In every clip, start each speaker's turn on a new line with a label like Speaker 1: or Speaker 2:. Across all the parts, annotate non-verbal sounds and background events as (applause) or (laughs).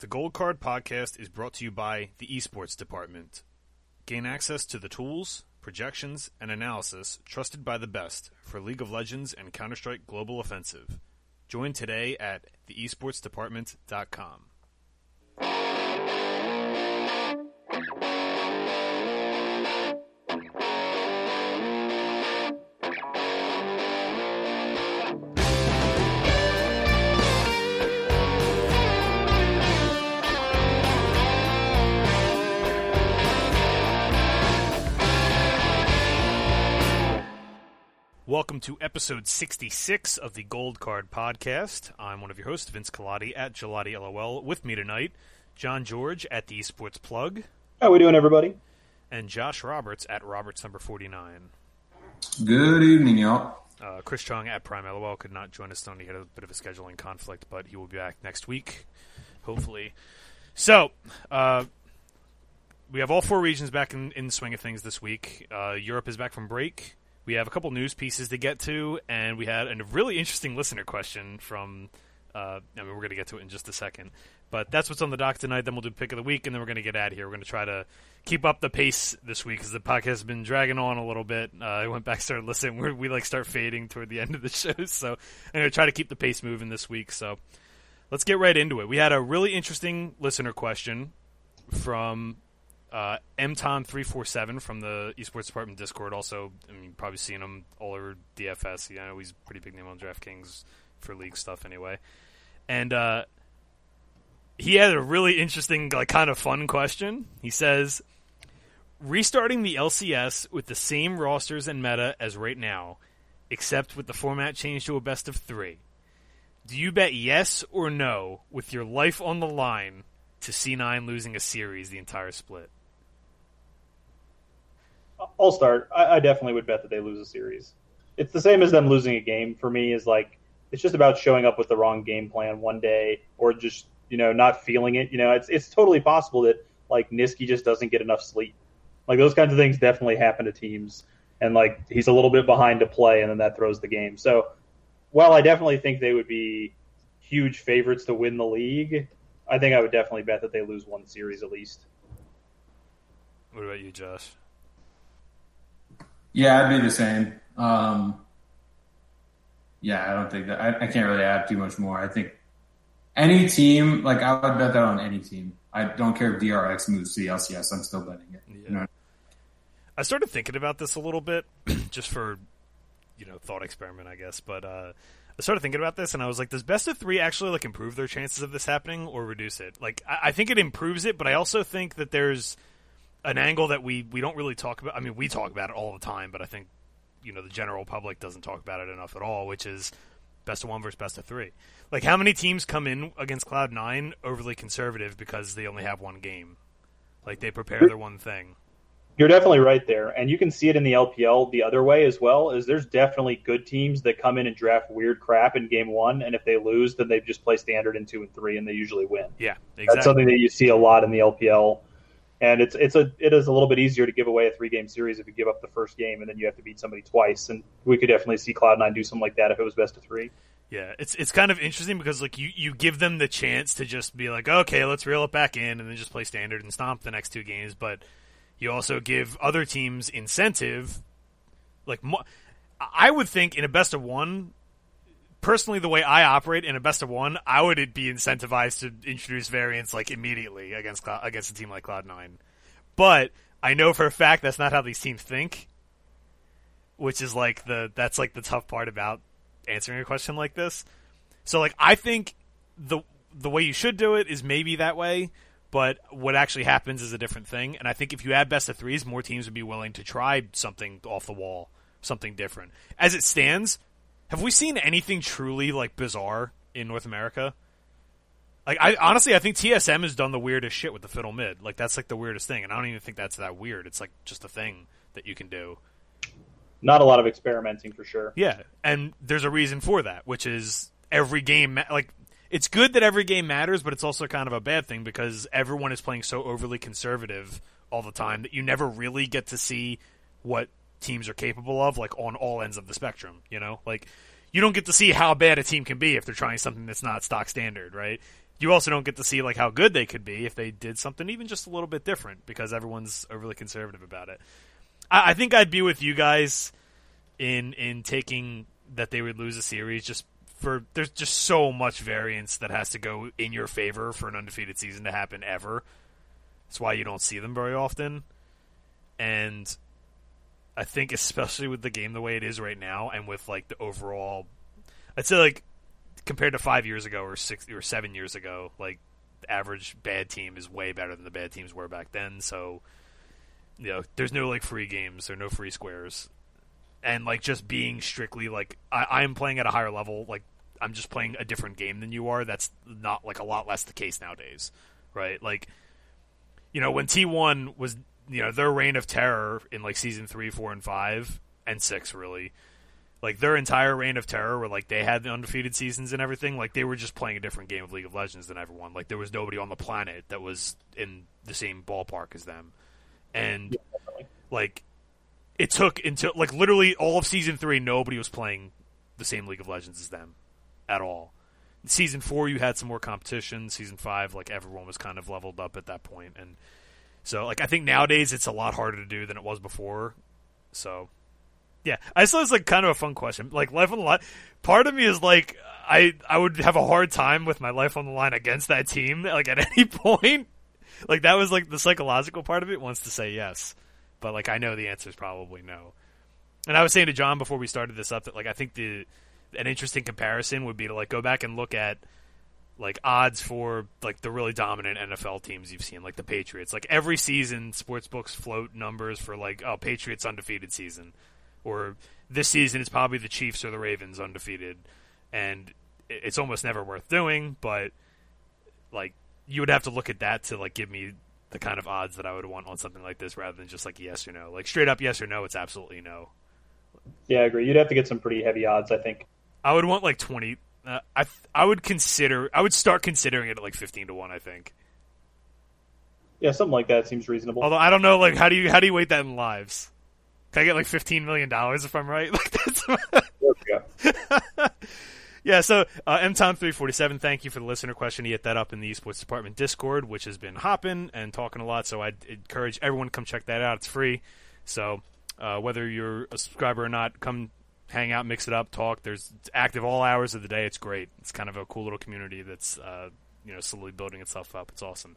Speaker 1: The Gold Card podcast is brought to you by the Esports Department. Gain access to the tools, projections, and analysis trusted by the best for League of Legends and Counter Strike Global Offensive. Join today at theesportsdepartment.com. Welcome to episode 66 of the Gold Card Podcast. I'm one of your hosts, Vince Colati at Gelati LOL. With me tonight, John George at the Esports Plug.
Speaker 2: How are we doing, everybody?
Speaker 1: And Josh Roberts at Roberts number 49.
Speaker 3: Good evening, y'all.
Speaker 1: Uh, Chris Chung at Prime LOL could not join us tonight. He had a bit of a scheduling conflict, but he will be back next week, hopefully. So, uh, we have all four regions back in, in the swing of things this week. Uh, Europe is back from break. We have a couple news pieces to get to, and we had a really interesting listener question from. Uh, I mean, we're going to get to it in just a second, but that's what's on the dock tonight. Then we'll do pick of the week, and then we're going to get out of here. We're going to try to keep up the pace this week because the podcast has been dragging on a little bit. Uh, I went back, started listening. We're, we like start fading toward the end of the (laughs) show, so I'm going to try to keep the pace moving this week. So let's get right into it. We had a really interesting listener question from uh, mtom347 from the esports department discord also i mean probably seen him all over dfs you know he's a pretty big name on draftkings for league stuff anyway. And uh, he had a really interesting like kind of fun question. He says restarting the lcs with the same rosters and meta as right now except with the format changed to a best of three. Do you bet yes or no with your life on the line to C9 losing a series the entire split?
Speaker 2: I'll start. I, I, definitely would bet that they lose a series. It's the same as them losing a game for me. Is like it's just about showing up with the wrong game plan one day, or just you know not feeling it. You know, it's it's totally possible that like Nisqy just doesn't get enough sleep. Like those kinds of things definitely happen to teams, and like he's a little bit behind to play, and then that throws the game. So while I definitely think they would be huge favorites to win the league, I think I would definitely bet that they lose one series at least.
Speaker 1: What about you, Josh?
Speaker 3: Yeah, I'd be the same. Um, yeah, I don't think that I, I, can't really add too much more. I think any team, like I would bet that on any team. I don't care if DRX moves to the LCS. I'm still betting it. Yeah. You know?
Speaker 1: I started thinking about this a little bit, (clears throat) just for you know thought experiment, I guess. But uh, I started thinking about this, and I was like, does best of three actually like improve their chances of this happening or reduce it? Like, I, I think it improves it, but I also think that there's an angle that we we don't really talk about. I mean, we talk about it all the time, but I think you know the general public doesn't talk about it enough at all, which is best of one versus best of three. Like, how many teams come in against Cloud Nine overly conservative because they only have one game? Like, they prepare their one thing.
Speaker 2: You're definitely right there, and you can see it in the LPL the other way as well. Is there's definitely good teams that come in and draft weird crap in game one, and if they lose, then they just play standard in two and three, and they usually win.
Speaker 1: Yeah,
Speaker 2: exactly. That's something that you see a lot in the LPL and it's it's a it is a little bit easier to give away a three game series if you give up the first game and then you have to beat somebody twice. And we could definitely see Cloud Nine do something like that if it was best of three.
Speaker 1: Yeah, it's it's kind of interesting because like you, you give them the chance to just be like, okay, let's reel it back in and then just play standard and stomp the next two games, but you also give other teams incentive. Like, I would think in a best of one, personally, the way I operate in a best of one, I would be incentivized to introduce variants like immediately against against a team like Cloud Nine. But I know for a fact that's not how these teams think, which is like the that's like the tough part about answering a question like this. So like I think the the way you should do it is maybe that way, but what actually happens is a different thing. And I think if you add best of threes, more teams would be willing to try something off the wall, something different. As it stands, have we seen anything truly like bizarre in North America? Like I honestly, I think TSM has done the weirdest shit with the fiddle mid. Like that's like the weirdest thing, and I don't even think that's that weird. It's like just a thing that you can do.
Speaker 2: Not a lot of experimenting for sure.
Speaker 1: Yeah, and there's a reason for that, which is every game. Like it's good that every game matters, but it's also kind of a bad thing because everyone is playing so overly conservative all the time that you never really get to see what teams are capable of, like on all ends of the spectrum. You know, like you don't get to see how bad a team can be if they're trying something that's not stock standard, right? you also don't get to see like how good they could be if they did something even just a little bit different because everyone's overly conservative about it. I, I think I'd be with you guys in in taking that they would lose a series just for there's just so much variance that has to go in your favor for an undefeated season to happen ever. That's why you don't see them very often. And I think especially with the game the way it is right now and with like the overall I'd say like compared to 5 years ago or 6 or 7 years ago, like the average bad team is way better than the bad teams were back then, so you know, there's no like free games or no free squares and like just being strictly like I, I'm playing at a higher level, like I'm just playing a different game than you are. That's not like a lot less the case nowadays, right? Like, you know, when T1 was, you know, their reign of terror in like season three, four, and five, and six, really, like their entire reign of terror, where like they had the undefeated seasons and everything, like they were just playing a different game of League of Legends than everyone. Like there was nobody on the planet that was in the same ballpark as them, and like it took until like literally all of season three, nobody was playing the same League of Legends as them at all. Season four, you had some more competition. Season five, like everyone was kind of leveled up at that point, and so like I think nowadays it's a lot harder to do than it was before. So yeah, I saw it's like kind of a fun question. Like life on the line, part of me is like I I would have a hard time with my life on the line against that team. (laughs) Like at any point, like that was like the psychological part of it wants to say yes but like I know the answer is probably no. And I was saying to John before we started this up that like I think the an interesting comparison would be to like go back and look at like odds for like the really dominant NFL teams you've seen, like the Patriots. Like every season, sports books float numbers for like oh Patriots undefeated season, or this season it's probably the Chiefs or the Ravens undefeated, and it's almost never worth doing. But like you would have to look at that to like give me the kind of odds that I would want on something like this rather than just like yes or no. Like straight up yes or no, it's absolutely no.
Speaker 2: Yeah, I agree. You'd have to get some pretty heavy odds, I think.
Speaker 1: I would want like 20 uh, I I would consider I would start considering it at like 15 to 1, I think.
Speaker 2: Yeah, something like that seems reasonable.
Speaker 1: Although I don't know like how do you how do you weight that in lives? Can I get like 15 million dollars if I'm right? (laughs) Like that's (laughs) yeah, so uh, mtom347, thank you for the listener question. He hit that up in the esports department Discord, which has been hopping and talking a lot. So I'd encourage everyone to come check that out. It's free. So uh, whether you're a subscriber or not, come hang out, mix it up, talk. There's it's active all hours of the day. It's great. It's kind of a cool little community that's uh, you know slowly building itself up. It's awesome.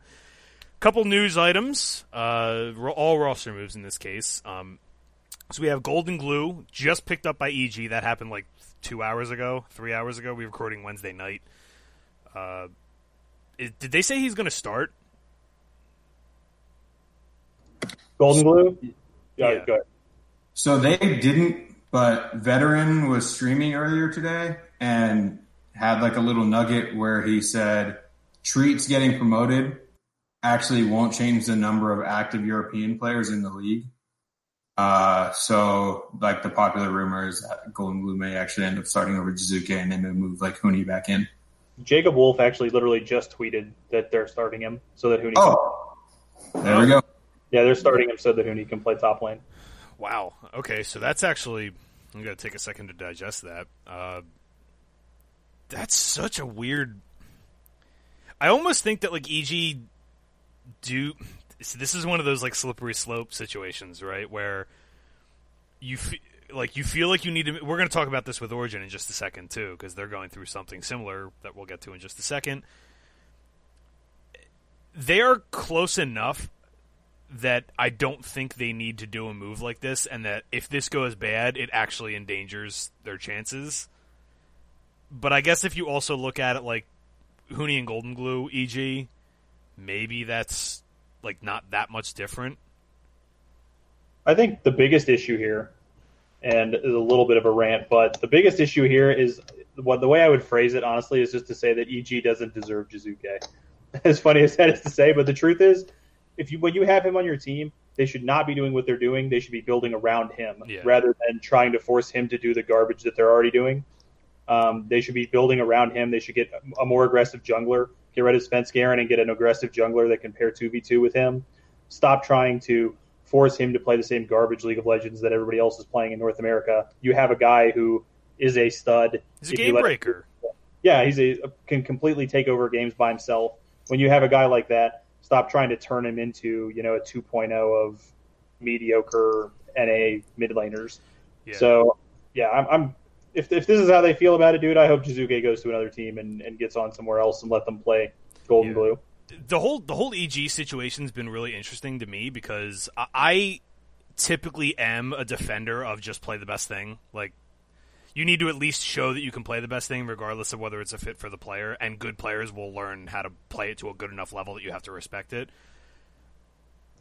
Speaker 1: Couple news items, uh, all roster moves in this case. Um, so we have Golden Glue just picked up by EG. That happened like two hours ago, three hours ago. We were recording Wednesday night. Uh, is, did they say he's going to start?
Speaker 2: Golden Glue?
Speaker 1: Yeah, yeah.
Speaker 2: Go.
Speaker 3: So they didn't, but Veteran was streaming earlier today and had like a little nugget where he said Treatz getting promoted actually won't change the number of active European players in the league. Uh, so like the popular rumor is that Golden Glue may actually end up starting over Jiizuke and then they move like Huni back in.
Speaker 2: Jacob Wolf actually literally just tweeted that they're starting him so that Huni.
Speaker 3: Oh, can... there we go.
Speaker 2: Yeah, they're starting him so that Huni can play top lane.
Speaker 1: Wow. Okay, so that's actually I'm gonna take a second to digest that. Uh, that's such a weird. I almost think that like EG do this is one of those like slippery slope situations, right? Where you f- like you feel like you need to. We're going to talk about this with Origen in just a second too, because they're going through something similar that we'll get to in just a second. They are close enough that I don't think they need to do a move like this, and that if this goes bad, it actually endangers their chances. But I guess if you also look at it like Huni and Golden Glue, EG, maybe that's like not that much different?
Speaker 2: I think the biggest issue here, and is a little bit of a rant, but the biggest issue here is what the way I would phrase it honestly is just to say that EG doesn't deserve Jiizuke. (laughs) As funny as that is to say, but the truth is, if you when you have him on your team, they should not be doing what they're doing. They should be building around him
Speaker 1: yeah.
Speaker 2: rather than trying to force him to do the garbage that they're already doing. Um, they should be building around him. They should get a more aggressive jungler get rid of Svenskeren and get an aggressive jungler that can pair 2v2 with him. Stop trying to force him to play the same garbage League of Legends that everybody else is playing in North America. You have a guy who is a stud.
Speaker 1: He's a game breaker.
Speaker 2: Him, yeah, he's a can completely take over games by himself. When you have a guy like that, stop trying to turn him into you know a 2.0 of mediocre NA mid laners.
Speaker 1: Yeah.
Speaker 2: So yeah, I'm, I'm if if this is how they feel about it, dude, I hope Jiizuke goes to another team and, and gets on somewhere else and let them play Golden
Speaker 1: Yeah.
Speaker 2: Blue.
Speaker 1: the whole the whole EG situation's been really interesting to me because I, I typically am a defender of just play the best thing. Like you need to at least show that you can play the best thing, regardless of whether it's a fit for the player. And good players will learn how to play it to a good enough level that you have to respect it.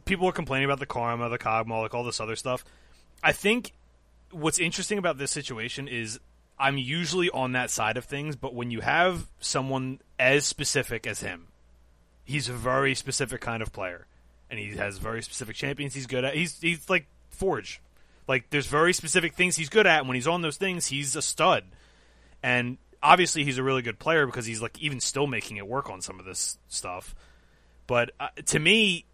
Speaker 1: People are complaining about the karma, the Kog'Maw, like all this other stuff. I think what's interesting about this situation is I'm usually on that side of things, but when you have someone as specific as him, he's a very specific kind of player, and he has very specific champions he's good at. He's he's like Forge, like there's very specific things he's good at. And when he's on those things, he's a stud, and obviously he's a really good player because he's like even still making it work on some of this stuff. But uh, to me,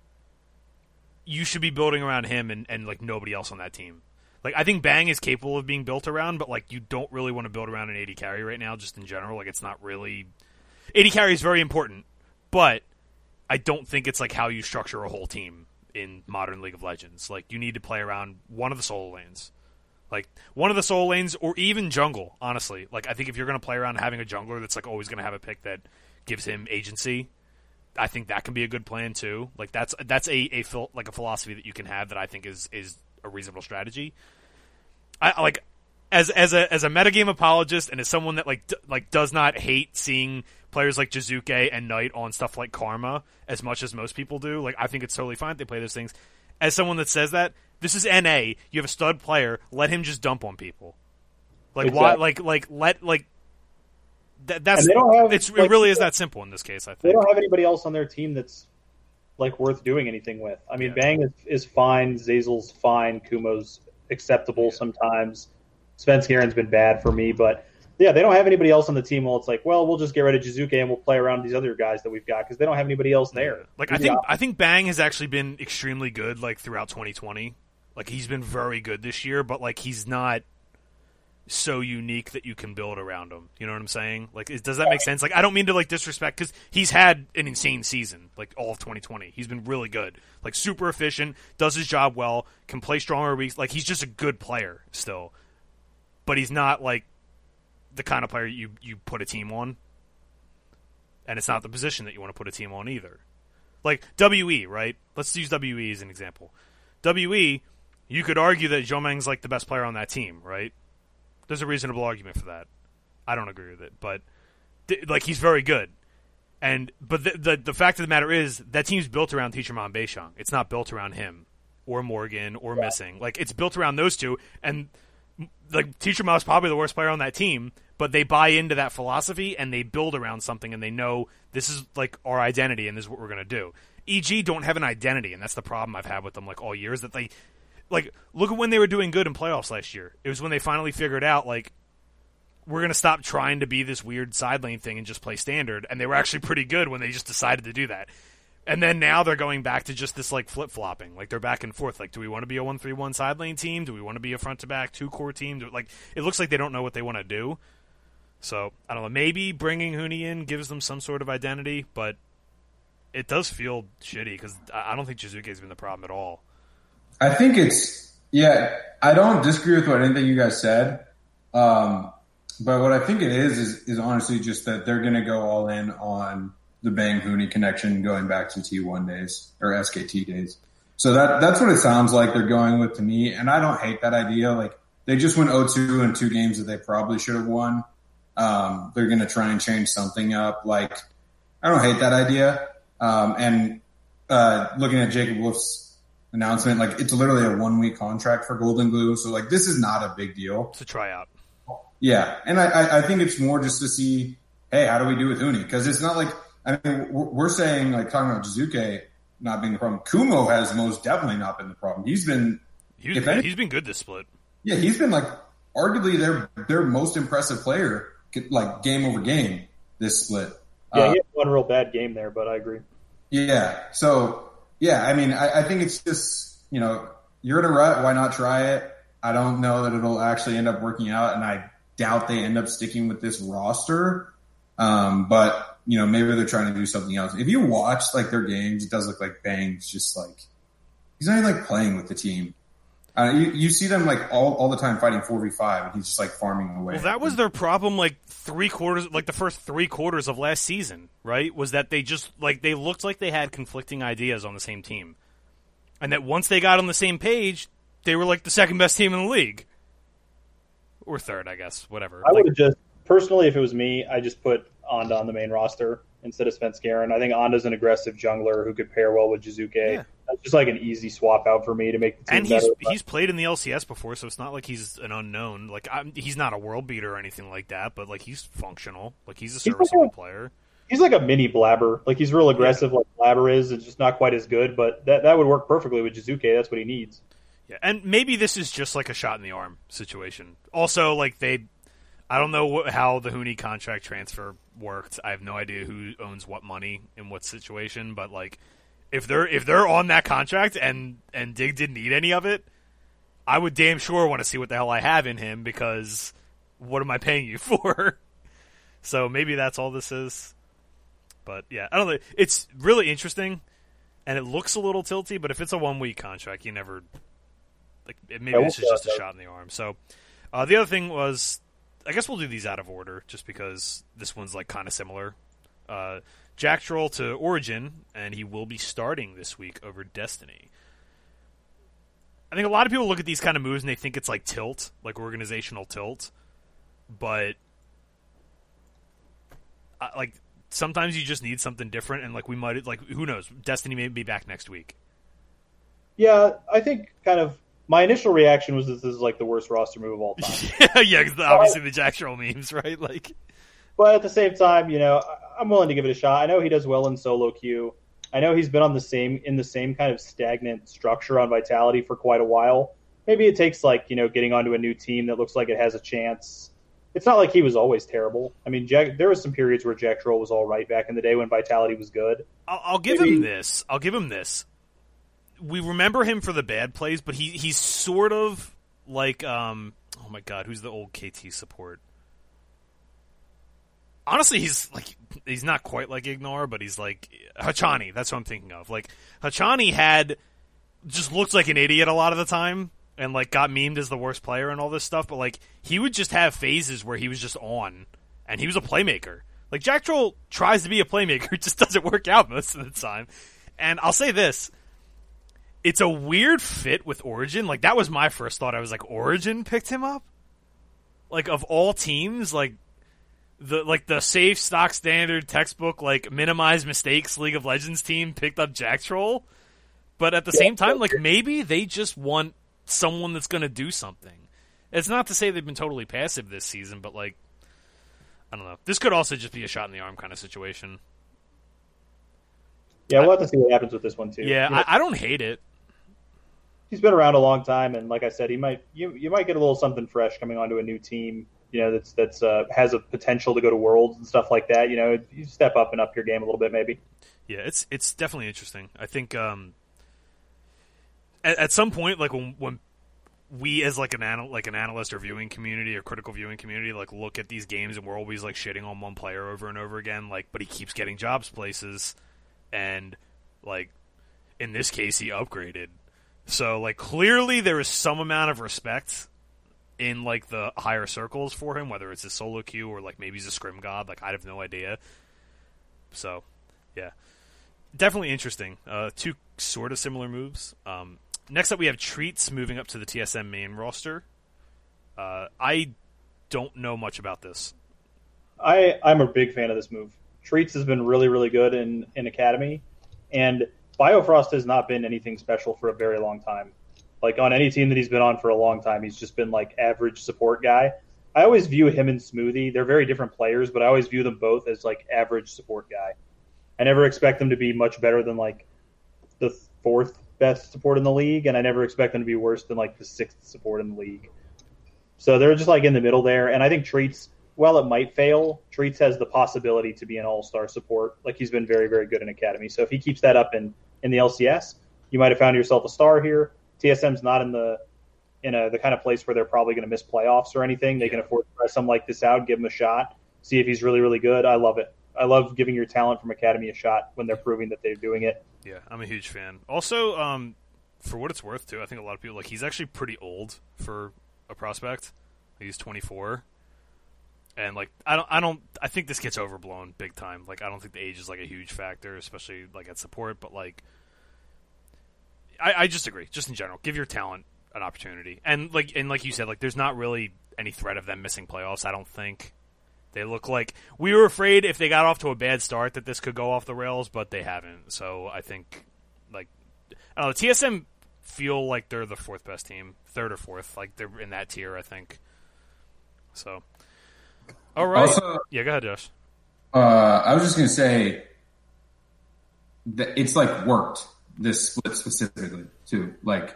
Speaker 1: you should be building around him and, and like nobody else on that team. Like I think Bang is capable of being built around, but like you don't really want to build around an 80 carry right now, just in general. Like it's not really 80 carry is very important, but I don't think it's like how you structure a whole team in modern League of Legends. Like you need to play around one of the solo lanes. Like one of the solo lanes or even jungle, honestly. Like I think if you're going to play around having a jungler that's like always going to have a pick that gives him agency, I think that can be a good plan too. Like that's that's a, a phil- like a philosophy that you can have that I think is is a reasonable strategy. I like as as a as a metagame apologist and as someone that like d- like does not hate seeing players like Jiizuke and Knight on stuff like Karma as much as most people do. Like I think it's totally fine if they play those things. As someone that says that, this is NA. You have a stud player. Let him just dump on people. Like why? Like like let like. That, that's
Speaker 2: And they don't have,
Speaker 1: it's it really is that simple in this case. I think They
Speaker 2: don't have anybody else on their team that's like worth doing anything with. I mean,
Speaker 1: Yeah.
Speaker 2: Bang is, is fine, Zeyzal's fine, Kumo's acceptable sometimes. Svenskeren's been bad for me, but yeah, they don't have anybody else on the team. Well, it's like, well, we'll just get rid of Jiizuke and we'll play around these other guys that we've got because they don't have anybody else there.
Speaker 1: Like I think I think Bang has actually been extremely good like throughout 2020. Like he's been very good this year, but like he's not so unique that you can build around him. You know what I'm saying? Like is, does that make sense? Like I don't mean to like disrespect cuz he's had an insane season like all of 2020. He's been really good. Like super efficient, does his job well, can play stronger weeks. Like he's just a good player still. But he's not like the kind of player you you put a team on. And it's not the position that you want to put a team on either. Like WE, right? Let's use WE as an example. WE, you could argue that Jiumeng's like the best player on that team, right? There's a reasonable argument for that. I don't agree with it, but like he's very good. And but the, the the fact of the matter is that team's built around Teacherma Beishang. It's not built around him or Morgan or missing. Like it's built around those two and like Teacherma's probably the worst player on that team, but they buy into that philosophy and they build around something and they know this is like our identity and this is what we're gonna do. EG don't have an identity, and that's the problem I've had with them like all year is that they like look at when they were doing good in playoffs last year. It was when they finally figured out like we're gonna stop trying to be this weird side lane thing and just play standard, and they were actually pretty good when they just decided to do that. And then now they're going back to just this like flip flopping, like they're back and forth. Like, do we want to be a one three one side lane team? Do we want to be a front to back two core team? Do, like, it looks like they don't know what they want to do. So I don't know. Maybe bringing Huni in gives them some sort of identity, but it does feel shitty because I don't think Jiizuke's been the problem at all.
Speaker 3: I think it's yeah. I don't disagree with what anything you guys said, um, but what I think it is is is honestly just that they're going to go all in on the Bang Huni connection going back to T1 days or SKT days. So that that's what it sounds like they're going with to me, and I don't hate that idea. Like they just went 0-2 in two games that they probably should have won. Um, they're going to try and change something up. Like I don't hate that idea. Um, and uh, looking at Jacob Wolf's announcement, like it's literally a one week contract for Golden Glue. So like this is not a big deal.
Speaker 1: It's a tryout.
Speaker 3: Yeah. And I, I, I think it's more just to see, hey, how do we do with Huni? Cause it's not like, I mean, we're, we're saying like talking about Jiizuke not being the problem. Kumo has most definitely not been the problem. He's been,
Speaker 1: He was
Speaker 3: If
Speaker 1: good.
Speaker 3: any-
Speaker 1: he's been good this split.
Speaker 3: yeah, he's been like arguably their, their most impressive player, like game over game this split.
Speaker 2: Yeah,
Speaker 3: Uh,
Speaker 2: he had one real bad game there, but I agree.
Speaker 3: Yeah. So yeah, I mean, I, I think it's just you know you're in a rut. Why not try it? I don't know that it'll actually end up working out, and I doubt they end up sticking with this roster. Um, but you know, maybe they're trying to do something else. If you watch like their games, it does look like Bang's just like he's not even like playing with the team. Uh, you, you see them like all, all the time fighting four v five, and he's just like farming away.
Speaker 1: Well, that was their problem. Like three quarters, like the first three quarters of last season, right? Was that they just like they looked like they had conflicting ideas on the same team, and that once they got on the same page, they were like the second best team in the league, or third, I guess. Whatever.
Speaker 2: I
Speaker 1: Like,
Speaker 2: would have just personally, if it was me, I just put Onda on the main roster instead of Svenskeren. I think Onda's an aggressive jungler who could pair well with Jiizuke.
Speaker 1: Yeah.
Speaker 2: That's just like an easy swap out for me to make the team
Speaker 1: and he's
Speaker 2: better.
Speaker 1: he's played in the LCS before, so it's not like he's an unknown. Like I'm, he's not a world beater or anything like that, but like he's functional. Like he's a
Speaker 2: He's
Speaker 1: serviceable
Speaker 2: like a-
Speaker 1: player.
Speaker 2: he's like a mini Blabber. Like he's real aggressive, like Blabber is. It's just not quite as good, but that that would work perfectly with Jiizuke. That's what he needs.
Speaker 1: Yeah, and maybe this is just like a shot in the arm situation. Also, like they, I don't know what, how the Huni contract transfer worked. I have no idea who owns what money in what situation. But like, if they're if they're on that contract and and Dig didn't need any of it, I would damn sure want to see what the hell I have in him because what am I paying you (laughs) for? so maybe that's all this is. But yeah, I don't know. It's really interesting, and it looks a little tilty. But if it's a one week contract, you never like maybe this is just a shot in the arm. So uh, the other thing was, I guess we'll do these out of order, just because this one's like kind of similar. Uh, Jactroll to Origen, and he will be starting this week over Destiny. I think a lot of people look at these kind of moves and they think it's like tilt, like organizational tilt, but uh, like sometimes you just need something different, and like we might like who knows, Destiny may be back next week.
Speaker 2: Yeah, I think kind of my initial reaction was that this is like the worst roster move of all time. (laughs)
Speaker 1: yeah, yeah, 'cause obviously the Jactroll memes, right? Like,
Speaker 2: But at the same time, you know, I'm willing to give it a shot. I know he does well in solo queue. I know he's been on the same in the same kind of stagnant structure on Vitality for quite a while. Maybe it takes like you know getting onto a new team that looks like it has a chance. It's not like he was always terrible. I mean, Jack, there was some periods where Jactroll was all right back in the day when Vitality was good.
Speaker 1: I'll, I'll give
Speaker 2: Maybe-
Speaker 1: him this. I'll give him this. We remember him for the bad plays, but he he's sort of like um oh my god, who's the old KT support? Honestly, he's like he's not quite like Ignore, but he's like Hachani. That's what I'm thinking of. Like Hachani had just looked like an idiot a lot of the time and like got memed as the worst player and all this stuff, but like he would just have phases where he was just on and he was a playmaker. Like Jactroll tries to be a playmaker, (laughs) just doesn't work out most of the time. And I'll say this. It's a weird fit with Origen. Like that was my first thought. I was like, Origen picked him up? Like of all teams, like the like the safe stock standard textbook like minimize mistakes League of Legends team picked up Jactroll. But at the same time, like maybe they just want someone that's going to do something. It's not to say they've been totally passive this season, but like I don't know. This could also just be a shot in the arm kind of situation.
Speaker 2: Yeah, we'll have to see what happens with this one too.
Speaker 1: Yeah, I, I don't hate it.
Speaker 2: He's been around a long time, and like I said, he might you you might get a little something fresh coming onto a new team. You know, that's that's uh, has a potential to go to worlds and stuff like that. You know, you step up and up your game a little bit, maybe.
Speaker 1: Yeah, it's it's definitely interesting. I think um, at, at some point, like when when we as like an anal- like an analyst or viewing community or critical viewing community like look at these games and we're always like shitting on one player over and over again like but he keeps getting jobs places and like in this case he upgraded so like clearly there is some amount of respect in like the higher circles for him whether it's a solo queue or like maybe he's a scrim god like i have no idea so yeah definitely interesting uh two sort of similar moves um Next up, we have Treatz moving up to the TSM main roster. Uh, I don't know much about this.
Speaker 2: I I'm a big fan of this move. Treatz has been really really good in in Academy, and Biofrost has not been anything special for a very long time. Like on any team that he's been on for a long time, he's just been like average support guy. I always view him and Smoothie. They're very different players, but I always view them both as like average support guy. I never expect them to be much better than like the fourth best support in the league, and I never expect them to be worse than like the sixth support in the league. So they're just like in the middle there, and I think Treatz, while it might fail, Treatz has the possibility to be an all-star support. Like he's been very, very good in Academy. So if he keeps that up in in the LCS, you might have found yourself a star here. TSM's not in the in a the kind of place where they're probably going to miss playoffs or anything. They can afford to try something like this out, give him a shot. see if he's really really good. I love it. I love giving your talent from academy a shot when they're proving that they're doing it.
Speaker 1: Yeah, I'm a huge fan. Also, um, for what it's worth, too, I think a lot of people like he's actually pretty old for a prospect. He's 24, and like I don't, I don't, I think this gets overblown big time. Like I don't think the age is like a huge factor, especially like at support. But like, I, I just agree. Just in general, give your talent an opportunity, and like, and like you said, like there's not really any threat of them missing playoffs. I don't think. They look like we were afraid if they got off to a bad start that this could go off the rails, but they haven't. So I think, like, I don't know, TSM feel like they're the fourth best team, third or fourth, like they're in that tier. I think. So, all right,
Speaker 3: Also,
Speaker 1: yeah, go ahead, Josh.
Speaker 3: uh, I was just gonna say that it's like worked this split specifically too. Like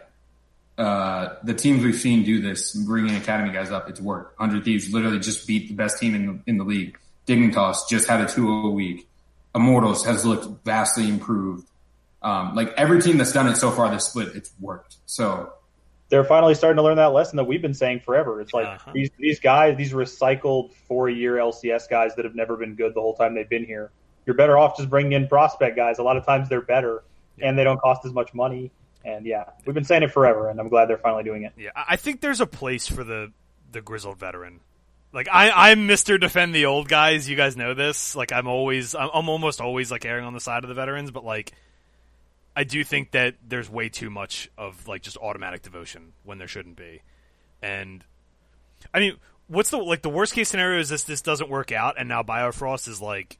Speaker 3: uh, the teams we've seen do this, bringing academy guys up, it's worked. Hundred Thieves literally just beat the best team in the in the league. Dignitas just had a 2 a week. Immortals has looked vastly improved. Um, like every team that's done it so far this split, it's worked. So
Speaker 2: They're finally starting to learn that lesson that we've been saying forever. It's like
Speaker 1: Uh-huh.
Speaker 2: these these guys, these recycled four year LCS guys that have never been good the whole time they've been here. You're better off just bringing in prospect guys. A lot of times they're better and they don't cost as much money. And yeah, we've been saying it forever, and I'm glad they're finally doing it.
Speaker 1: Yeah, I think there's a place for the the grizzled veteran. Like I, I'm Mister Defend the Old Guys. You guys know this. Like I'm always, I'm, I'm almost always like erring on the side of the veterans. But like, I do think that there's way too much of like just automatic devotion when there shouldn't be. And I mean, what's the like the worst case scenario is this this doesn't work out, and now Biofrost is like,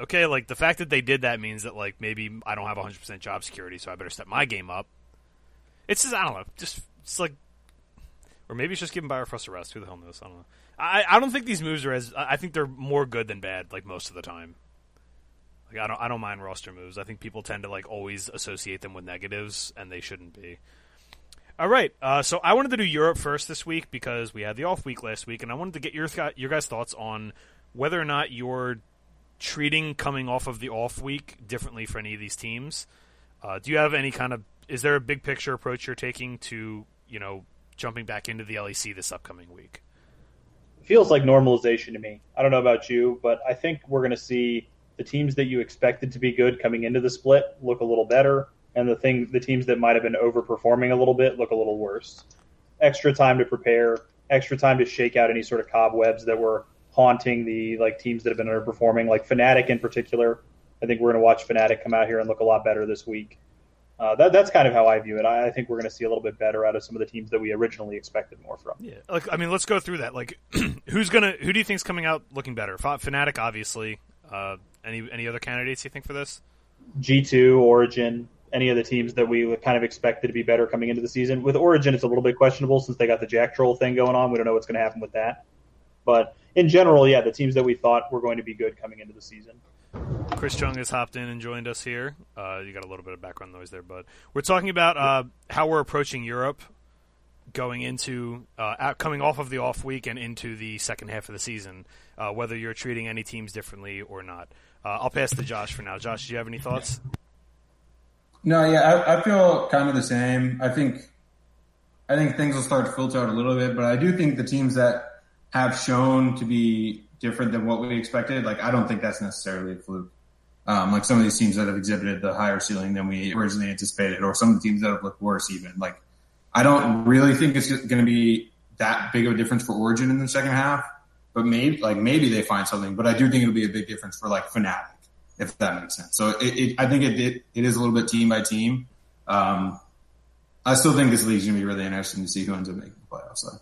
Speaker 1: okay, like the fact that they did that means that like maybe I don't have 100 percent job security, so I better step my game up. It's just I don't know, just it's like or maybe it's just giving Biofrost a rest. Who the hell knows? I don't know. I I don't think these moves are as. I I think they're more good than bad. Like most of the time. Like I don't I don't mind roster moves. I think people tend to like always associate them with negatives, and they shouldn't be. All right, uh, so I wanted to do Europe first this week because we had the off week last week, and I wanted to get your th- your guys' thoughts on whether or not you're treating coming off of the off week differently for any of these teams. Uh, do you have any kind of is there a big picture approach you're taking to you know jumping back into the LEC this upcoming week?
Speaker 2: feels like normalization to me. I don't know about you, but I think we're going to see the teams that you expected to be good coming into the split look a little better, and the thing the teams that might have been overperforming a little bit look a little worse. Extra time to prepare, extra time to shake out any sort of cobwebs that were haunting the like teams that have been underperforming, like Fnatic in particular. I think we're going to watch Fnatic come out here and look a lot better this week. Uh, that, that's kind of how I view it. I, I think we're going to see a little bit better out of some of the teams that we originally expected more from.
Speaker 1: Yeah, like I mean, let's go through that. Like, (clears throat) who's gonna? Who do you think's coming out looking better? Fnatic, obviously. Uh, any any other candidates you think for this?
Speaker 2: G2, Origen, any of the teams that we kind of expected to be better coming into the season. With Origen, it's a little bit questionable since they got the Jactroll thing going on. We don't know what's going to happen with that. But in general, yeah, the teams that we thought were going to be good coming into the season.
Speaker 1: Chris Chung has hopped in and joined us here. Uh, you got a little bit of background noise there, but we're talking about uh, how we're approaching Europe, going into uh, out, coming off of the off week and into the second half of the season. Uh, whether you're treating any teams differently or not. Uh, I'll pass to Josh for now. Josh, do you have any thoughts?
Speaker 3: No, yeah, I, I feel kind of the same. I think, I think things will start to filter out a little bit, but I do think the teams that have shown to be different than what we expected, like I don't think that's necessarily a fluke. Um, like some of these teams that have exhibited the higher ceiling than we originally anticipated, or some of the teams that have looked worse even. Like, I don't really think it's going to be that big of a difference for Origen in the second half, but maybe, like maybe they find something. But I do think it'll be a big difference for like Fnatic, if that makes sense. So it, it I think it, it it is a little bit team by team. Um, I still think this league's to be really interesting to see who ends up making the playoffs. Though.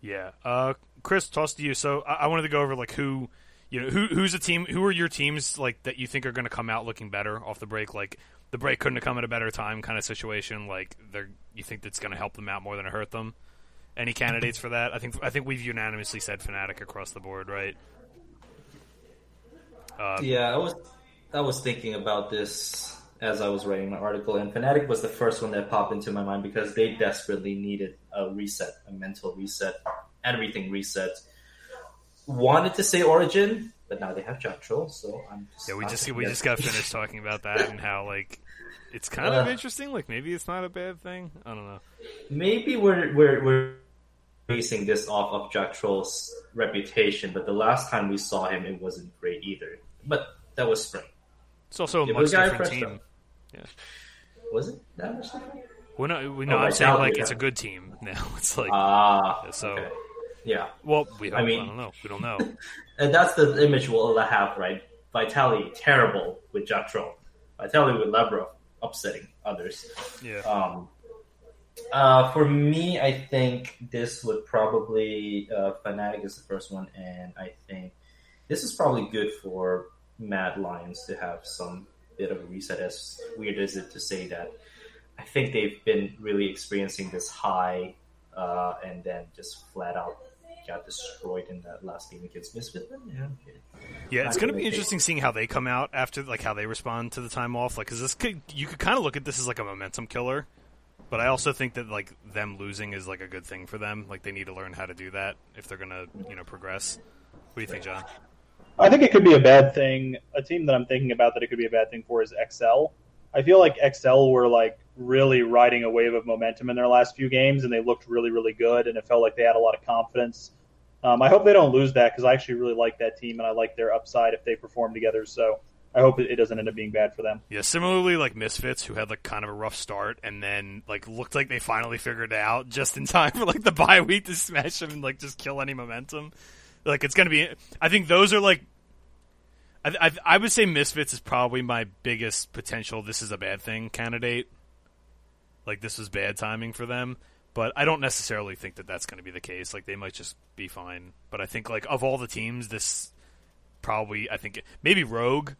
Speaker 1: Yeah, uh, Chris, toss to you. So I, I wanted to go over like who, you know, who who's a team, who are your teams like that you think are going to come out looking better off the break? Like the break couldn't have come at a better time, kind of situation. Like they're you think that's going to help them out more than it hurt them. Any candidates for that? I think I think we've unanimously said Fnatic across the board, right? Uh,
Speaker 4: Yeah, I was I was thinking about this as I was writing my article, and Fnatic was the first one that popped into my mind because they desperately needed a reset, a mental reset, everything reset. Wanted to say Origen, but now they have Jactroll, so I'm just
Speaker 1: yeah, we just we just got finished (laughs) talking about that and how like it's kind of
Speaker 4: Uh.
Speaker 1: interesting. Like maybe it's not a bad thing. I don't know.
Speaker 4: maybe we're we're we're basing this off of Jactroll's reputation, but the last time we saw him, it wasn't great either. But that was spring.
Speaker 1: It's also a
Speaker 4: It
Speaker 1: much different team.
Speaker 4: Was it that much different?
Speaker 1: We're not. We
Speaker 4: Oh,
Speaker 1: know. I'm saying like
Speaker 4: yeah.
Speaker 1: it's a good team (laughs) now. It's like
Speaker 4: Ah,
Speaker 1: so.
Speaker 4: okay. Yeah.
Speaker 1: Well, we. Hope, I,
Speaker 4: mean-
Speaker 1: don't know. We don't know. (laughs)
Speaker 4: And that's the image we'll have, right? Vitality terrible with Jactroll. Vitality with Labrov upsetting others.
Speaker 1: Yeah.
Speaker 4: Um, uh, for me, I think this would probably uh, Fnatic is the first one, and I think this is probably good for Mad Lions to have some bit of a reset. As weird as it to say that, I think they've been really experiencing this high, uh, and then just flat out got destroyed in that last game against Misfit. Yeah, okay.
Speaker 1: Yeah, it's going to be interesting seeing how they come out after, like how they respond to the time off. Like, because this could you could kind of look at this as like a momentum killer, but I also think that like them losing is like a good thing for them. Like they need to learn how to do that if they're going to you know progress. What do you think, John?
Speaker 2: I think it could be a bad thing. A team that I'm thinking about that it could be a bad thing for is XL. I feel like XL were like really riding a wave of momentum in their last few games, and they looked really, really good, and it felt like they had a lot of confidence. Um, I hope they don't lose that because I actually really like that team, and I like their upside if they perform together. So I hope it, doesn't end up being bad for them.
Speaker 1: Yeah, similarly like Misfits, who had like kind of a rough start and then like looked like they finally figured it out just in (laughs) time for like the bye week to smash them and like just kill any momentum. Like it's gonna be. I think those are like. I, I I would say Misfits is probably my biggest potential. This is a bad thing candidate. Like this was bad timing for them, but I don't necessarily think that that's going to be the case. Like they might just be fine. But I think like of all the teams, this probably I think maybe Rogue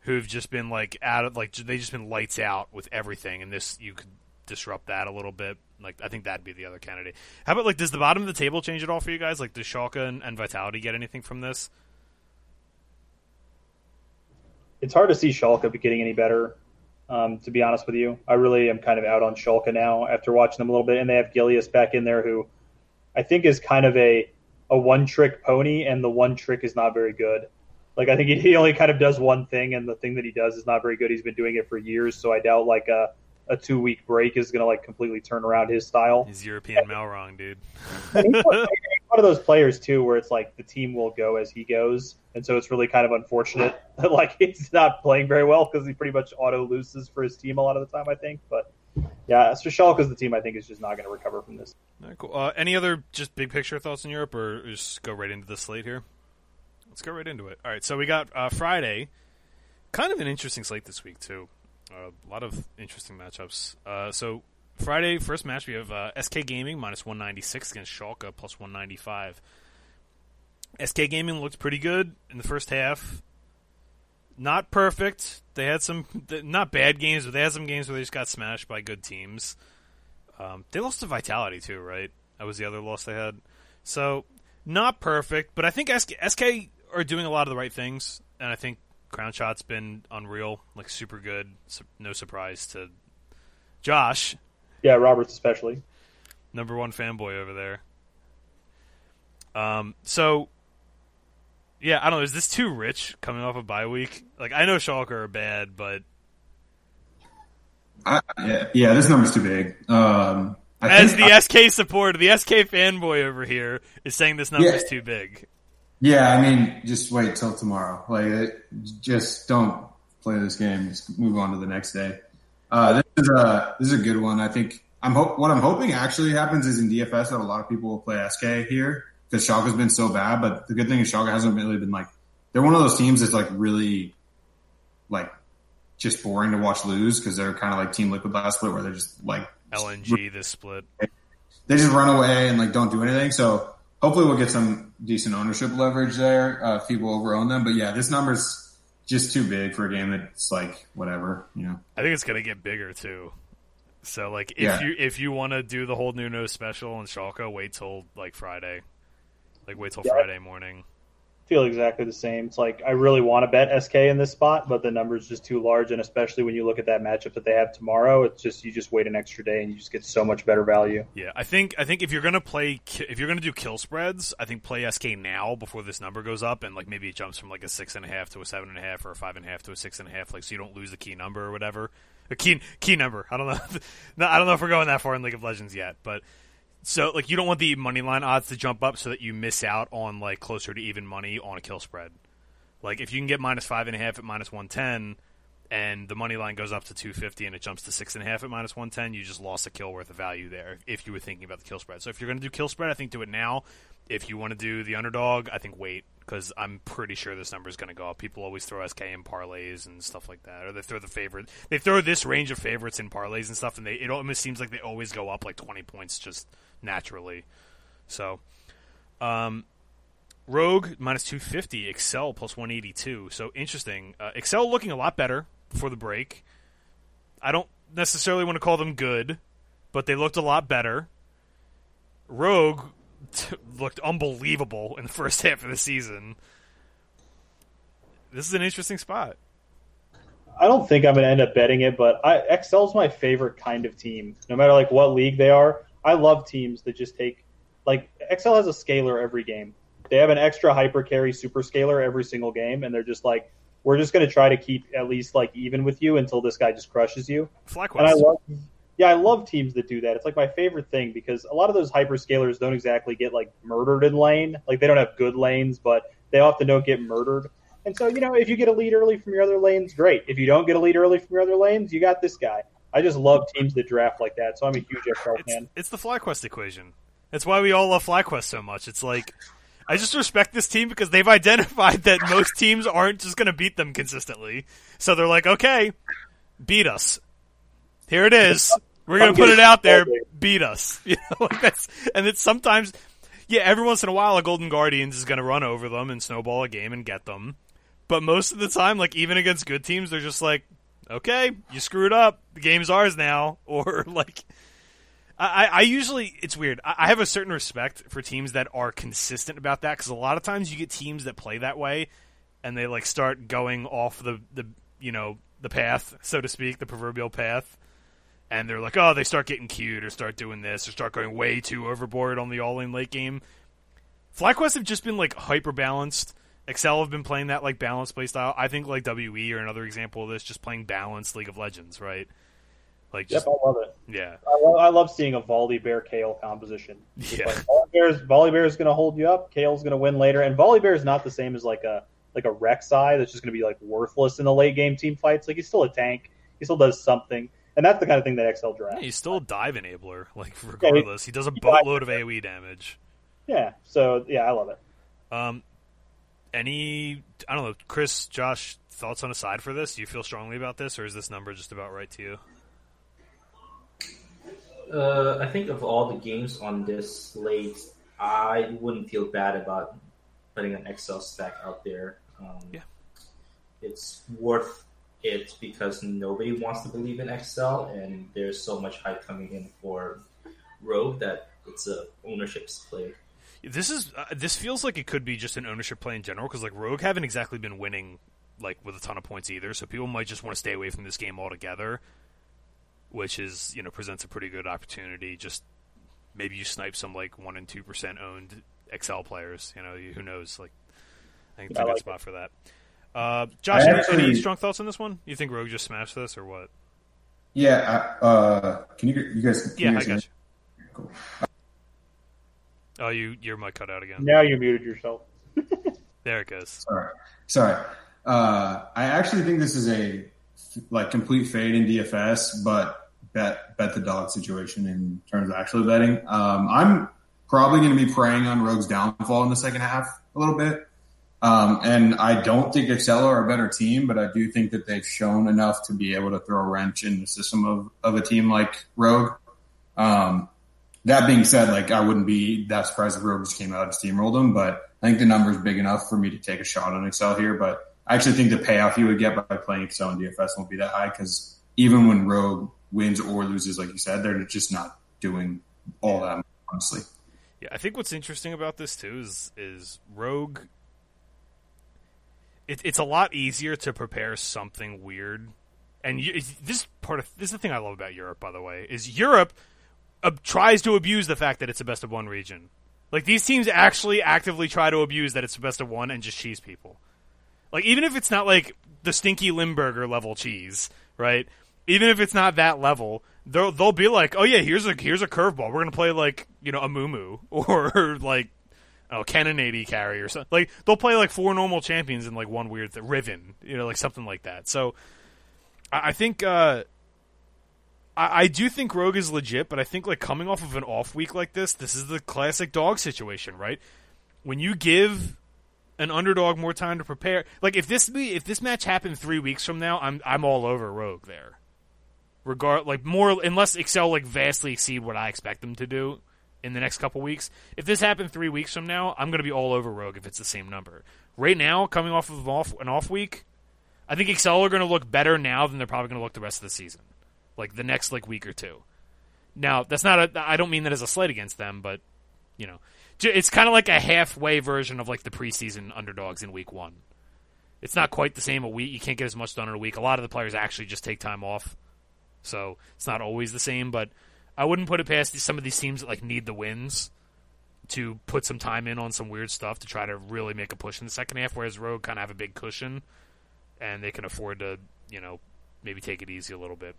Speaker 1: who've just been like out of like they just been lights out with everything, and this you could disrupt that a little bit. Like I think that'd be the other candidate. How about like does the bottom of the table change at all for you guys? Like does Schalke and, and Vitality get anything from this?
Speaker 2: It's hard to see Schalke getting any better. Um, to be honest with you, I really am kind of out on Schalke now after watching them a little bit, and they have Gilius back in there, who I think is kind of a a one trick pony, and the one trick is not very good. Like I think he, he only kind of does one thing, and the thing that he does is not very good. He's been doing it for years, so I doubt like a a two week break is going to like completely turn around his style.
Speaker 1: He's European Malrang, dude.
Speaker 2: And (laughs) he's one, of those players too, where it's like the team will go as he goes, and so it's really kind of unfortunate (laughs) that like he's not playing very well because he pretty much auto loses for his team a lot of the time. I think, but yeah, so Schalke's the team I think is just not going to recover from this.
Speaker 1: Right, cool. Uh, any other just big picture thoughts in Europe, or just go right into the slate here? Let's go right into it. All right, so we got uh, Friday. Kind of an interesting slate this week too. Uh, a lot of interesting matchups. Uh, so Friday, first match we have uh, SK Gaming minus one ninety six against Schalke plus one ninety five. SK Gaming looked pretty good in the first half. Not perfect. They had some not bad games, but they had some games where they just got smashed by good teams. Um, they lost to Vitality too, right? That was the other loss they had. So not perfect, but I think SK, SK are doing a lot of the right things, and I think Crownshot's been unreal, like super good. Su- no surprise to Josh,
Speaker 2: Yeah, Roberts especially.
Speaker 1: number one fanboy over there. Um, so yeah, I don't know. Is this too rich coming off a bye week? Like I know Schalke are bad, but
Speaker 3: I, yeah, yeah, this number's too big. Um, I
Speaker 1: as
Speaker 3: think-
Speaker 1: the SK supporter, the SK fanboy over here is saying this number's
Speaker 3: Yeah.
Speaker 1: too big.
Speaker 3: Yeah, I mean, just wait till tomorrow. Like, it, just don't play this game. Just move on to the next day. Uh, this is a this is a good one. I think I'm hope what I'm hoping actually happens is in DFS that a lot of people will play SK here because Schalke's been so bad. But the good thing is Schalke hasn't really been like they're one of those teams that's like really like just boring to watch lose because they're kind of like Team Liquid last split where they're just like
Speaker 1: LNG this split.
Speaker 3: they just run away and like don't do anything. So hopefully we'll get some decent ownership leverage there. Uh, if people overown them, but yeah, this number's just too big for a game that's like whatever, you know.
Speaker 1: I think it's gonna get bigger too. So like if
Speaker 3: Yeah.
Speaker 1: you if you want to do the whole Nuno special in Schalke, wait till like Friday. Like wait till
Speaker 2: Yeah.
Speaker 1: Friday morning.
Speaker 2: Feel exactly the same. It's like I really want to bet SK in this spot, but the number is just too large, and especially when you look at that matchup that they have tomorrow, it's just you just wait an extra day and you just get so much better value.
Speaker 1: Yeah, I think I think if you're gonna play if you're gonna do kill spreads, I think play SK now before this number goes up, and like maybe it jumps from like a six and a half to a seven and a half or a five and a half to a six and a half, like so you don't lose the key number or whatever. A key key number. I don't know. (laughs) no, I don't know if we're going that far in League of Legends yet, but So like you don't want the money line odds to jump up so that you miss out on like closer to even money on a kill spread. Like if you can get minus five and a half at minus one ten, and the money line goes up to two fifty and it jumps to six and a half at minus one ten, you just lost a kill worth of value there. If you were thinking about the kill spread, so if you're going to do kill spread, I think do it now. If you want to do the underdog, I think wait because I'm pretty sure this number is going to go up. People always throw SK in parlays and stuff like that, or they throw the favorite. They throw this range of favorites in parlays and stuff, and they it almost seems like they always go up like 20 points just naturally. So, um, Rogue minus 250, Excel plus 182. So interesting. Uh, Excel looking a lot better before the break. I don't necessarily want to call them good, but they looked a lot better. Rogue t- looked unbelievable in the first (laughs) half of the season. This is an interesting spot.
Speaker 2: I don't think I'm going to end up betting it, but I, Excel's my favorite kind of team. No matter like what league they are, I love teams that just take like Excel has a scaler every game. They have an extra hyper carry super scaler every single game, and they're just like, we're just going to try to keep at least like even with you until this guy just crushes you.
Speaker 1: FlyQuest.
Speaker 2: And I love, yeah, I love teams that do that. It's like my favorite thing because a lot of those hyper scalers don't exactly get like murdered in lane. Like they don't have good lanes, but they often don't get murdered. And so you know, if you get a lead early from your other lanes, great. If you don't get a lead early from your other lanes, you got this guy. I just love teams that draft like that. So I'm a huge
Speaker 1: it's,
Speaker 2: fan.
Speaker 1: it's the FlyQuest equation. That's why we all love FlyQuest so much. It's like I just respect this team because they've identified that most teams aren't just going to beat them consistently. So they're like, okay, beat us. Here it is. We're going to put it out there. Beat us. (laughs) You know, like that's, and it's sometimes, yeah, every once in a while, a Golden Guardians is going to run over them and snowball a game and get them. But most of the time, like even against good teams, they're just like, okay, you screwed up. The game's ours now. (laughs) Or like, I, I usually it's weird. I, have a certain respect for teams that are consistent about that because a lot of times you get teams that play that way, and they like start going off the the you know the path, so to speak, the proverbial path, and they're like, oh, they start getting cute or start doing this or start going way too overboard on the all in late game. FlyQuest have just been like hyper balanced. Excel have been playing that like balanced play style. I think like WE or another example of this, just playing balanced League of Legends, right? Like just
Speaker 2: Yep, I love it.
Speaker 1: yeah.
Speaker 2: I love, I love seeing a Volley Bear Kayle composition. (laughs)
Speaker 1: Yeah.
Speaker 2: like Volibear's Volley Bear is going to hold you up. Kayle's going to win later, and Volibear is not the same as like a like a Rek'Sai that's just going to be like worthless in the late game team fights. Like he's still a tank. He still does something, and that's the kind of thing that XL
Speaker 1: Yeah,
Speaker 2: drafts.
Speaker 1: he's still a dive enabler, like regardless. He does a boatload of AoE damage.
Speaker 2: Yeah, so yeah, I love it.
Speaker 1: Um, any I don't know, Chris, Josh, thoughts on a side for this? Do you feel strongly about this, or is this number just about right to you?
Speaker 4: Uh, I think of all the games on this slate, I wouldn't feel bad about putting an Excel stack out there. Um,
Speaker 1: Yeah.
Speaker 4: It's worth it because nobody wants to believe in Excel, and there's so much hype coming in for Rogue that it's a ownership play.
Speaker 1: This is uh, this feels like it could be just an ownership play in general because like Rogue haven't exactly been winning like with a ton of points either, so people might just want to stay away from this game altogether, which is you know presents a pretty good opportunity. Just maybe you snipe some like one and two percent owned XL players. You know, you- who knows? Like, I think it's a
Speaker 2: I
Speaker 1: good
Speaker 2: like
Speaker 1: spot for that. Uh, Josh, any,
Speaker 3: actually-
Speaker 1: any strong thoughts on this one? You think Rogue just smashed this or what?
Speaker 3: Yeah. I- Uh, can you you guys?
Speaker 1: Yeah,
Speaker 3: you
Speaker 1: I got you.
Speaker 3: Cool.
Speaker 1: Oh, you your mic cut out again.
Speaker 2: Now you muted yourself. (laughs)
Speaker 1: There it goes.
Speaker 3: Sorry. Sorry. Uh, I actually think this is a like complete fade in DFS, but bet bet the dog situation in terms of actually betting. Um, I'm probably going to be preying on Rogue's downfall in the second half a little bit. Um, and I don't think Excel are a better team, but I do think that they've shown enough to be able to throw a wrench in the system of, of a team like Rogue. Um, that being said, like I wouldn't be that surprised if Rogue just came out and steamrolled them, but I think the number is big enough for me to take a shot on Excel here. But I actually think the payoff you would get by playing Excel and DFS won't be that high because even when Rogue wins or loses, like you said, they're just not doing all that honestly.
Speaker 1: Yeah, I think what's interesting about this too is is Rogue. It, it's a lot easier to prepare something weird, and you, this part of this is the thing I love about Europe. By the way, is Europe tries to abuse the fact that it's a best of one region. Like these teams actually actively try to abuse that it's the best of one and just cheese people. Like even if it's not like the stinky Limburger level cheese, right? Even if it's not that level, they'll they'll be like, oh yeah, here's a here's a curveball. We're gonna play like you know a Mumu (laughs) or like oh Kennen AD carry or something. Like they'll play like four normal champions and like one weird th- Riven, you know, like something like that. So I, I think uh, I, I do think Rogue is legit, but I think like coming off of an off week like this, this is the classic dog situation, right? When you give an underdog more time to prepare, like if this if this match happened three weeks from now, I'm I'm all over Rogue there regard like more unless Excel like vastly exceed what I expect them to do in the next couple weeks. If this happened three weeks from now, I'm going to be all over Rogue if it's the same number. Right now, coming off of off, an off week, I think Excel are going to look better now than they're probably going to look the rest of the season, like the next like week or two. Now, that's not a. I don't mean that as a slight against them, but you know, it's kind of like a halfway version of like the preseason underdogs in week one. It's not quite the same a week. You can't get as much done in a week. A lot of the players actually just take time off so it's not always the same, but I wouldn't put it past some of these teams that like need the wins to put some time in on some weird stuff to try to really make a push in the second half. Whereas Rogue kind of have a big cushion, and they can afford to, you know, maybe take it easy a little bit.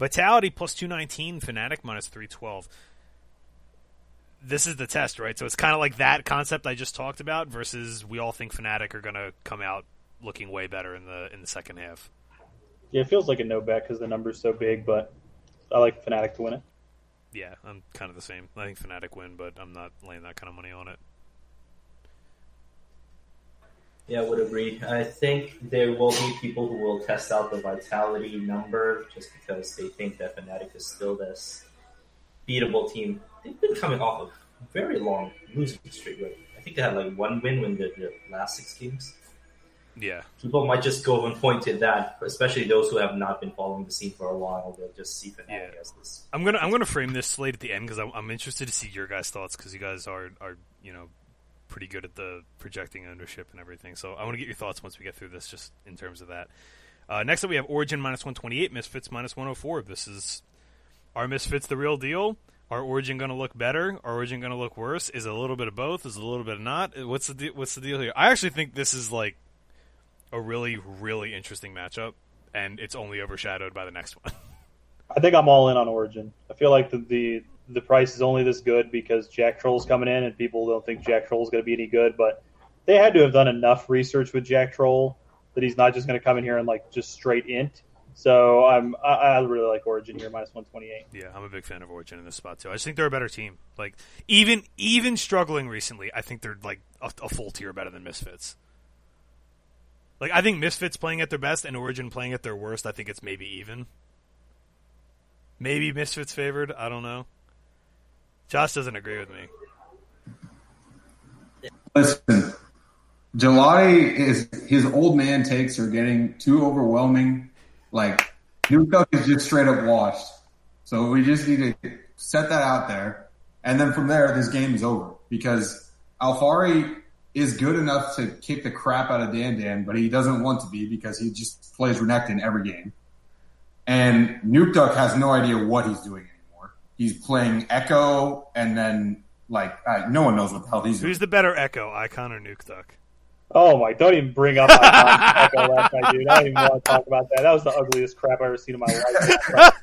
Speaker 1: Vitality plus two nineteen, Fnatic minus three twelve. This is the test, right? So it's kind of like that concept I just talked about versus we all think Fnatic are going to come out looking way better in the in the second half.
Speaker 2: Yeah, it feels like a no bet because the number's so big, but I like Fnatic to win it.
Speaker 1: Yeah, I'm kind of the same. I think Fnatic win, but I'm not laying that kind of money on it.
Speaker 4: Yeah, I would agree. I think there will be people who will test out the vitality number just because they think that Fnatic is still this beatable team. They've been coming off of a very long losing streak. Right? I think they had like one win when the, the last six games.
Speaker 1: Yeah.
Speaker 4: People might just go and point to that, especially those who have not been following the scene for a while. They'll just see Fnatic yeah. as this.
Speaker 1: I'm gonna I'm gonna frame this slate at the end because I'm, I'm interested to see your guys' thoughts because you guys are are you know pretty good at the projecting ownership and everything. So I want to get your thoughts once we get through this, just in terms of that. Uh, next up, we have Origen minus 128, Misfits minus 104. This is our Misfits the real deal? Are Origen going to look better? Are Origen going to look worse? Is it a little bit of both? Is it a little bit of not? What's the de- what's the deal here? I actually think this is like a really, really interesting matchup, and it's only overshadowed by the next one. (laughs)
Speaker 2: I think I'm all in on Origen. I feel like the, the the price is only this good because Jactroll's coming in, and people don't think Jactroll's going to be any good. But they had to have done enough research with Jactroll that he's not just going to come in here and like just straight int. So I'm I, I really like Origen here minus one twenty eight.
Speaker 1: Yeah, I'm a big fan of Origen in this spot too. I just think they're a better team. Like even even struggling recently, I think they're like a, a full tier better than Misfits. Like I think Misfits playing at their best and Origen playing at their worst. I think it's maybe even. Maybe Misfits favored. I don't know. Josh doesn't agree with me.
Speaker 3: Listen, Gelati is his old man takes are getting too overwhelming. Like Nuke is just straight up washed. So we just need to set that out there, and then from there, this game is over because Alphari is good enough to kick the crap out of Dan Dan, but he doesn't want to be because he just plays Renekton every game. And Nukeduck has no idea what he's doing anymore. He's playing Ekko, and then like uh, no one knows what the hell he's.
Speaker 1: Who's the better Ekko, Icon or Nuke Duck?
Speaker 2: Oh my! Don't even bring up Icon Ekko last night, dude. I don't even want to talk about that. That was the ugliest crap I've ever seen in my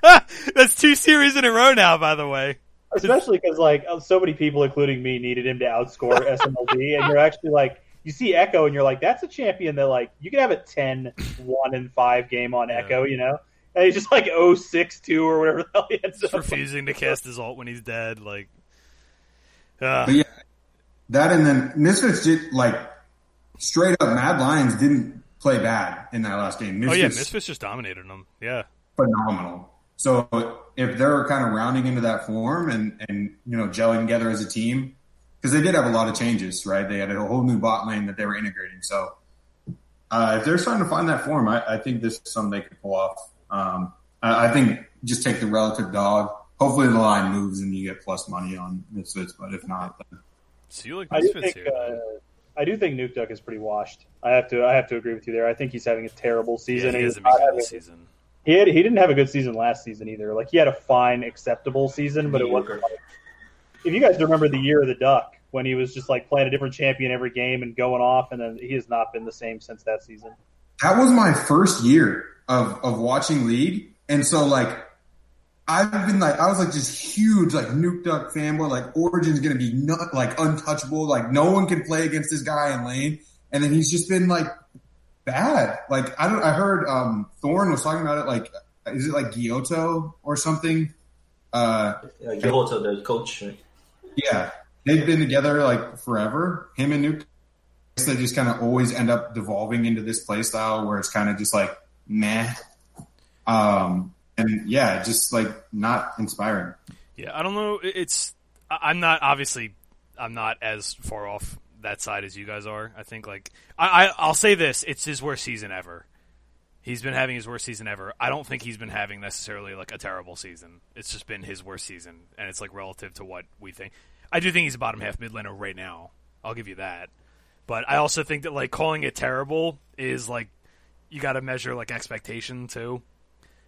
Speaker 1: life. (laughs) That's two series in a row now, by the way
Speaker 2: especially because like uh, so many people, including me, needed him to outscore (laughs) SMLD, and you're actually like you see Ekko, and you're like, that's a champion that like you could have a 10, 1 and five game on yeah. Ekko, you know. And he's just like 062 2 or whatever the hell he ends
Speaker 1: up. Refusing to cast his alt when he's dead, like.
Speaker 3: Uh. yeah, that and then Misfits did like straight up. Mad Lions didn't play bad in that last game.
Speaker 1: Misfits, oh yeah, Misfits just dominated them. Yeah,
Speaker 3: phenomenal. So if they're kind of rounding into that form and, and you know gelling together as a team, because they did have a lot of changes, right? They had a whole new bot lane that they were integrating. So uh, if they're starting to find that form, I, I, think this is something they could pull off. Um, I, I, think just take the relative dog. Hopefully the line moves and you get plus money on Misfits, but if not, then...
Speaker 1: so you like Misfits I do
Speaker 2: think, here? Uh, I do think Nukeduck is pretty washed. I have to I have to agree with you there. I think he's having a terrible season.
Speaker 1: Yeah, he has a having, season
Speaker 2: he had, he didn't have a good season last season either. Like he had a fine, acceptable season, but it wasn't. Like, if you guys remember the year of the duck when he was just like playing a different champion every game and going off, and then he has not been the same since that season.
Speaker 3: That was my first year of of watching league, and so like I've been like, I was like just huge, like Nukeduck fanboy. Like Origen's gonna be not, like untouchable. Like no one can play against this guy in lane. And then he's just been like bad. Like I don't. I heard um Thorin was talking about it. Like is it like Guilhoto or something? Uh,
Speaker 4: Guilhoto, the coach.
Speaker 3: yeah, they've been together like forever. Him and Nuke. They just kind of always end up devolving into this play style where it's kind of just like meh. Um, and yeah, just like not inspiring.
Speaker 1: Yeah, I don't know. It's I'm not obviously I'm not as far off that side as you guys are. I think like I, I I'll say this: it's his worst season ever. He's been having his worst season ever. I don't think he's been having necessarily like a terrible season. It's just been his worst season, and it's like relative to what we think. I do think he's a bottom half mid laner right now. I'll give you that. But I also think that like calling it terrible is like you got to measure like expectation too.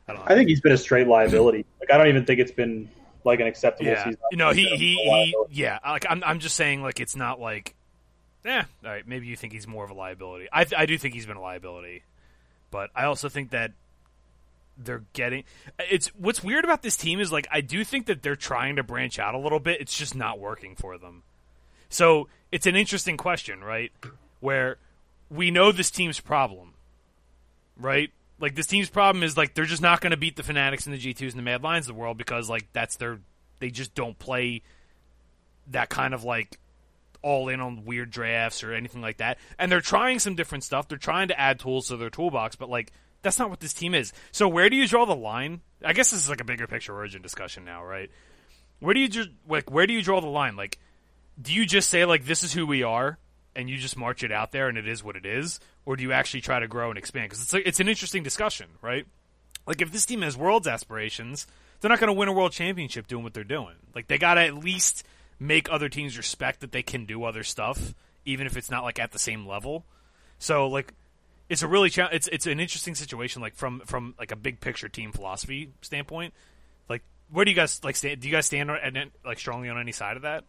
Speaker 1: I don't know.
Speaker 2: I think he's been a straight liability. (clears throat) Like I don't even think it's been like an acceptable
Speaker 1: yeah.
Speaker 2: season.
Speaker 1: You know, he he, he yeah. Like I'm I'm just saying like it's not like yeah. all right, maybe you think he's more of a liability. I I do think he's been a liability. But I also think that they're getting it's what's weird about this team is like I do think that they're trying to branch out a little bit. It's just not working for them. So, it's an interesting question, right? Where we know this team's problem. Right? Like this team's problem is like they're just not going to beat the Fnatics and the G2s and the Mad Lions of the world because like that's their they just don't play that kind of like all in on weird drafts or anything like that. And they're trying some different stuff. They're trying to add tools to their toolbox, but like that's not what this team is. So where do you draw the line? I guess this is like a bigger picture Origen discussion now, right? Where do you just like where do you draw the line? Like do you just say like this is who we are and you just march it out there and it is what it is? Or do you actually try to grow and expand? Because it's it's an interesting discussion right? Like if this team has world's aspirations they're not going to win a world championship doing what they're doing. Like they got to at least make other teams respect that they can do other stuff even if it's not like at the same level. So like it's a really cha- it's it's an interesting situation like from from like a big picture team philosophy standpoint. Like where do you guys like stand do you guys stand on, like strongly on any side of that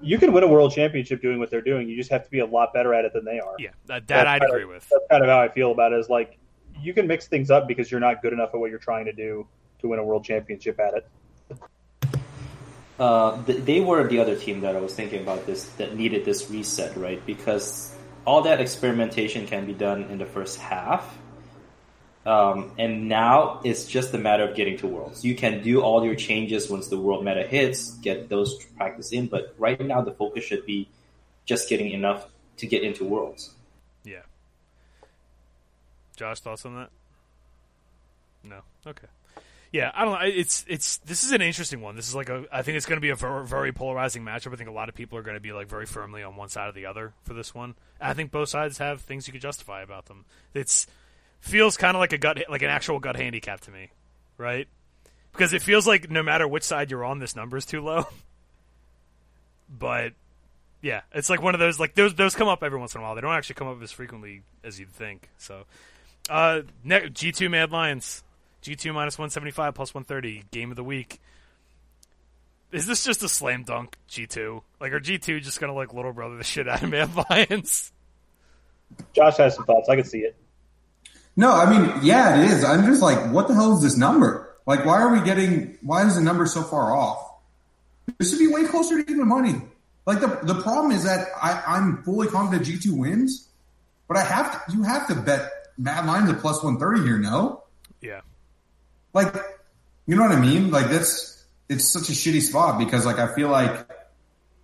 Speaker 2: You can win a world championship doing what they're doing. You just have to be a lot better at it than they are.
Speaker 1: Yeah, that, that I'd
Speaker 2: kind of-
Speaker 1: agree with.
Speaker 2: That's kind of how I feel about it. Is like you can mix things up because you're not good enough at what you're trying to do to win a world championship at it.
Speaker 4: Uh, they were the other team that I was thinking about this that needed this reset, right? Because all that experimentation can be done in the first half, um, and now it's just a matter of getting to worlds. You can do all your changes once the world meta hits, get those practice in, but right now the focus should be just getting enough to get into worlds.
Speaker 1: Yeah. Josh, thoughts on that? No. Okay. Yeah, I don't know. It's it's this is an interesting one. This is like a. I think it's going to be a ver- very polarizing matchup. I think a lot of people are going to be like very firmly on one side or the other for this one. I think both sides have things you could justify about them. It's feels kind of like a gut, like an actual gut handicap to me, right? Because it feels like no matter which side you're on, this number is too low. (laughs) but yeah, it's like one of those like those those come up every once in a while. They don't actually come up as frequently as you'd think. So, uh, G two Mad Lions, G two minus one seventy five plus one thirty game of the week. Is this just a slam dunk G two? Like, are G two just gonna like little brother the shit out of Mad (laughs) Lions?
Speaker 2: Josh has some thoughts. I can see it.
Speaker 3: No, I mean, yeah, it is. I'm just like, what the hell is this number? Like, why are we getting? Why is the number so far off? This should be way closer to even money. Like the the problem is that I, I'm fully confident G two wins, but I have to. You have to bet Mad Lions at plus one thirty here. No,
Speaker 1: Yeah,
Speaker 3: like, you know what I mean? Like that's it's such a shitty spot because like I feel like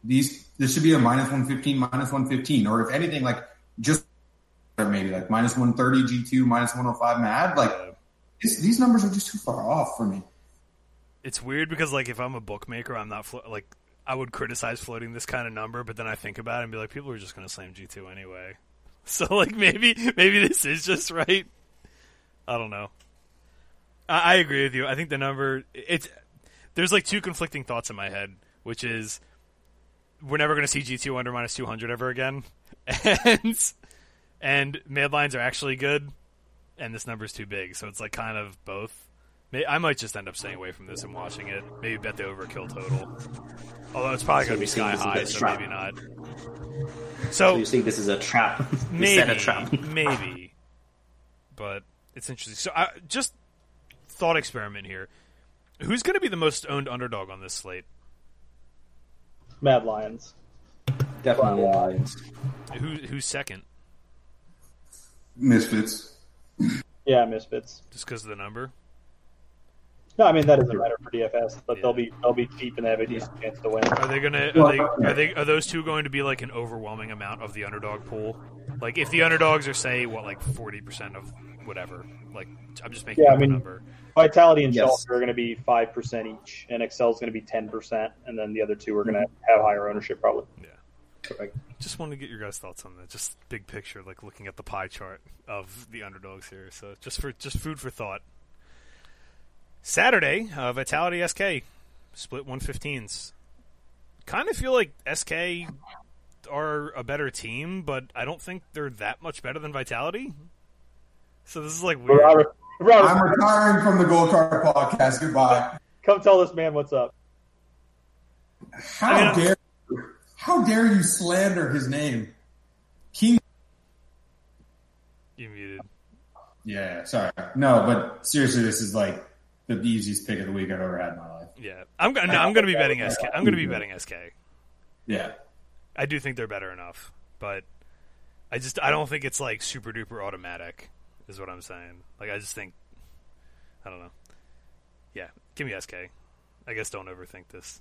Speaker 3: these this should be a minus one fifteen, minus one fifteen, or if anything, like just or maybe like minus one thirty G two, minus one hundred five Mad. Like these numbers are just too far off for me.
Speaker 1: it's weird because like if I'm a bookmaker, I'm not flo- like I would criticize floating this kind of number, but then I think about it and be like, people are just gonna slam G two anyway. (laughs) So like maybe maybe this is just right. I don't know. I, I agree with you. I think the number it's there's like two conflicting thoughts in my head, which is we're never going to see G2 under minus 200 ever again, (laughs) and and Mad Lions are actually good, and this number's too big, so it's like kind of both. I might just end up staying away from this and watching it. Maybe bet the overkill total. Although it's probably
Speaker 4: So
Speaker 1: going to be sky
Speaker 4: this is a
Speaker 1: high, so
Speaker 4: trap.
Speaker 1: maybe not.
Speaker 4: So
Speaker 1: So
Speaker 4: you think this is a trap? (laughs)
Speaker 1: Maybe,
Speaker 4: set a trap. (laughs)
Speaker 1: maybe, but it's interesting. So, I, just thought experiment here. Who's going to be the most owned underdog on this slate?
Speaker 2: Mad Lions.
Speaker 4: Definitely Mad Lions.
Speaker 1: Who who's second?
Speaker 3: Misfits.
Speaker 2: Yeah, Misfits.
Speaker 1: Just because of the number?
Speaker 2: No, I mean that doesn't matter for DFS, but
Speaker 1: Yeah.
Speaker 2: they'll be they'll be cheap and they have a decent chance to win.
Speaker 1: Are they gonna? Are they? Are they? Are those two going to be like an overwhelming amount of the underdog pool? Like if the underdogs are say what like forty percent of whatever. Like I'm just making
Speaker 2: Yeah,
Speaker 1: up
Speaker 2: I mean-
Speaker 1: a number.
Speaker 2: Vitality and
Speaker 4: Yes.
Speaker 2: Schalke are going to be five percent each, and Excel is going to be ten percent, and then the other two are going to mm-hmm. have higher ownership probably.
Speaker 1: Yeah.
Speaker 2: Correct.
Speaker 1: Just want to get your guys' thoughts on that. Just big picture, like looking at the pie chart of the underdogs here. So just for just food for thought. Saturday, uh, Vitality SK split 115s. Kind of feel like SK are a better team, but I don't think they're that much better than Vitality. So this is like weird.
Speaker 2: Robert, Robert,
Speaker 3: I'm retiring from the Gold Card podcast. Goodbye.
Speaker 2: come tell this man what's up.
Speaker 3: How
Speaker 1: I mean,
Speaker 3: dare how dare you slander his name? King
Speaker 1: You muted.
Speaker 3: Yeah, sorry. No, but seriously, this is like the easiest pick of the week I've ever had in my life.
Speaker 1: Yeah, I'm gonna. No, I'm gonna be betting SK. I'm gonna be betting SK.
Speaker 3: Yeah.
Speaker 1: I do think they're better enough, but I just I don't think it's like super duper automatic. Is what I'm saying. Like I just think I don't know. Yeah, give me SK. I guess don't overthink this.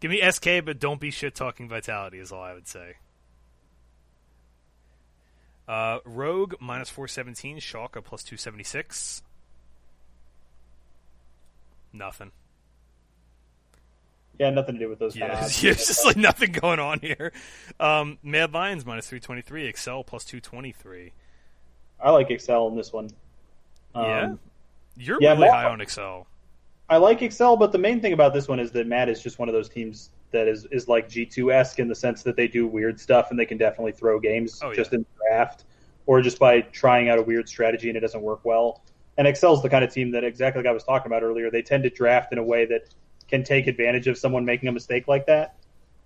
Speaker 1: Give me SK, but don't be shit talking Vitality. Is all I would say. Uh, Rogue minus four seventeen, Schalke plus two seventy six. Nothing.
Speaker 2: Yeah, nothing to do with those. (laughs)
Speaker 1: Yeah, it's just like nothing going on here. Um, Mad Lions minus three twenty three, Excel plus two twenty three.
Speaker 2: I like Excel in this one. Um,
Speaker 1: Yeah? You're
Speaker 2: yeah,
Speaker 1: really
Speaker 2: Matt-
Speaker 1: high on Excel.
Speaker 2: I like Excel, but the main thing about this one is that Matt is just one of those teams that is, is like G2 esque in the sense that they do weird stuff and they can definitely throw games
Speaker 1: Oh, yeah.
Speaker 2: just in the draft or just by trying out a weird strategy and it doesn't work well. And Excel's the kind of team that exactly like I was talking about earlier, they tend to draft in a way that can take advantage of someone making a mistake like that.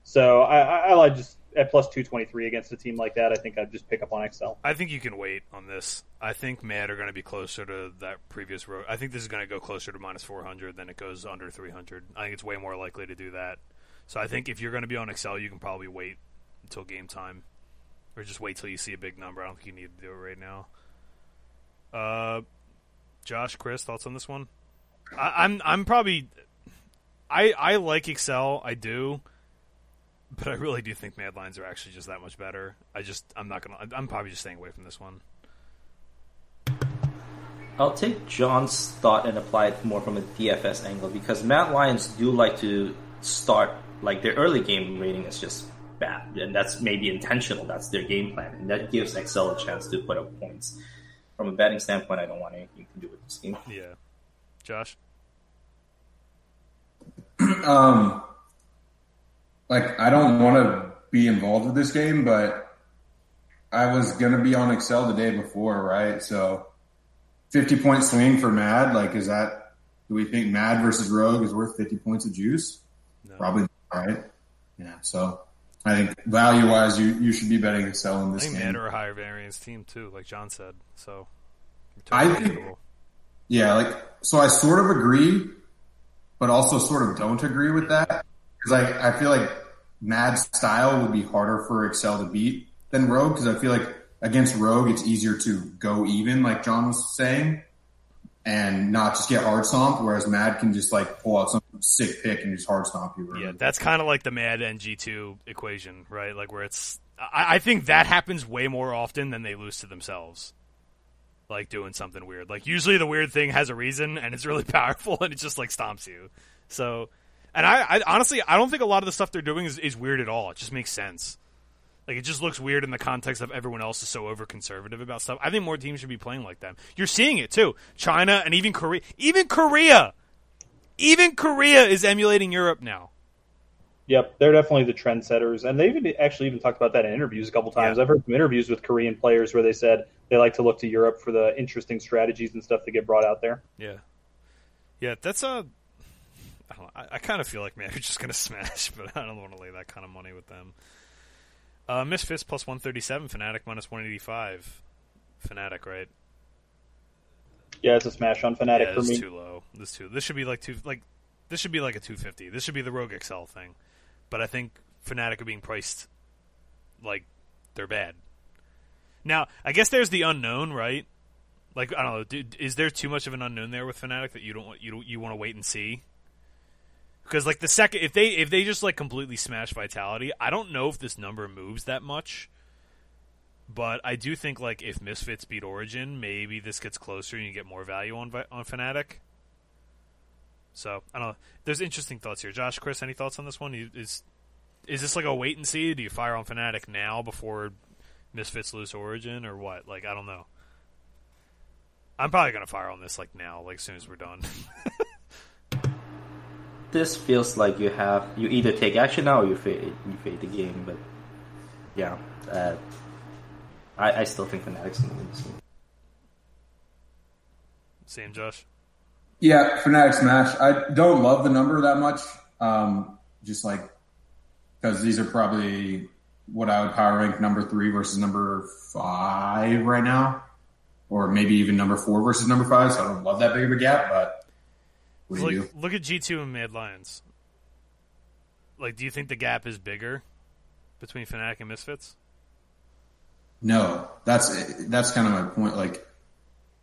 Speaker 2: So I, I, I like just at plus two twenty three against a team like that. I think I'd just pick up on Excel.
Speaker 1: I think you can wait on this. I think Mad are going to be closer to that previous row. I think this is going to go closer to minus 400 than it goes under 300. I think it's way more likely to do that. So I think if you're going to be on Excel, you can probably wait until game time, or just wait till you see a big number. I don't think you need to do it right now. Uh, Josh, Chris, thoughts on this one? I, I'm I'm probably I I like Excel. I do. But I really do think Mad Lions are actually just that much better. I just I'm not gonna. I'm probably just staying away from this one.
Speaker 4: I'll take John's thought and apply it more from a DFS angle because Mad Lions do like to start like their early game rating is just bad, and that's maybe intentional. That's their game plan, and that gives Excel a chance to put up points. From a betting standpoint, I don't want anything to do with this game.
Speaker 1: Yeah, Josh. (clears throat)
Speaker 3: Um, like I don't want to be involved with this game, but I was gonna be on Excel the day before, right? So, fifty point swing for Mad. Like, is that? Do we think Mad versus Rogue is worth fifty points of juice?
Speaker 1: No.
Speaker 3: Probably, not, right? Yeah. So, I think value wise, you you should be betting Excel in
Speaker 1: I
Speaker 3: this
Speaker 1: think
Speaker 3: game.
Speaker 1: Mad are a higher variance team too, like John said. So
Speaker 3: I think-. Yeah, like so I sort of agree, but also sort of don't agree with that because I I feel like Mad's style would be harder for Excel to beat than Rogue because I feel like against Rogue it's easier to go even, like John was saying, and not just get hard stomped. Whereas Mad can just like pull out some sick pick and just hard stomp you.
Speaker 1: Yeah, that's kind of like the Mad NG2 equation, right? Like where it's, I, I think that happens way more often than they lose to themselves. Like doing something weird. Like usually the weird thing has a reason and it's really (laughs) powerful and it just like stomps you. So, and I, I honestly, I don't think a lot of the stuff they're doing is, is weird at all. It just makes sense. Like it just looks weird in the context of everyone else is so over conservative about stuff. I think more teams should be playing like them. You're seeing it too. China and even Korea, even Korea, even Korea is emulating Europe now.
Speaker 2: Yep, they're definitely the trendsetters, and they've even, actually even talked about that in interviews a couple times.
Speaker 1: Yeah.
Speaker 2: I've heard some interviews with Korean players where they said they like to look to Europe for the interesting strategies and stuff that get brought out there.
Speaker 1: Yeah, yeah, that's a. I, don't I, I kind of feel like man, you're (laughs) just gonna smash, but I don't want to lay that kind of money with them. Uh, Misfits plus one thirty seven, Fnatic minus one eighty five. Fnatic, right?
Speaker 2: Yeah, it's a smash on Fnatic
Speaker 1: yeah,
Speaker 2: for
Speaker 1: it's
Speaker 2: me.
Speaker 1: too low. This two. This should be like two. Like this should be like a two fifty. This should be the Rogue XL thing. But I think Fnatic are being priced like they're bad. Now, I guess there's the unknown, right? Like I don't know. Do, is there too much of an unknown there with Fnatic that you don't want you don't, you want to wait and see? Because like the second if they if they just like completely smash Vitality, I don't know if this number moves that much. But I do think like if Misfits beat Origen, maybe this gets closer and you get more value on on Fnatic. So I don't know. There's interesting thoughts here. Josh, Chris, any thoughts on this one? Is is this like a wait and see? Do you fire on Fnatic now before Misfits lose Origen or what? Like I don't know. I'm probably gonna fire on this like now, like as soon as we're done. (laughs)
Speaker 4: This feels like you have you either take action now or you fade you fade the game. But yeah, uh, I I still think Fnatic's gonna win this game.
Speaker 1: Same, Josh.
Speaker 3: Yeah, Fnatic Smash. I don't love the number that much. Um, just like because these are probably what I would power rank number three versus number five right now, or maybe even number four versus number five. So I don't love that big of a gap, but what do
Speaker 1: look at G two and Mad Lions. Like, do you think the gap is bigger between Fnatic and Misfits?
Speaker 3: No, that's that's kind of my point. Like,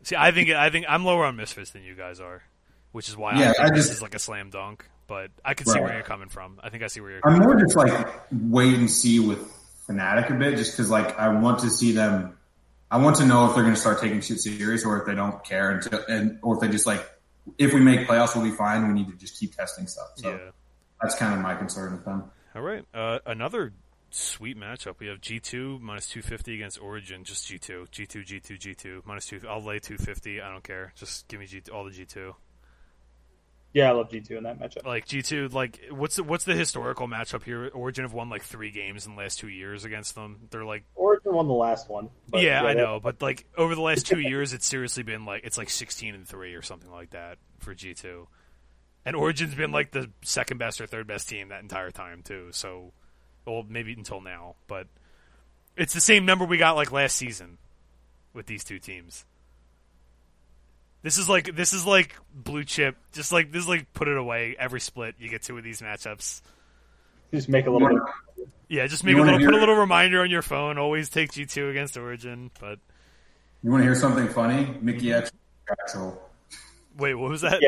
Speaker 1: See, I think I think I'm lower on Misfits than you guys are, which is why
Speaker 3: Yeah,
Speaker 1: I think
Speaker 3: I
Speaker 1: this is like a slam dunk. But I can see where you're coming from. I think I see where you're. Coming from.
Speaker 3: I'm more just like wait and see with Fnatic a bit, just because like I want to see them. I want to know if they're going to start taking shit serious or if they don't care until, and or if they just like if we make playoffs, we'll be fine. We need to just keep testing stuff. So
Speaker 1: Yeah.
Speaker 3: that's kind of my concern with them.
Speaker 1: All right. Uh, another sweet matchup. We have G two minus two fifty against Origen. Just G two. G two. G two. G two minus two. I'll lay two fifty. I don't care. Just give me G all the G two.
Speaker 2: Yeah, I love G two in that matchup.
Speaker 1: Like G two. Like what's the, what's the historical matchup here? Origen have won like three games in the last two years against them. They're like
Speaker 2: Origen won the last one. but
Speaker 1: yeah, I know, but like over the last two (laughs) years, it's seriously been like it's like sixteen and three or something like that for G two, and Origen's been like the second best or third best team that entire time too. So, well, maybe until now, but it's the same number we got like last season with these two teams. This is like this is like blue chip, just like this is like put it away every split you get two of these matchups.
Speaker 2: Just make a little.
Speaker 1: Yeah, just
Speaker 3: You
Speaker 1: make a little put a little reminder on your phone. Always take G two against Origen, but
Speaker 3: You want to hear something funny? Mickey mm-hmm. X, Jactroll.
Speaker 1: wait, what was that?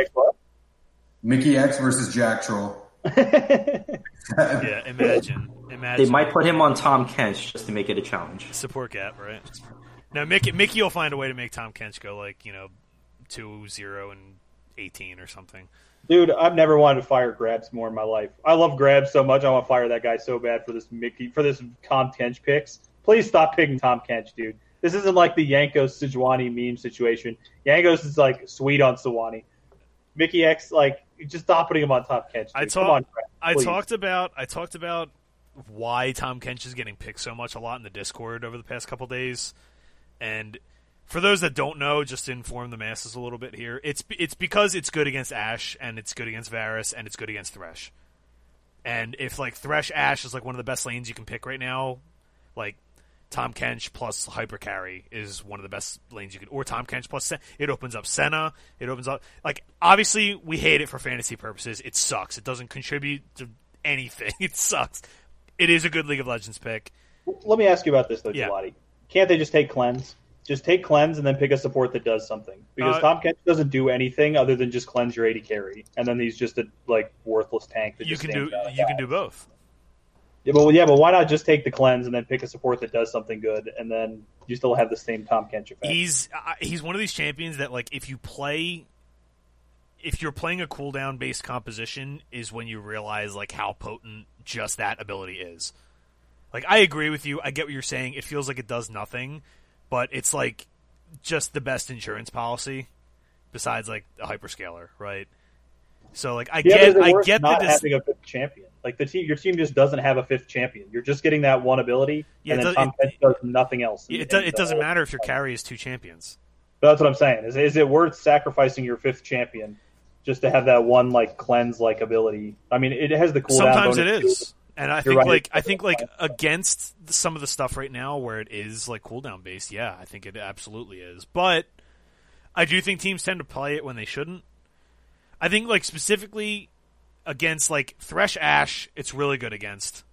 Speaker 3: Mikyx versus Jactroll. (laughs)
Speaker 1: Yeah, imagine, imagine.
Speaker 4: They might put him on Tahm Kench just to make it a challenge.
Speaker 1: support gap, right? Now, Mickey, Mickey will find a way to make Tahm Kench go like you know, two zero and eighteen or something.
Speaker 2: Dude, I've never wanted to fire GrabbZ more in my life. I love GrabbZ so much. I want to fire that guy so bad for this Mickey for this Tahm Kench picks. Please stop picking Tahm Kench, dude. This isn't like the Jankos Sejuani meme situation. Jankos is like sweet on Sejuani. Mikyx, like, just stop putting him on Tahm Kench. Dude.
Speaker 1: I
Speaker 2: Come
Speaker 1: talk-
Speaker 2: on, GrabbZ,
Speaker 1: I talked about I talked about why Tahm Kench is getting picked so much a lot in the Discord over the past couple days, and for those that don't know, just to inform the masses a little bit here, it's it's because it's good against Ashe and it's good against Varus and it's good against Thresh. And if like Thresh Ashe is like one of the best lanes you can pick right now, like Tahm Kench plus Hyper Carry is one of the best lanes you can, or Tahm Kench plus Sen- it opens up Senna. It opens up like obviously we hate it for fantasy purposes. It sucks. It doesn't contribute to anything. (laughs) It sucks. It is a good League of Legends pick.
Speaker 2: Let me ask you about this though,
Speaker 1: Yeah.
Speaker 2: Gelati. Can't they just take cleanse? Just take cleanse and then pick a support that does something. Because
Speaker 1: Uh,
Speaker 2: Tahm Kench doesn't do anything other than just cleanse your 80 carry, and then he's just a like worthless tank that
Speaker 1: You
Speaker 2: just
Speaker 1: can do
Speaker 2: stands out of
Speaker 1: you can do both.
Speaker 2: Yeah, but yeah, but why not just take the cleanse and then pick a support that does something good, and then you still have the same Tahm Kench effect?
Speaker 1: He's uh, he's one of these champions that like if you play if you're playing a cooldown based composition is when you realize like how potent just that ability is. Like I agree with you. I get what you're saying. It feels like it does nothing, but it's like just the best insurance policy besides like a hyperscaler, right? So like I
Speaker 2: yeah,
Speaker 1: get
Speaker 2: but
Speaker 1: I get
Speaker 2: not
Speaker 1: that this
Speaker 2: having a fifth champion. Like the team, your team just doesn't have a fifth champion. You're just getting that one ability,
Speaker 1: Yeah,
Speaker 2: and
Speaker 1: it
Speaker 2: then Tom
Speaker 1: it,
Speaker 2: does nothing else.
Speaker 1: It, do, it doesn't matter if your carry is two champions.
Speaker 2: That's what I'm saying. Is is it worth sacrificing your fifth champion just to have that one like cleanse like ability? I mean, it has the cooldown.
Speaker 1: Sometimes it is. And I think
Speaker 2: right.
Speaker 1: like I think like against some of the stuff right now where it is like cooldown based, yeah, I think it absolutely is. But I do think teams tend to play it when they shouldn't. I think like specifically against like Thresh Ashe, it's really good against.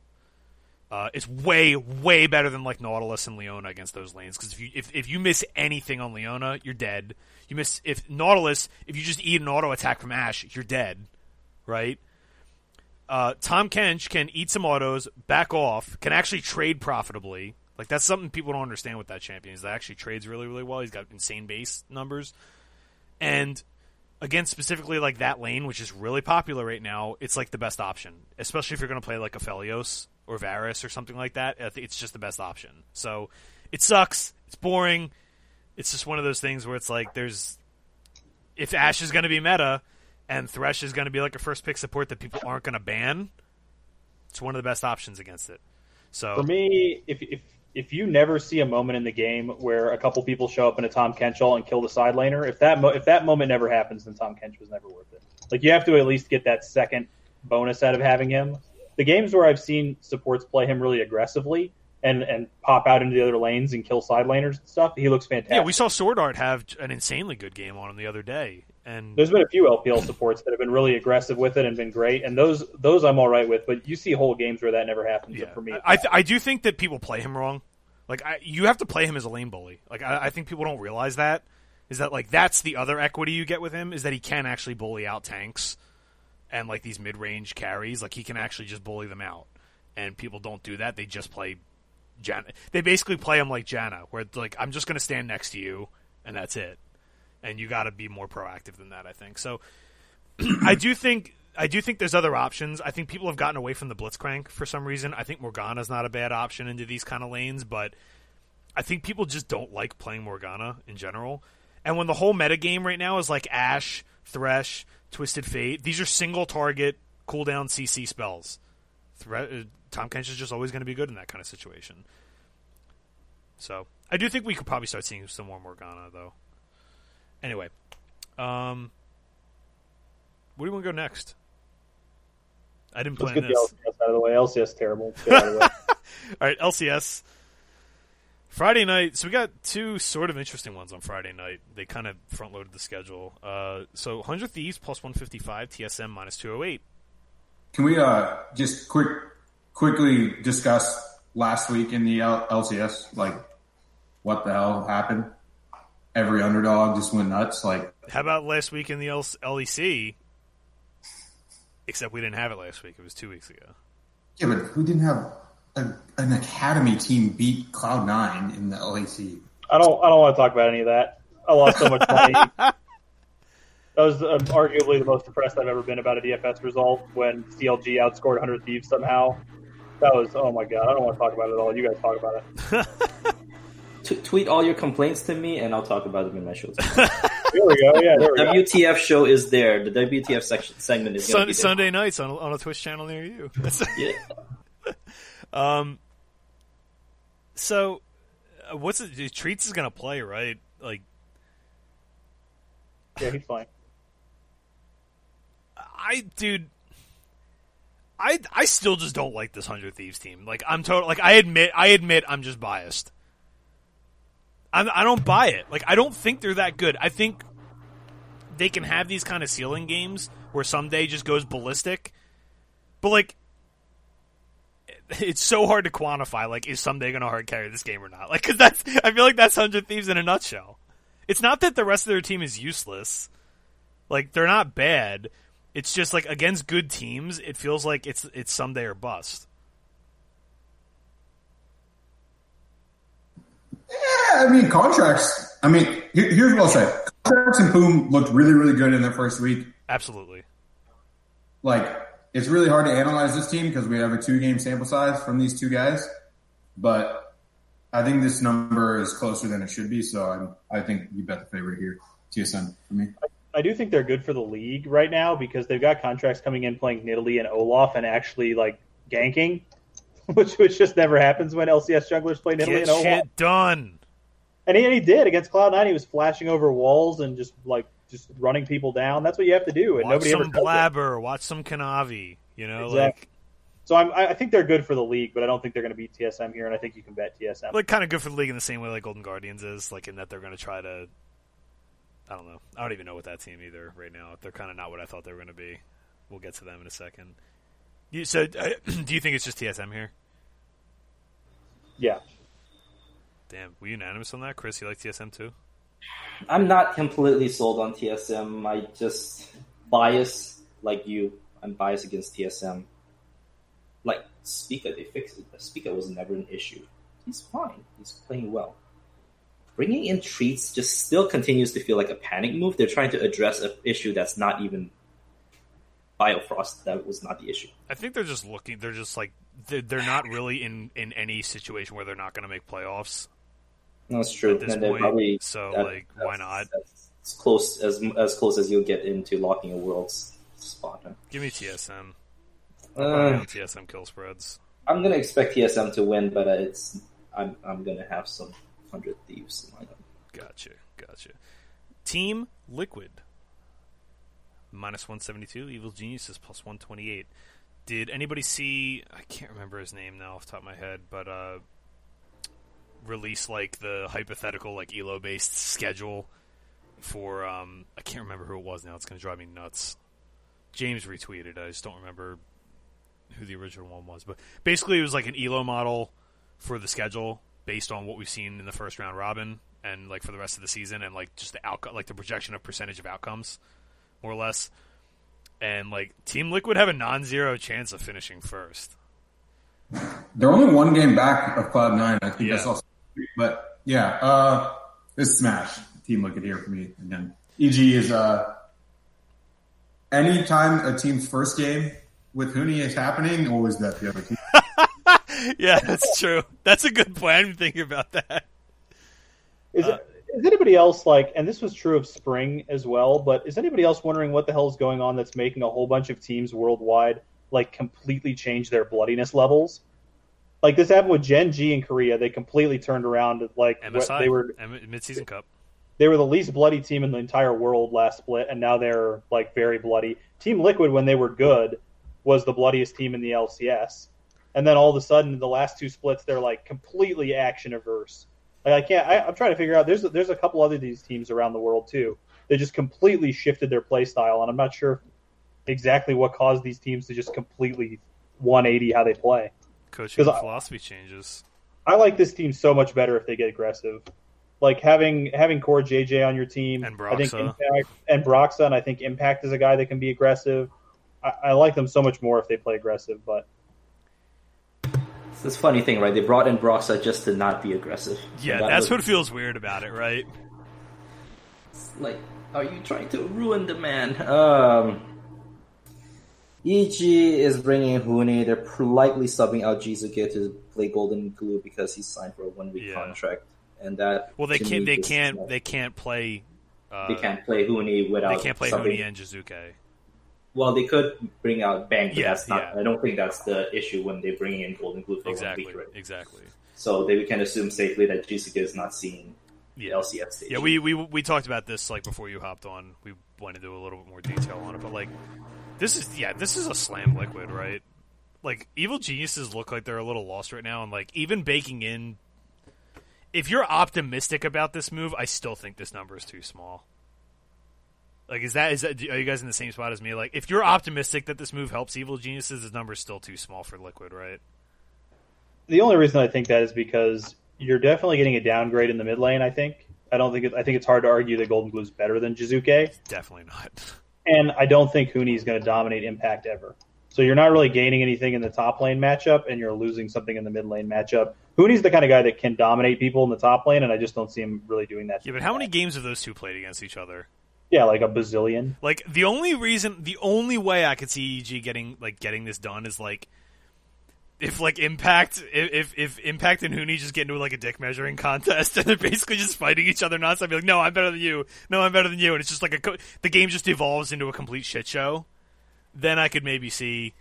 Speaker 1: Uh, it's way way better than like Nautilus and Leona against those lanes because if you if, if you miss anything on Leona, you're dead. You miss if Nautilus, if you just eat an auto attack from Ashe, you're dead, right? Uh, Tahm Kench can eat some autos, back off, can actually trade profitably. Like that's something people don't understand with that champion is that actually trades really really well. He's got insane base numbers, and again specifically like that lane, which is really popular right now. It's like the best option, especially if you're going to play like a Aphelios or Varus or something like that. It's just the best option. So it sucks. It's boring. It's just one of those things where it's like there's if Ashe is going to be meta and Thresh is going to be like a first pick support that people aren't going to ban, it's one of the best options against it. So
Speaker 2: For me, if if if you never see a moment in the game where a couple people show up in a Tom Kenchall and kill the side laner, if that mo- if that moment never happens, then Tahm Kench was never worth it. Like you have to at least get that second bonus out of having him. The games where I've seen supports play him really aggressively and and pop out into the other lanes and kill side laners and stuff, he looks fantastic.
Speaker 1: yeah, we saw SwordArt have an insanely good game on him the other day, and
Speaker 2: There's been a few LPL supports that have been really aggressive with it and been great, and those those I'm all right with. But you see whole games where that never happens.
Speaker 1: Yeah,
Speaker 2: for me,
Speaker 1: I th- I do think that people play him wrong. Like I, you have to play him as a lane bully. Like I, I think people don't realize that is that like that's the other equity you get with him is that he can actually bully out tanks and like these mid range carries. Like he can actually just bully them out, and people don't do that. They just play Janna. They basically play him like Janna, where like I'm just going to stand next to you and that's it. And you got to be more proactive than that. I think so. (clears throat) I do think I do think there's other options. I think people have gotten away from the Blitzcrank for some reason. I think Morgana's not a bad option into these kind of lanes, but I think people just don't like playing Morgana in general. And when the whole metagame right now is like Ashe, Thresh, Twisted Fate, these are single target cooldown CC spells. Thre- uh, Tahm Kench is just always going to be good in that kind of situation. So I do think we could probably start seeing some more Morgana though. Anyway, um, where do you want to go next? I didn't
Speaker 2: let's
Speaker 1: plan
Speaker 2: get
Speaker 1: this.
Speaker 2: the LCS out of the way. LCS terrible. Get out of the way. (laughs)
Speaker 1: All right, LCS. Friday night. So we got two sort of interesting ones on Friday night. They kind of front loaded the schedule. Uh, so 100 Thieves plus 155, TSM minus 208.
Speaker 3: Can we uh just quick quickly discuss last week in the L- LCS? Like, what the hell happened? Every underdog just went nuts. Like,
Speaker 1: How about last week in the L- LEC? Except we didn't have it last week. It was two weeks ago.
Speaker 3: yeah, but we didn't have a, an academy team beat Cloud Nine in the LAC.
Speaker 2: I don't. I don't want to talk about any of that. I lost so much money. (laughs) that was um, arguably the most depressed I've ever been about a DFS result when CLG outscored 100 Thieves somehow. That was oh my god. I don't want to talk about it at all. You guys talk about it. (laughs)
Speaker 4: T- tweet all your complaints to me, and I'll talk about them in my show. (laughs)
Speaker 2: There we go. Yeah, there we go.
Speaker 4: WTF show is there. The WTF section segment is
Speaker 1: Sun-
Speaker 4: be there.
Speaker 1: Sunday nights on a, on a Twitch channel near you. (laughs)
Speaker 4: Yeah. (laughs)
Speaker 1: um. So, uh, what's it? Treatz is gonna play right? Like,
Speaker 2: Yeah, he's fine.
Speaker 1: I, dude, I I still just don't like this Hundred Thieves team. Like, I'm total. Like, I admit, I admit, I'm just biased. I'm, I don't buy it. Like, I don't think they're that good. I think they can have these kind of ceiling games where Ssumday just goes ballistic, but like. It's so hard to quantify. Like, is Ssumday going to hard carry this game or not? Like, because that's I feel like that's Hundred Thieves in a nutshell. It's not that the rest of their team is useless. Like, they're not bad. It's just like against good teams, it feels like it's it's Ssumday or bust.
Speaker 3: Yeah, I mean Contractz. I mean, here, here's what I'll say: Contractz and Boom looked really, really good in their first week.
Speaker 1: Absolutely.
Speaker 3: Like, it's really hard to analyze this team because we have a two-game sample size from these two guys. But I think this number is closer than it should be. So I'm, I think you bet the favorite here, TSM for me.
Speaker 2: I do think they're good for the league right now because they've got Contractz coming in playing Nidalee and Olaf and actually like ganking, (laughs) which which just never happens when LCS junglers play Nidalee
Speaker 1: Get
Speaker 2: and
Speaker 1: shit done.
Speaker 2: And he, and he did against Cloud Nine. He was flashing over walls and just like just running people down. That's what you have to do, and
Speaker 1: Watch
Speaker 2: nobody ever
Speaker 1: some
Speaker 2: does it.
Speaker 1: Blabber. Watch some Kanavi. You know,
Speaker 2: Exactly. So I'm, I think they're good for the league, but I don't think they're going to beat TSM here, and I think you can bet TSM.
Speaker 1: like like kind of good for the league in the same way like Golden Guardians is, like in that they're going to try to I don't know. I don't even know what that team either right now. They're kind of not what I thought they were going to be. We'll get to them in a second. You, so, uh, (clears throat) do you think it's just TSM here?
Speaker 2: Yeah.
Speaker 1: Damn, we unanimous on that, Chris? You like TSM too?
Speaker 4: I'm not completely sold on TSM. I just bias like you. I'm biased against TSM. Like Spica, they fixed it. Spica was never an issue. He's fine. He's playing well. Bringing in Treatz just still continues to feel like a panic move. They're trying to address an issue that's not even Biofrost. That was not the issue.
Speaker 1: I think they're just looking. They're just like they're, they're not really in in any situation where they're not going to make playoffs.
Speaker 4: That's true.
Speaker 1: At this point,
Speaker 4: probably
Speaker 1: so,
Speaker 4: that-
Speaker 1: like, why not?
Speaker 4: As close as as close as you'll get into locking a world's spot. huh?
Speaker 1: Give me TSM.
Speaker 4: Uh,
Speaker 1: TSM kill spreads.
Speaker 4: I'm gonna expect TSM to win, but uh, it's I'm I'm gonna have some hundred thieves lined up.
Speaker 1: Gotcha, gotcha. Team Liquid minus one seventy two. Evil Geniuses plus one twenty eight. Did anybody see? I can't remember his name now off the top of my head, but uh, release like the hypothetical like Elo based schedule for um I can't remember who it was now. It's gonna drive me nuts. James retweeted. I just don't remember who the original one was, but basically it was like an Elo model for the schedule based on what we've seen in the first round robin and like for the rest of the season and like just the outcome like the projection of percentage of outcomes more or less and like team liquid have a non-zero chance of finishing first
Speaker 3: They're only one game back of Cloud Nine. I think
Speaker 1: Yeah.
Speaker 3: that's also, but yeah, uh, this smash team look at here for me again. EG is uh, anytime a team's first game with Huni is happening, always that the other team. (laughs)
Speaker 1: yeah that's true that's a good plan I'm thinking about that
Speaker 2: Is,
Speaker 1: Uh,
Speaker 2: is anybody else like, and this was true of spring as well, but is anybody else wondering what the hell is going on that's making a whole bunch of teams worldwide like completely change their bloodiness levels? Like this happened with Gen G in Korea, they completely turned around. Like
Speaker 1: MSI
Speaker 2: they were
Speaker 1: mid-season cup
Speaker 2: they were the least bloody team in the entire world last split, and now they're like very bloody. Team Liquid, when they were good, was the bloodiest team in the LCS, and then all of a sudden, in the last two splits, they're like completely action averse. Like I can't. I, I'm trying to figure out. There's there's a couple other these teams around the world too. They just completely shifted their play style, and I'm not sure exactly what caused these teams to just completely 180 how they play.
Speaker 1: coaching
Speaker 2: I-
Speaker 1: philosophy changes
Speaker 2: I like this team so much better if they get aggressive. Like having having Core JJ on your team,
Speaker 1: And
Speaker 2: I think Impact and Broxah, and I think Impact is a guy that can be aggressive. I, I like them so much more if they play aggressive. But
Speaker 4: It's this funny thing, right? They brought in Broxah just to not be aggressive.
Speaker 1: yeah
Speaker 4: that
Speaker 1: that's
Speaker 4: was-
Speaker 1: what feels weird about it right
Speaker 4: like are you trying to ruin the man um EG is bringing Huni. They're politely subbing out Jiizuke to play Goldenglue because he's signed for a one week
Speaker 1: Yeah.
Speaker 4: contract, and that
Speaker 1: well they can't they can't they can't play uh,
Speaker 4: they can't play Huni without
Speaker 1: they can't play
Speaker 4: subbing-
Speaker 1: Huni and Jiizuke
Speaker 4: Well, they could bring out Bang, but
Speaker 1: Yeah,
Speaker 4: that's not.
Speaker 1: yeah.
Speaker 4: I don't think that's the issue when they bring in Goldenglue for
Speaker 1: exactly
Speaker 4: one week, right?
Speaker 1: exactly
Speaker 4: So they can assume safely that Jiizuke is not seeing the
Speaker 1: yeah
Speaker 4: LCS stage.
Speaker 1: Yeah, we, we we talked about this like before you hopped on. We went into a little bit more detail on it, but like this is yeah, this is a slam liquid, right? Like evil geniuses look like they're a little lost right now, and like even baking in. If you're optimistic about this move, I still think this number is too small. Like, is that is that? Are you guys in the same spot as me? Like, if you're optimistic that this move helps evil geniuses, this number is still too small for liquid, right?
Speaker 2: the only reason I think that is because you're definitely getting a downgrade in the mid lane. I think. I don't think. It, I think it's hard to argue that Goldenglue is better than Jiizuke.
Speaker 1: Definitely not. (laughs)
Speaker 2: and I don't think Huni is going to dominate Impact ever. So you're not really gaining anything in the top lane matchup, and you're losing something in the mid lane matchup. Huni's the kind of guy that can dominate people in the top lane, and I just don't see him really doing that.
Speaker 1: Yeah, but how many games have those two played against each other?
Speaker 2: Yeah, like a bazillion.
Speaker 1: Like the only reason, the only way I could see EG getting like getting this done is like if like Impact, if if Impact and Huni just get into like a dick measuring contest (laughs) and they're basically just fighting each other nonstop. Be like, no, I'm better than you. No, I'm better than you, and it's just like a co- the game just evolves into a complete shit show. Then I could maybe see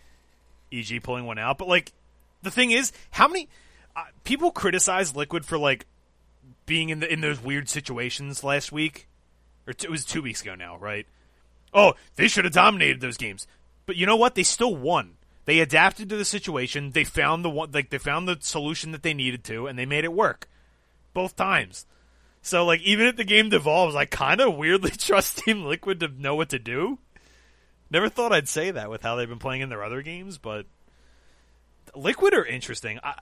Speaker 1: EG pulling one out. But like the thing is, how many uh, people criticize Liquid for like being in the in those weird situations last week? Or it was two weeks ago now, right? Oh, they should have dominated those games, but you know what? They still won. They adapted to the situation. They found the one, like they found the solution that they needed to, and they made it work both times. So like even if the game devolves, I kind of weirdly (laughs) trust Team Liquid to know what to do. Never thought I'd say that with how they've been playing in their other games, but Liquid are interesting. I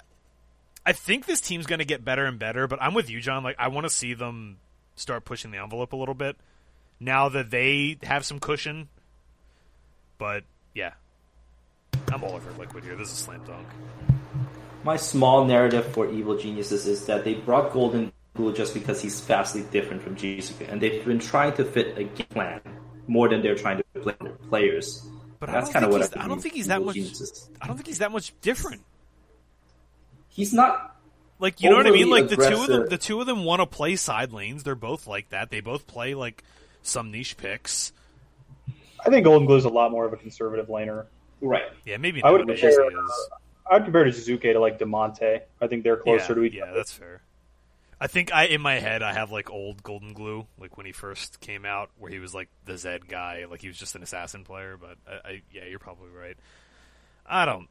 Speaker 1: I think this team's going to get better and better, but I'm with you, John. Like I want to see them start pushing the envelope a little bit now that they have some cushion. But yeah, I'm all over Liquid here. This is slam dunk.
Speaker 4: My small narrative for Evil Geniuses is that they brought Golden Glue just because he's vastly different from Jiizuke, and they've been trying to fit a game plan more than they're trying to play their players.
Speaker 1: But
Speaker 4: That's kind of what I,
Speaker 1: I don't think he's that much.
Speaker 4: Geniuses.
Speaker 1: I don't think he's that much different.
Speaker 4: He's not.
Speaker 1: Like you know what I mean?
Speaker 4: Overly
Speaker 1: Like the two of them, the two of them want to play side lanes. They're both like that. They both play like some niche picks.
Speaker 2: I think Goldenglue's a lot more of a conservative laner.
Speaker 4: Right.
Speaker 1: Yeah, maybe
Speaker 2: I would compare,
Speaker 1: he. Uh,
Speaker 2: I'd compare to Suzuki to like Damonte. I think they're closer
Speaker 1: yeah,
Speaker 2: to each
Speaker 1: yeah,
Speaker 2: other.
Speaker 1: that's fair. I think I in my head I have like old Goldenglue, like when he first came out, where he was like the Zed guy, like he was just an assassin player. But I, I yeah, you're probably right. I don't.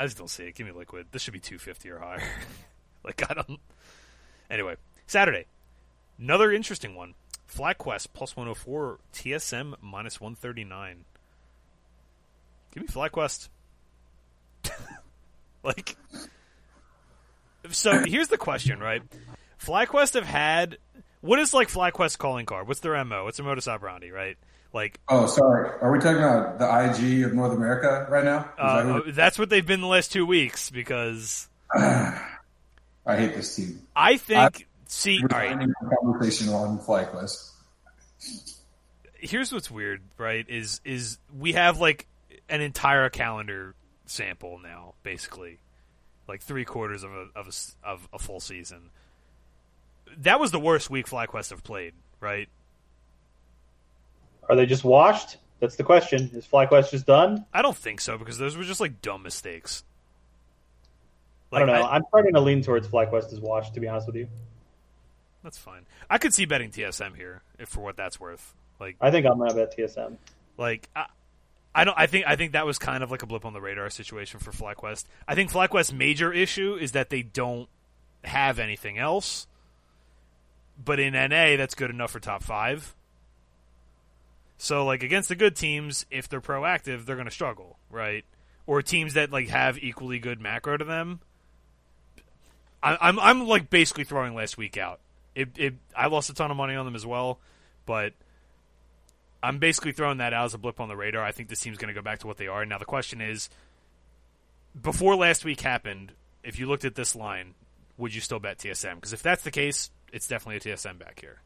Speaker 1: I just don't see it. Give me liquid. This should be 250 or higher. (laughs) like I don't. Anyway, Saturday, another interesting one. FlyQuest plus 104, TSM minus 139. Give me FlyQuest. (laughs) like, so here's the question, right? FlyQuest have had what is like FlyQuest calling card? What's their mo? What's their modus operandi? Right? Like
Speaker 3: Oh, sorry. Are we talking about the IG of North America right now? Is that
Speaker 1: uh, that's what they've been the last two weeks because (sighs)
Speaker 3: I hate this team.
Speaker 1: I think. see, all right.
Speaker 3: a conversation on FlyQuest.
Speaker 1: Here's what's weird, right? Is is we have like an entire calendar sample now, basically, like three quarters of a of a, of a full season. That was the worst week FlyQuest have played, right?
Speaker 2: Are they just washed? That's the question. Is FlyQuest just done?
Speaker 1: I don't think so because those were just like dumb mistakes.
Speaker 2: I don't know.
Speaker 1: I-
Speaker 2: am starting to lean towards FlyQuest as washed, to be honest with you.
Speaker 1: that's fine. I could see betting TSM here if for what that's worth. Like,
Speaker 2: I think I'm gonna bet TSM.
Speaker 1: like I, I don't. I think I think that was kind of like a blip on the radar situation for FlyQuest. I think FlyQuest's major issue is that they don't have anything else. But in NA, that's good enough for top five. So, like against the good teams, if they're proactive, they're going to struggle, right? Or teams that like have equally good macro to them. I, I'm I'm like basically throwing last week out. It, it I lost a ton of money on them as well, but I'm basically throwing that out as a blip on the radar. I think this team's going to go back to what they are. Now the question is, before last week happened, if you looked at this line, would you still bet TSM? Because if that's the case, it's definitely a TSM back here.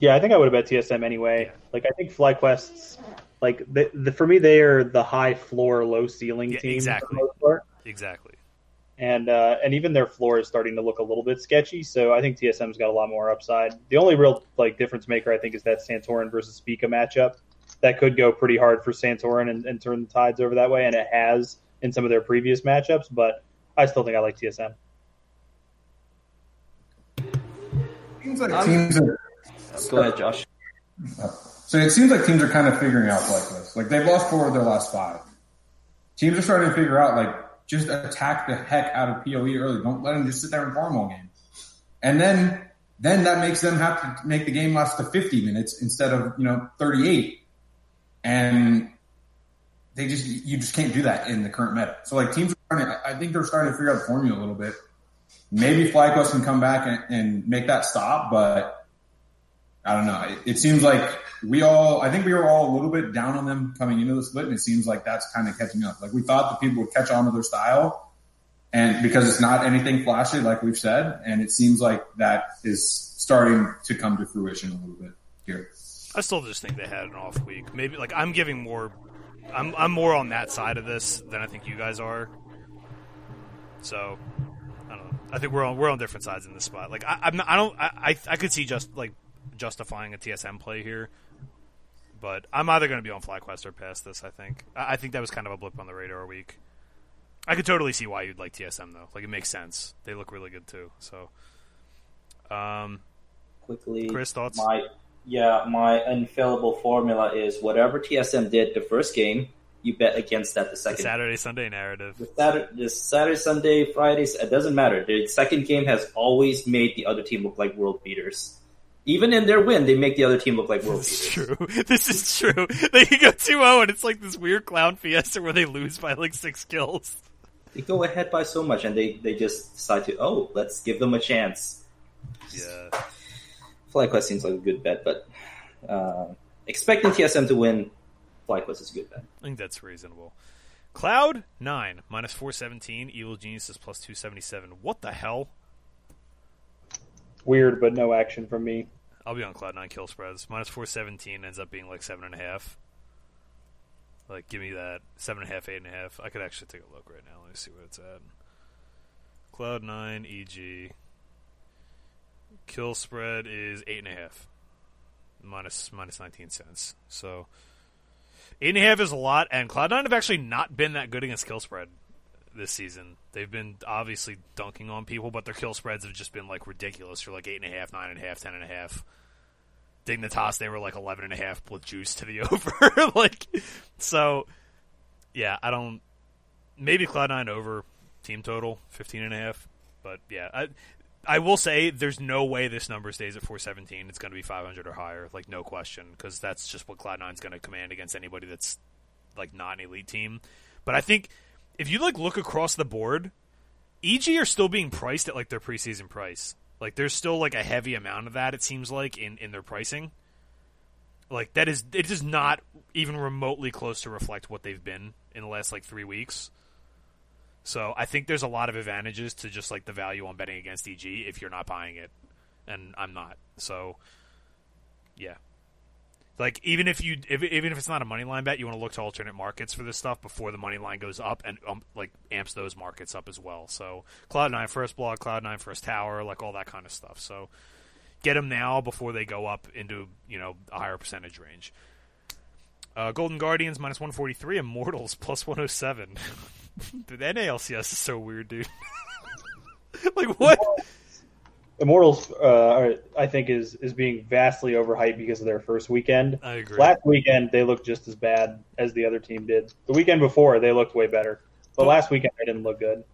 Speaker 2: Yeah, I think I would have bet TSM anyway. Like I think FlyQuest's like the, the for me they are the high floor, low ceiling
Speaker 1: Yeah,
Speaker 2: team
Speaker 1: exactly.
Speaker 2: for the most part.
Speaker 1: Exactly.
Speaker 2: and uh, and even their floor is starting to look a little bit sketchy. So I think TSM's got a lot more upside. The only real like difference maker I think is that Santorin versus Spica matchup. That could go pretty hard for Santorin and, and turn the tides over that way, and it has in some of their previous matchups. But I still think I like TSM.
Speaker 3: Seems like teams are
Speaker 4: Go ahead, Josh.
Speaker 3: So it seems like teams are kind of figuring out like this. Like they've lost four of their last five. Teams are starting to figure out like just attack the heck out of PoE early. Don't let them just sit there and farm all game. And then then that makes them have to make the game last to 50 minutes instead of you know 38. And they just you just can't do that in the current meta. So like teams are starting. I think they're starting to figure out the formula a little bit. Maybe FlyQuest can come back and, and make that stop, but I don't know. It, it seems like we all, I think we were all a little bit down on them coming into the split, and it seems like that's kind of catching up. Like we thought the people would catch on to their style, and because it's not anything flashy, like we've said, and it seems like that is starting to come to fruition a little bit here.
Speaker 1: I still just think they had an off week. Maybe like I'm giving more. I'm I'm more on that side of this than I think you guys are. So I don't know. I think we're on we're on different sides in this spot. Like I, I'm not, I don't I, I I could see just like justifying a TSM play here, but I'm either going to be on FlyQuest or past this. I think I, I think that was kind of a blip on the radar week. I could totally see why you'd like TSM though. Like it makes sense. They look really good too. So, um,
Speaker 4: Quickly,
Speaker 1: Chris, thoughts?
Speaker 4: My yeah, my infallible formula is whatever TSM did the first game, you bet against that the second
Speaker 1: Saturday Sunday narrative.
Speaker 4: the Saturday, the Saturday, Sunday, Fridays, it doesn't matter. The second game has always made the other team look like world beaters. Even in their win, they make the other team look like world
Speaker 1: This is true. (laughs) This is true. They can go 2-0 and it's like this weird clown fiesta where they lose by like six kills.
Speaker 4: They go ahead by so much, and they, they just decide to, oh, let's give them a chance.
Speaker 1: Yeah.
Speaker 4: FlyQuest seems like a good bet, but uh, expecting TSM to win, FlyQuest is a good bet.
Speaker 1: I think that's reasonable. Cloud nine minus four seventeen. Evil Genius is plus two seventy seven. What the hell?
Speaker 2: Weird, but no action from me.
Speaker 1: I'll be on Cloud nine kill spreads. Minus four seventeen ends up being like seven and a half. Like, give me that seven and a half, eight and a half. I could actually take a look right now. Let me see what it's at. Cloud nine EG kill spread is eight and a half. Minus minus nineteen cents. So eight and a half is a lot, and Cloud nine have actually not been that good against kill spread this season. They've been obviously dunking on people, but their kill spreads have just been like ridiculous. They're like eight and a half, nine and a half, ten and a half. Dignitas, they were like eleven and a half with juice to the (laughs) over. like so yeah, I don't maybe Cloud nine over team total, fifteen and a half. But yeah, I I will say there's no way this number stays at 417. It's going to be 500 or higher, like no question, because that's just what Cloud9's going to command against anybody that's like not an elite team. But I think if you like look across the board, EG are still being priced at like their preseason price. Like there's still like a heavy amount of that it seems like in in their pricing. Like that is it is not even remotely close to reflect what they've been in the last like 3 weeks. So I think there's a lot of advantages to just like the value on betting against EG if you're not buying it, and I'm not. So yeah, like even if you if, even if it's not a money line bet, you want to look to alternate markets for this stuff before the money line goes up and um, like amps those markets up as well. So Cloud Nine first block, Cloud Nine first tower, like all that kind of stuff. So get them now before they go up into you know a higher percentage range. Uh, Golden Guardians minus 143, Immortals (laughs) plus 107. (laughs) Dude, NALCS is so weird, dude. (laughs) like what?
Speaker 2: Immortals, uh, are- I think, is is being vastly overhyped because of their first weekend.
Speaker 1: I agree.
Speaker 2: Last weekend, they looked just as bad as the other team did. The weekend before, they looked way better. But
Speaker 1: But-
Speaker 2: last weekend, they didn't look good.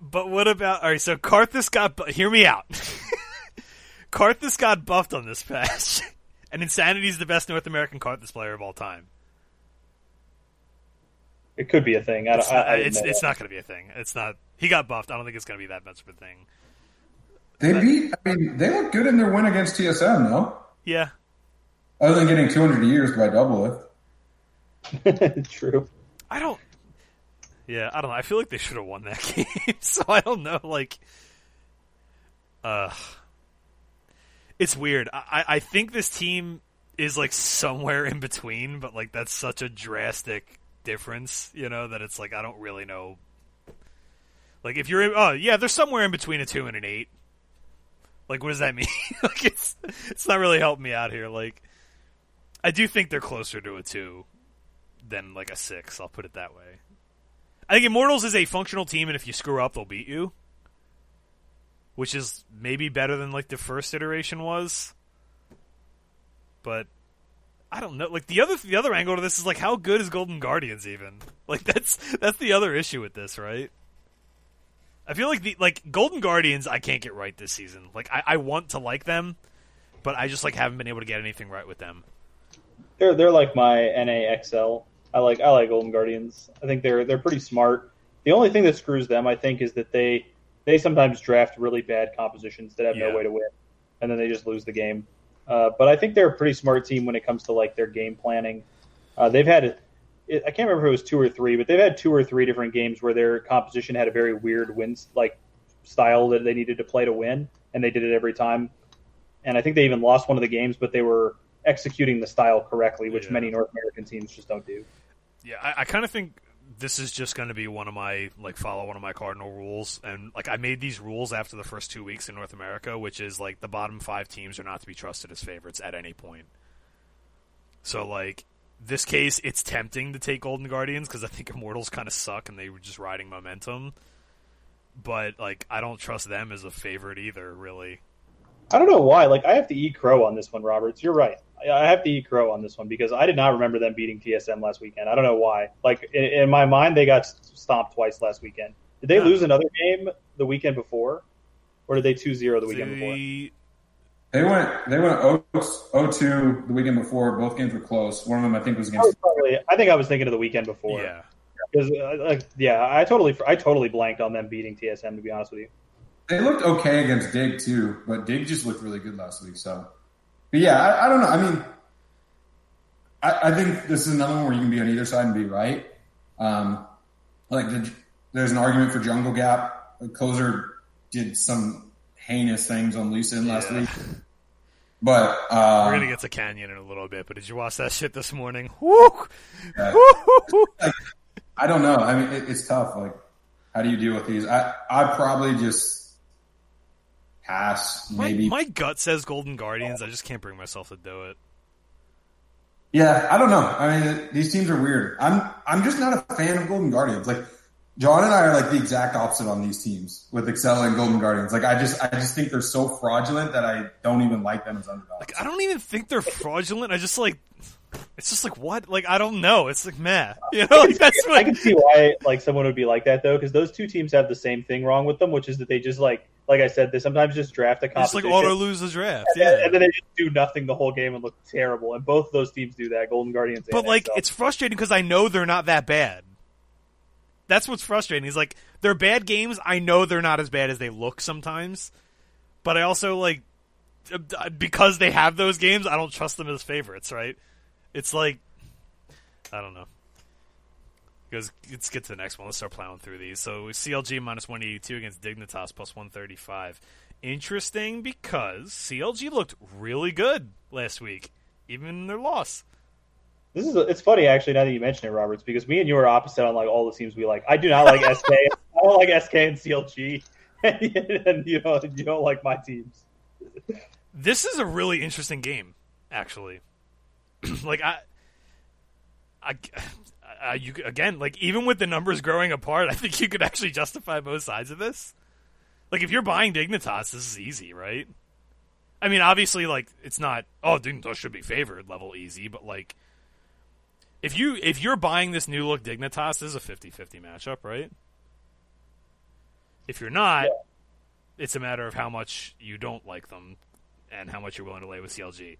Speaker 1: But what about? All right, so Karthus got. bu- Hear me out. (laughs) Karthus got buffed on this patch, (laughs) and Insanity's the best North American Karthus player of all time.
Speaker 2: It could be a thing. I,
Speaker 1: It's,
Speaker 2: I,
Speaker 1: not,
Speaker 2: I
Speaker 1: it's, it's not going to be a thing. It's not. He got buffed. I don't think it's going to be that much of a thing.
Speaker 3: They beat. I mean, they look good in their win against TSM, though.
Speaker 1: Yeah,
Speaker 3: Other than getting 200 years by double it. (laughs)
Speaker 2: True.
Speaker 1: I don't. Yeah, I don't know. I feel like they should have won that (laughs) game. so I don't know. Like, uh, it's weird. I, I I think this team is like somewhere in between, but like that's such a drastic difference, you know, that it's like I don't really know. Like, if you're, in, oh yeah, they're somewhere in between a two and an eight. Like, what does that mean? (laughs) like, it's it's not really helping me out here. Like, I do think they're closer to a two than like a six. I'll put it that way. I think Immortals is a functional team, and if you screw up, they'll beat you, which is maybe better than like the first iteration was. But I don't know. Like the other the other angle to this is like how good is Golden Guardians even? Like (laughs) that's that's the other issue with this, right? I feel like the like Golden Guardians I can't get right this season. Like I, I want to like them, but I just like haven't been able to get anything right with them.
Speaker 2: They're they're like my NAXL. I like I like Golden Guardians. I think they're they're pretty smart. The only thing that screws them, I think, is that they they sometimes draft really bad compositions that have
Speaker 1: Yeah.
Speaker 2: no way to win, and then they just lose the game. Uh, but I think they're a pretty smart team when it comes to like their game planning. Uh, they've had it, I can't remember if it was two or three, but they've had two or three different games where their composition had a very weird win like style that they needed to play to win, and they did it every time. And I think they even lost one of the games, but they were executing the style correctly, which
Speaker 1: Yeah.
Speaker 2: many North American teams just don't do.
Speaker 1: Yeah, I, I kind of think this is just going to be one of my like follow one of my cardinal rules, and like I made these rules after the first two weeks in North America, which is like the bottom five teams are not to be trusted as favorites at any point. So like this case, it's tempting to take Golden Guardians because I think Immortals kind of suck and they were just riding momentum. But like I don't trust them as a favorite either, really.
Speaker 2: I don't know why. Like I have to eat crow on this one, Roberts. You're right. I- have to eat crow on this one because I did not remember them beating TSM last weekend. I don't know why. Like in, in my mind, they got stomped twice last weekend. Did they
Speaker 1: Yeah.
Speaker 2: lose another game the weekend before, or did they 2-0 the weekend before?
Speaker 1: The-
Speaker 3: They went they went 0-2 the weekend before. Both games were close. One of them I think was
Speaker 2: I, was
Speaker 3: against.
Speaker 2: probably, I think I was thinking of the weekend before.
Speaker 1: yeah.
Speaker 2: Because, uh, like, yeah, I totally, I totally blanked on them beating TSM. To be honest with you,
Speaker 3: They looked okay against Dig too, but Dig just looked really good last week. So, but yeah, I, I don't know. I mean, I, I think this is another one where you can be on either side and be right. Um, like the, there's an argument for Jungle Gap. Closer did some heinous things on in last
Speaker 1: Yeah.
Speaker 3: week, but uh,
Speaker 1: We're gonna get to Canyon in a little bit, but did you watch that shit this morning? Woo!
Speaker 3: Yeah.
Speaker 1: Woo!
Speaker 3: I don't know. I mean, it, it's tough. Like, how do you deal with these? I I probably just pass.
Speaker 1: My,
Speaker 3: Maybe.
Speaker 1: my gut says Golden Guardians. I just can't bring myself to do it.
Speaker 3: yeah, I don't know. I mean, these teams are weird. I'm I'm just not a fan of Golden Guardians. Like, John and I are like the exact opposite on these teams with Excel and Golden Guardians. Like, I just I just think they're so fraudulent that I don't even like them as underdogs.
Speaker 1: Like I don't even think they're fraudulent. I just like it's just like what? Like I don't know. It's like meh. (laughs) You know, like, that's
Speaker 2: I can see why like someone would be like that though, because those two teams have the same thing wrong with them, which is that they just like, like I said, they sometimes just draft a
Speaker 1: Just like
Speaker 2: competition.
Speaker 1: auto lose the draft.
Speaker 2: and,
Speaker 1: Yeah.
Speaker 2: and then they just do nothing the whole game and look terrible. And both of those teams do that, Golden Guardians.
Speaker 1: But
Speaker 2: and
Speaker 1: like,
Speaker 2: XL.
Speaker 1: it's frustrating because I know they're not that bad. That's what's frustrating. He's like, they're bad games. I know they're not as bad as they look sometimes, but I also like because they have those games. I don't trust them as favorites. Right? It's like I don't know. Because let's get to the next one. Let's start plowing through these. So CLG minus one eighty two against Dignitas plus one thirty five. Interesting because CLG looked really good last week, even in their loss.
Speaker 2: This is it's funny actually now that you mention it, Roberts, because me and you are opposite on like all the teams we like. I do not like SK. (laughs) I don't like SK and CLG, (laughs) and you know you don't like my teams.
Speaker 1: This is a really interesting game, actually. (clears throat) like I, I, I, you again, like even with the numbers growing apart, I think you could actually justify both sides of this. Like if you're buying Dignitas, this is easy, right? I mean, obviously, like it's not. Oh, Dignitas should be favored level easy, but like. If you if you're buying this new look Dignitas, this is a 50-50 matchup, right? If you're not,
Speaker 2: Yeah.
Speaker 1: it's a matter of how much you don't like them and how much you're willing to lay with CLG.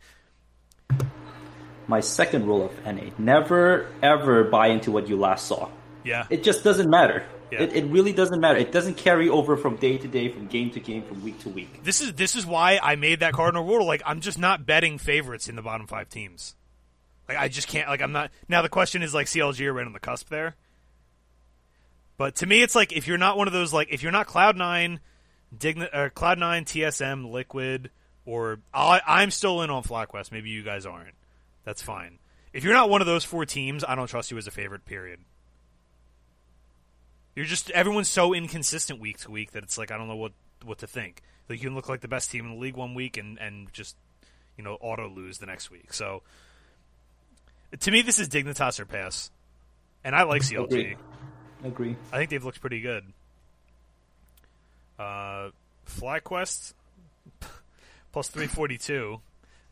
Speaker 4: My second rule of NA: never ever buy into what you last saw.
Speaker 1: Yeah.
Speaker 4: It just doesn't matter.
Speaker 1: Yeah.
Speaker 4: It, it really doesn't matter. It doesn't carry over from day to day, from game to game, from week to week.
Speaker 1: this is this is why I made that cardinal rule. Like I'm just not betting favorites in the bottom five teams. Like I just can't. Like I'm not. Now the question is like CLG are right on the cusp there. But to me, it's like if you're not one of those like if you're not Cloud Nine, Digna, or uh, Cloud Nine, TSM, Liquid, or I, I'm still in on FlyQuest. Maybe you guys aren't. That's fine. If you're not one of those four teams, I don't trust you as a favorite. Period. You're just everyone's so inconsistent week to week that it's like I don't know what what to think. Like you can look like the best team in the league one week and and just you know auto lose the next week. So to me, this is Dignitas or pass, and I like CLG.
Speaker 4: Agree. Agree.
Speaker 1: I think they've looked pretty good. Uh, FlyQuest (laughs) plus three forty two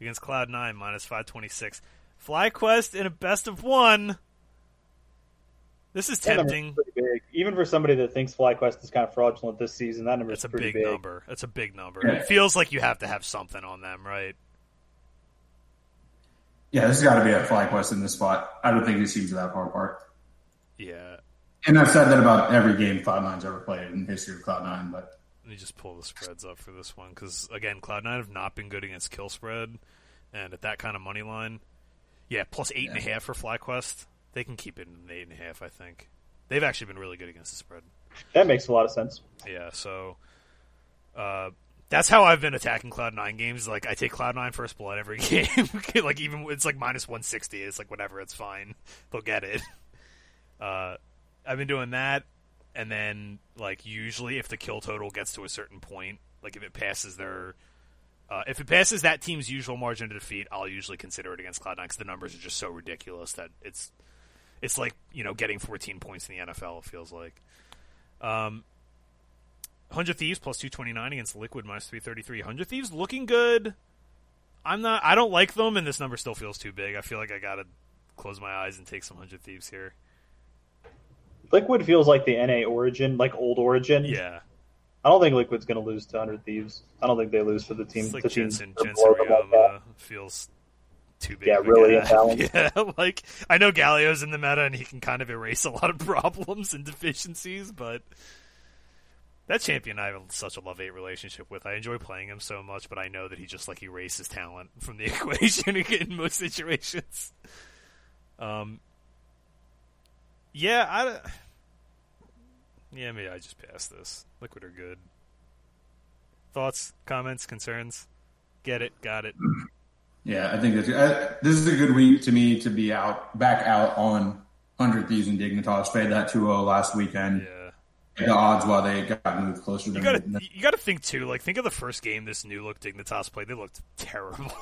Speaker 1: against Cloud Nine minus five twenty six. FlyQuest in a best of one. This is
Speaker 2: That
Speaker 1: tempting.
Speaker 2: big, even for somebody that thinks FlyQuest is kind of fraudulent this season. That number is
Speaker 1: That's a
Speaker 2: pretty
Speaker 1: big,
Speaker 2: big.
Speaker 1: number. That's a big number.
Speaker 3: Yeah.
Speaker 1: It feels like you have to have something on them, right?
Speaker 3: Yeah, this has got to be at FlyQuest in this spot. I don't think these teams are that far apart.
Speaker 1: Yeah.
Speaker 3: And I've said that about every game Cloud9's ever played in the history of Cloud9, but
Speaker 1: Let me just pull the spreads up for this one because again, Cloud Nine have not been good against kill spread, and at that kind of money line, yeah, plus eight and a half for FlyQuest, they can keep it in eight and a half. I think they've actually been really good against the spread.
Speaker 2: That makes a lot of sense.
Speaker 1: Yeah, so uh, that's how I've been attacking Cloud Nine games. Like I take Cloud Nine first blood every (laughs) game. (laughs) like even it's like minus one sixty. It's like whatever. It's fine. They'll get it. (laughs) Uh, I've been doing that, and then like usually if the kill total gets to a certain point, like if it passes their uh, if it passes that team's usual margin to defeat, I'll usually consider it against Cloud9 because the numbers are just so ridiculous that it's it's like you know getting 14 points in the NFL. It feels like. Um, Hundred Thieves plus 229 against Liquid minus 333. Hundred Thieves looking good. I'm not. I don't like them, and this number still feels too big. I feel like I gotta close my eyes and take some hundred thieves here.
Speaker 2: Liquid feels like the NA Origen, like old Origen.
Speaker 1: Yeah,
Speaker 2: I don't think Liquid's going to lose to 100 Thieves. I don't think they lose to the team.
Speaker 1: it's like
Speaker 2: teams
Speaker 1: Jensen Jensen
Speaker 2: below them like that.
Speaker 1: Ryoma feels too big.
Speaker 2: Yeah, really imbalanced. (laughs)
Speaker 1: Yeah, like I know Galio's in the meta, and he can kind of erase a lot of (laughs) problems and deficiencies, but. That champion I have such a love hate relationship with. I enjoy playing him so much, but I know that he just like erases talent from the (laughs) equation in most situations. Um, yeah, I, yeah, maybe I just pass this. Liquid are good. Thoughts, comments, concerns? Get it, got it. (clears throat)
Speaker 3: Yeah, I think that's, this is a good week to me to be out, back out on 100 Thieves and Dignitas. Played that 2-0 last weekend.
Speaker 1: Yeah.
Speaker 3: The odds while they got moved closer
Speaker 1: You gotta, you gotta think too. Like, think of the first game this new look Dignitas played. They looked terrible.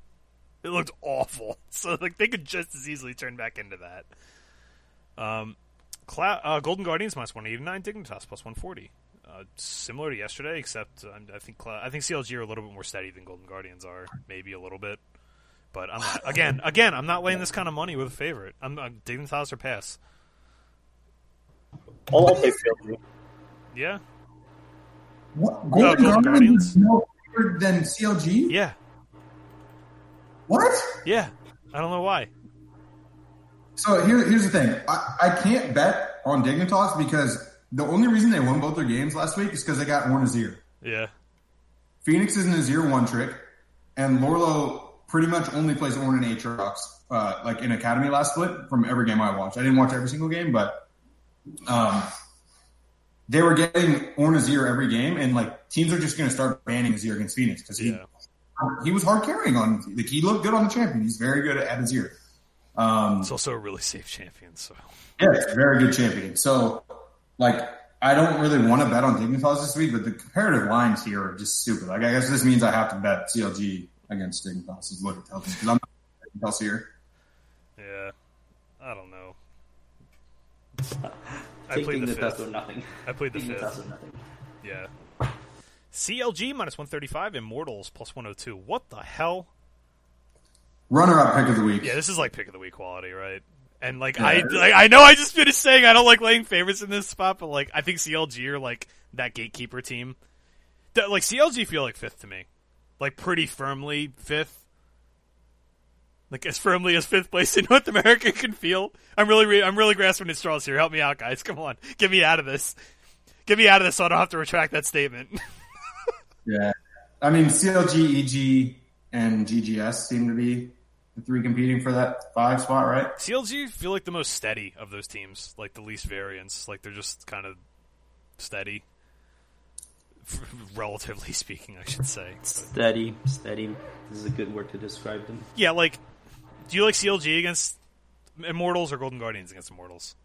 Speaker 1: (laughs) it looked awful. (laughs) So, like, they could just as easily turn back into that. Um, Cla- uh, Golden Guardians minus one eighty nine, Dignitas plus one forty. Uh, similar to yesterday, except um, I think Cla- I think CLG are a little bit more steady than Golden Guardians are, maybe a little bit. But I'm not, again, again, I'm not laying this kind of money with a favorite. I'm uh, Dignitas or pass.
Speaker 2: I'll, I'll take CLG.
Speaker 1: Yeah,
Speaker 3: What?
Speaker 1: Golden
Speaker 3: Golden
Speaker 1: Guardians?
Speaker 3: Guardians is more favored than CLG?
Speaker 1: yeah,
Speaker 3: What?
Speaker 1: yeah. I don't know why.
Speaker 3: So here, here's the thing. I, I can't bet on Dignitas because the only reason they won both their games last week is because they got Ornn Azir.
Speaker 1: Yeah,
Speaker 3: Fenix is an Azir one trick, and Lourlo pretty much only plays Ornn and Aatrox, uh, like in Academy last split from every game I watched. I didn't watch every single game, but um, they were getting Ornn Azir every game, and like teams are just going to start banning Azir against Fenix because he
Speaker 1: yeah.
Speaker 3: he was hard carrying on. Like he looked good on the champion. He's very good at Azir. Um,
Speaker 1: It's also a really safe champion. So
Speaker 3: Yeah, it's very good champion. So, like, I don't really want to bet on Dignitas this week, but the comparative lines here are just stupid. Like, I guess this means I have to bet CLG against Dignitas is what it tells me because I'm not Dignitas here.
Speaker 1: yeah, I don't know. I played the
Speaker 4: Dignitas
Speaker 1: fifth.
Speaker 4: or nothing.
Speaker 1: I played the
Speaker 4: Dignitas
Speaker 1: fifth.
Speaker 4: or nothing.
Speaker 1: Yeah. CLG minus 135, Immortals plus 102. What the hell?
Speaker 3: Runner up pick of the week.
Speaker 1: Yeah, this is like pick of the week quality, right? And like I like I know I just finished saying I don't like laying favorites in this spot, but like I think CLG are like that gatekeeper team. That like CLG feel like fifth to me, like pretty firmly fifth, like as firmly as fifth place in North America can feel. I'm really re- I'm really grasping at straws here. Help me out, guys. Come on, get me out of this. Get me out of this, so I don't have to retract that statement. (laughs)
Speaker 3: Yeah. I mean, CLG, EG, and GGS seem to be the three competing for that five spot, right?
Speaker 1: CLG feel like the most steady of those teams, like the least variance. Like they're just kind of steady, (laughs) relatively speaking, I should say.
Speaker 4: Steady, steady. This is a good word to describe them.
Speaker 1: Yeah, like, do you like CLG against Immortals or Golden Guardians against Immortals?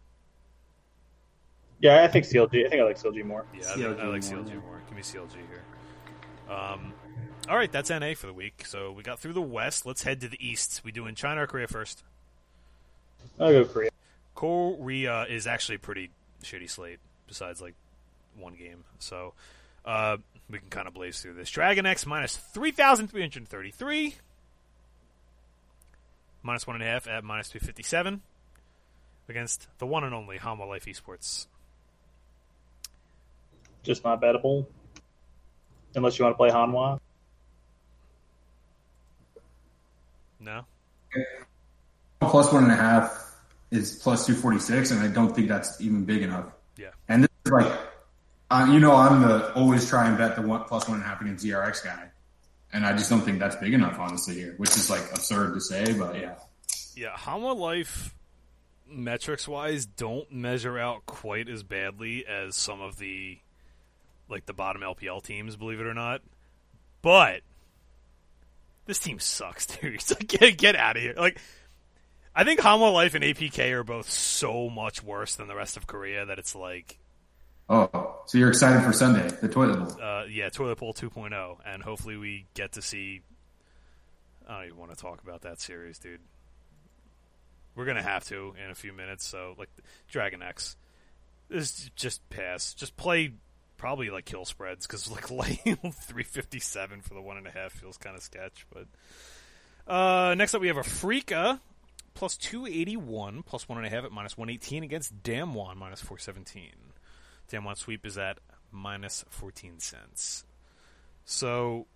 Speaker 2: Yeah, I think CLG. I think I like CLG more.
Speaker 1: Yeah, CLG I,
Speaker 4: I
Speaker 1: like
Speaker 4: more,
Speaker 1: CLG
Speaker 4: yeah.
Speaker 1: more. Give me CLG here. Um, all right, that's NA for the week. So we got through the West. Let's head to the East. We do in China or Korea first?
Speaker 2: I'll go Korea.
Speaker 1: Korea is actually pretty shitty slate, besides like one game. So uh, we can kind of blaze through this. Dragon X minus 3,333 minus one and a half at minus two fifty-seven against the one and only Hanwha Life Esports.
Speaker 2: Just not bettable. Unless you want to play Hanwha.
Speaker 1: No,
Speaker 3: Plus one and a half is plus 246, and I don't think that's even big enough.
Speaker 1: yeah,
Speaker 3: And this is like, uh, you know, I'm the always try and bet the one plus one and a half against ZRX guy. And I just don't think that's big enough, honestly, here, which is like absurd to say, but yeah.
Speaker 1: yeah. Hanwha Life metrics wise don't measure out quite as badly as some of the like the bottom LPL teams, believe it or not. But this team sucks, (laughs) dude. Like, get get out of here. Like, I think Hanwha Life and APK are both so much worse than the rest of Korea that it's like,
Speaker 3: Oh, so you're excited for Sunday, the toilet bowl?
Speaker 1: Uh, yeah, toilet bowl 2.0, and hopefully we get to see. I don't even want to talk about that series, dude. We're gonna have to in a few minutes. So, like, Dragon X, this just pass, just play probably like kill spreads because like (laughs) laying 357 for the one and a half feels kind of sketch. But uh, next up, we have Afreeca plus 281 plus one and a half at minus 118 against Damwon minus 417. Damn Sweep is at minus 14 cents. So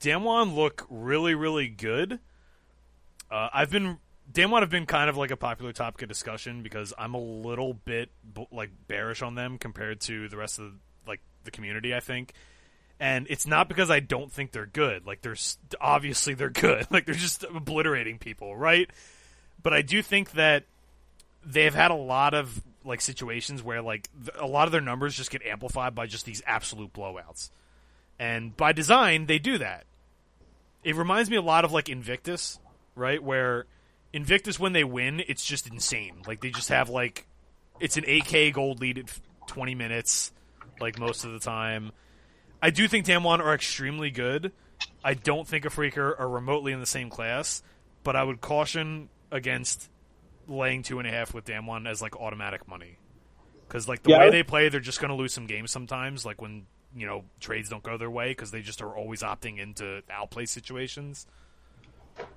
Speaker 1: Damwon look really, really good. Uh, I've been Damwon have been kind of like a popular topic of discussion because I'm a little bit like bearish on them compared to the rest of like the community. I think, and it's not because I don't think they're good. Like they're obviously they're good. (laughs) Like they're just obliterating people, right? But I do think that they've had a lot of like situations where like a lot of their numbers just get amplified by just these absolute blowouts, and by design they do that. It reminds me a lot of like Invictus, right? Where Invictus, when they win, it's just insane. Like they just have like it's an 8K gold lead at 20 minutes, like most of the time. I do think Damwon are extremely good. I don't think Afreeca are remotely in the same class, but I would caution against laying two and a half with Damwon as like automatic money, because like the
Speaker 2: Yeah,
Speaker 1: way they play, they're just going to lose some games sometimes. Like when you know trades don't go their way because they just are always opting into outplay situations.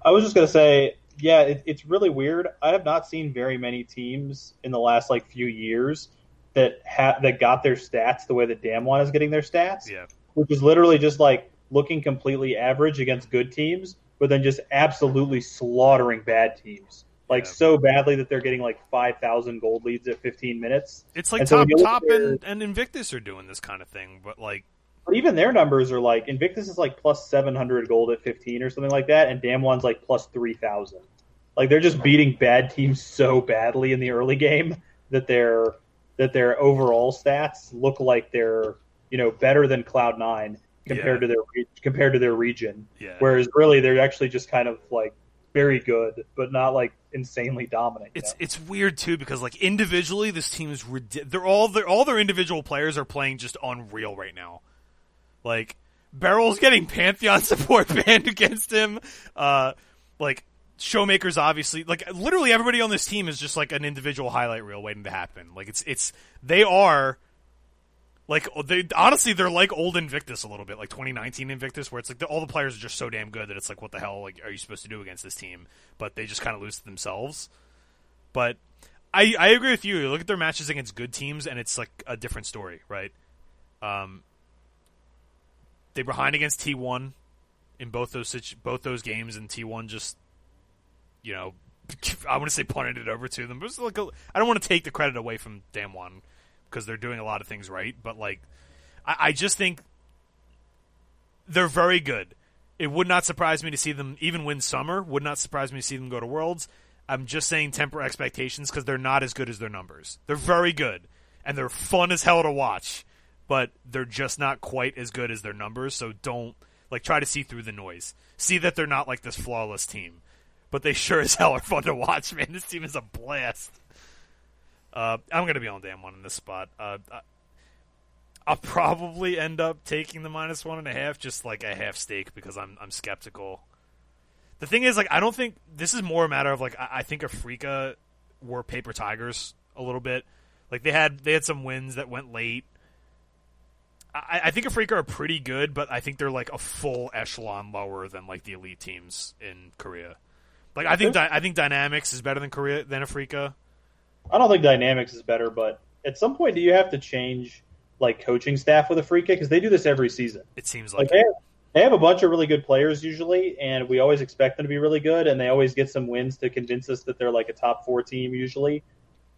Speaker 2: I was just gonna say, yeah, it, it's really weird. I have not seen very many teams in the last like few years that ha- that got their stats the way that Damwon is getting their stats,
Speaker 1: Yeah,
Speaker 2: which is literally just like looking completely average against good teams, but then just absolutely slaughtering bad teams, like
Speaker 1: Yeah.
Speaker 2: so badly that they're getting like five thousand gold leads at fifteen minutes.
Speaker 1: it's like
Speaker 2: And
Speaker 1: top
Speaker 2: look
Speaker 1: top
Speaker 2: their-
Speaker 1: and, and Invictus are doing this kind of thing, but like
Speaker 2: But even their numbers are like Invictus is like plus seven hundred gold at fifteen or something like that, and Damwon's like plus three thousand. Like they're just beating bad teams (laughs) so badly in the early game that their that their overall stats look like they're you know better than Cloud Nine compared
Speaker 1: Yeah.
Speaker 2: to their compared to their region.
Speaker 1: yeah,
Speaker 2: Whereas really they're actually just kind of like very good, but not like insanely dominant.
Speaker 1: It's
Speaker 2: know?
Speaker 1: it's weird too because like individually this team is they're all their all their individual players are playing just unreal right now. Like Beryl's getting Pantheon (laughs) support banned against him. Uh, like Showmaker's obviously like literally everybody on this team is just like an individual highlight reel waiting to happen. Like it's it's they are like they honestly they're like old Invictus a little bit, like 2019 Invictus, where it's like the, all the players are just so damn good that it's like what the hell like are you supposed to do against this team? But they just kind of lose to themselves. But I I agree with you. You look at their matches against good teams, and it's like a different story, right? Um, they were behind against T1 in both those both those games, and T1 just you know (laughs) I want to say punted it over to them. But it's like a, I don't want to take the credit away from Damwon because they're doing a lot of things right, but like I, I just think they're very good. It would not surprise me to see them even win summer. Would not surprise me to see them go to Worlds. I'm just saying temper expectations because they're not as good as their numbers. They're very good and they're fun as hell to watch, but they're just not quite as good as their numbers. So don't like try to see through the noise. See that they're not like this flawless team, but they sure as hell are fun to watch. Man, this team is a blast. Uh, I'm gonna be on Damwon in this spot. Uh, I- I'll probably end up taking the minus one and a half, just like a half stake, because I'm I'm skeptical. The thing is, like, I don't think this is more a matter of like I, I think Afreeca were paper tigers a little bit. Like they had they had some wins that went late. I, I think Afreeca are pretty good, but I think they're like a full echelon lower than like the elite teams in Korea. Like I think I think Dynamics is better than Korea than Afreeca.
Speaker 2: I don't think Dynamics is better, but at some point, do you have to change like coaching staff with a free kick because they do this every season?
Speaker 1: It seems
Speaker 2: Like
Speaker 1: like
Speaker 2: they have, they have a bunch of really good players usually, and we always expect them to be really good, and they always get some wins to convince us that they're like a top four team usually,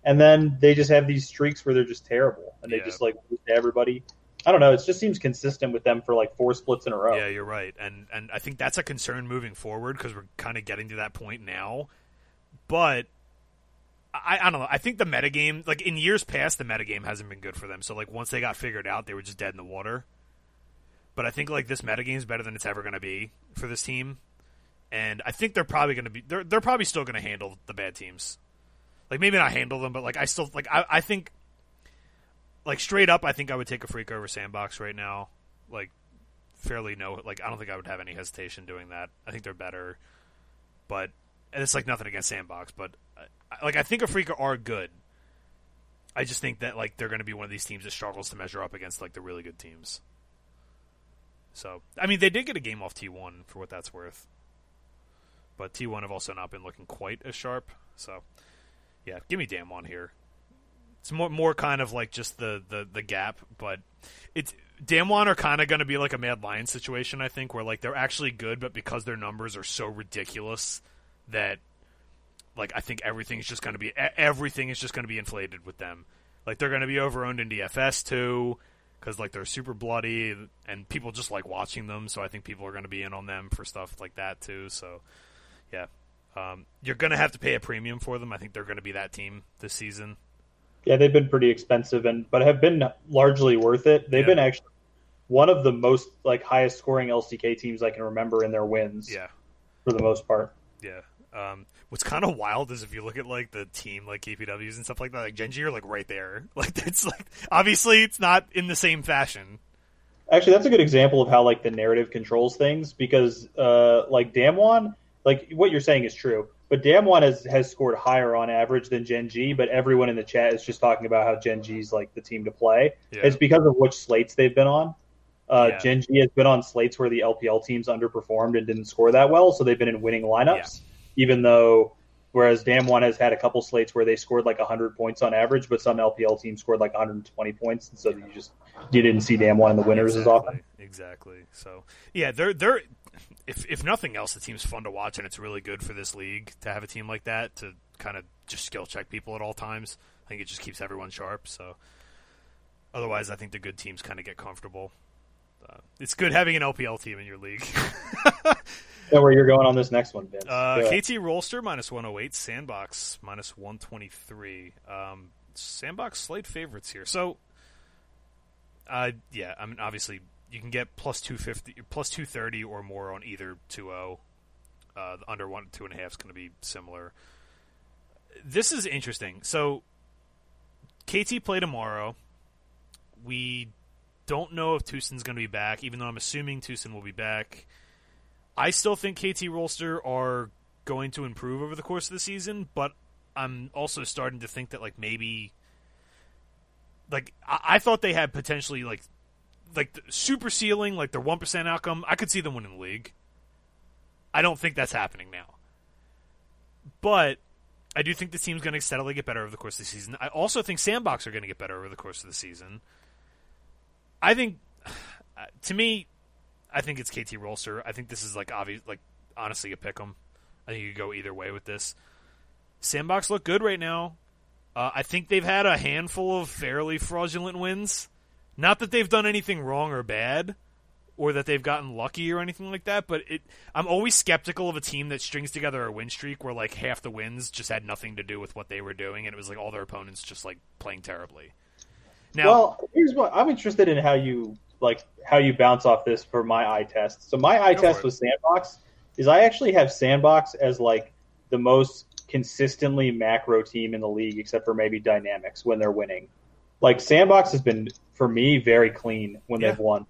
Speaker 2: and then they just have these streaks where they're just terrible and they
Speaker 1: Yeah.
Speaker 2: just like lose to everybody. I don't know. It just seems consistent with them for like four splits in a row.
Speaker 1: Yeah, you're right, and and I think that's a concern moving forward because we're kind of getting to that point now. But I, I don't know. I think the metagame, like in years past, the metagame hasn't been good for them. So like once they got figured out, they were just dead in the water. But I think like this metagame is better than it's ever going to be for this team, and I think they're probably going to be they're they're probably still going to handle the bad teams. Like maybe not handle them, but like I still like I I think like straight up, I think I would take Afreeca over Sandbox right now. Like fairly no like I don't think I would have any hesitation doing that. I think they're better, but and it's like nothing against Sandbox, but I, I- like I think Afreeca are good. I just think that like they're going to be one of these teams that struggles to measure up against like the really good teams. So I mean, they did get a game off T one for what that's worth, but T one have also not been looking quite as sharp. So yeah, give me Damwon here. It's more more kind of like just the the the gap, but it's Damwon are kind of going to be like a Mad Lion situation, I think, where like they're actually good, but because their numbers are so ridiculous that like I think everything's just going to be everything is just going to be inflated with them. Like they're going to be overowned in DFS too, because like they're super bloody and people just like watching them. So I think people are going to be in on them for stuff like that too. So yeah, um, you're going to have to pay a premium for them. I think they're going to be that team this season.
Speaker 2: Yeah, they've been pretty expensive and but have been largely worth it. They've yeah. been actually one of the most like highest scoring LCK teams I can remember in their wins.
Speaker 1: Yeah,
Speaker 2: for the most part.
Speaker 1: Yeah. Um, what's kind of wild is if you look at like the team like KPWs and stuff like that, like Gen G are like right there. (laughs) Like it's like obviously it's not in the same fashion.
Speaker 2: Actually, that's a good example of how like the narrative controls things because uh, like Damwon, like what you're saying is true. But Damwon has has scored higher on average than Gen G, but everyone in the chat is just talking about how Gen G's like the team to play. Yeah. It's because of which slates they've been on. Uh, yeah. Gen G has been on slates where the LPL teams underperformed and didn't score that well, so they've been in winning lineups. Yeah. Even though, whereas Damwon has had a couple slates where they scored like 100 points on average, but some LPL teams scored like 120 points, and so you just you didn't see Damwon in the winners
Speaker 1: exactly.
Speaker 2: as often.
Speaker 1: Exactly. So yeah, they're they're if if nothing else, the team's fun to watch, and it's really good for this league to have a team like that to kind of just skill check people at all times. I think it just keeps everyone sharp. So otherwise, I think the good teams kind of get comfortable. Uh, it's good having an LPL team in your league. (laughs)
Speaker 2: where you're going on this next one, Vince.
Speaker 1: Uh, KT Rolster minus 108, Sandbox minus 123. Um, Sandbox slight favorites here. So, uh, yeah, I mean, obviously you can get plus 250, plus 230 or more on either 2-0. Uh, the under one two and a half is going to be similar. This is interesting. So, KT play tomorrow. We don't know if Tusin's going to be back, even though I'm assuming Tusin will be back. I still think KT Rolster are going to improve over the course of the season, but I'm also starting to think that like maybe like I, I thought they had potentially like like the super ceiling, like their one percent outcome. I could see them winning the league. I don't think that's happening now, but I do think the team's going to steadily get better over the course of the season. I also think Sandbox are going to get better over the course of the season. I think, to me, I think it's KT Rolster. I think this is like obvious, like honestly a pick 'em. I think you could go either way with this. Sandbox look good right now. Uh, I think they've had a handful of fairly fraudulent wins. Not that they've done anything wrong or bad, or that they've gotten lucky or anything like that. But it, I'm always skeptical of a team that strings together a win streak where like half the wins just had nothing to do with what they were doing, and it was like all their opponents just like playing terribly.
Speaker 2: Now, well, here's what I'm interested in how you like how you bounce off this for my eye test. So my eye test with Sandbox is I actually have Sandbox as like the most consistently macro team in the league, except for maybe Dynamics when they're winning. Like Sandbox has been for me very clean when yeah. they've won.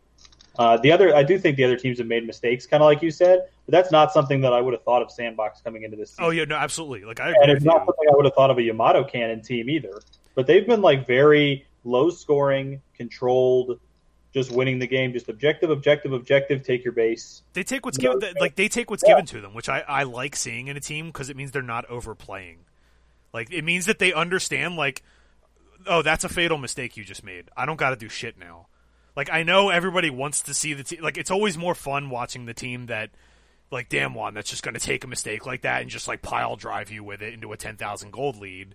Speaker 2: Uh, the other, I do think the other teams have made mistakes, kind of like you said, but that's not something that I would have thought of Sandbox coming into this. Season.
Speaker 1: Oh yeah, no, absolutely. Like I,
Speaker 2: and it's not something I would have thought of a Yamato Cannon team either. But they've been like very low scoring, controlled, just winning the game, just objective, objective, objective. Take your base.
Speaker 1: They take what's given, like they take what's yeah. given to them, which I, I like seeing in a team because it means they're not overplaying. Like it means that they understand, like, oh, that's a fatal mistake you just made. I don't got to do shit now. Like I know everybody wants to see the team. Like it's always more fun watching the team that, like Damwon that's just going to take a mistake like that and just like pile drive you with it into a ten thousand gold lead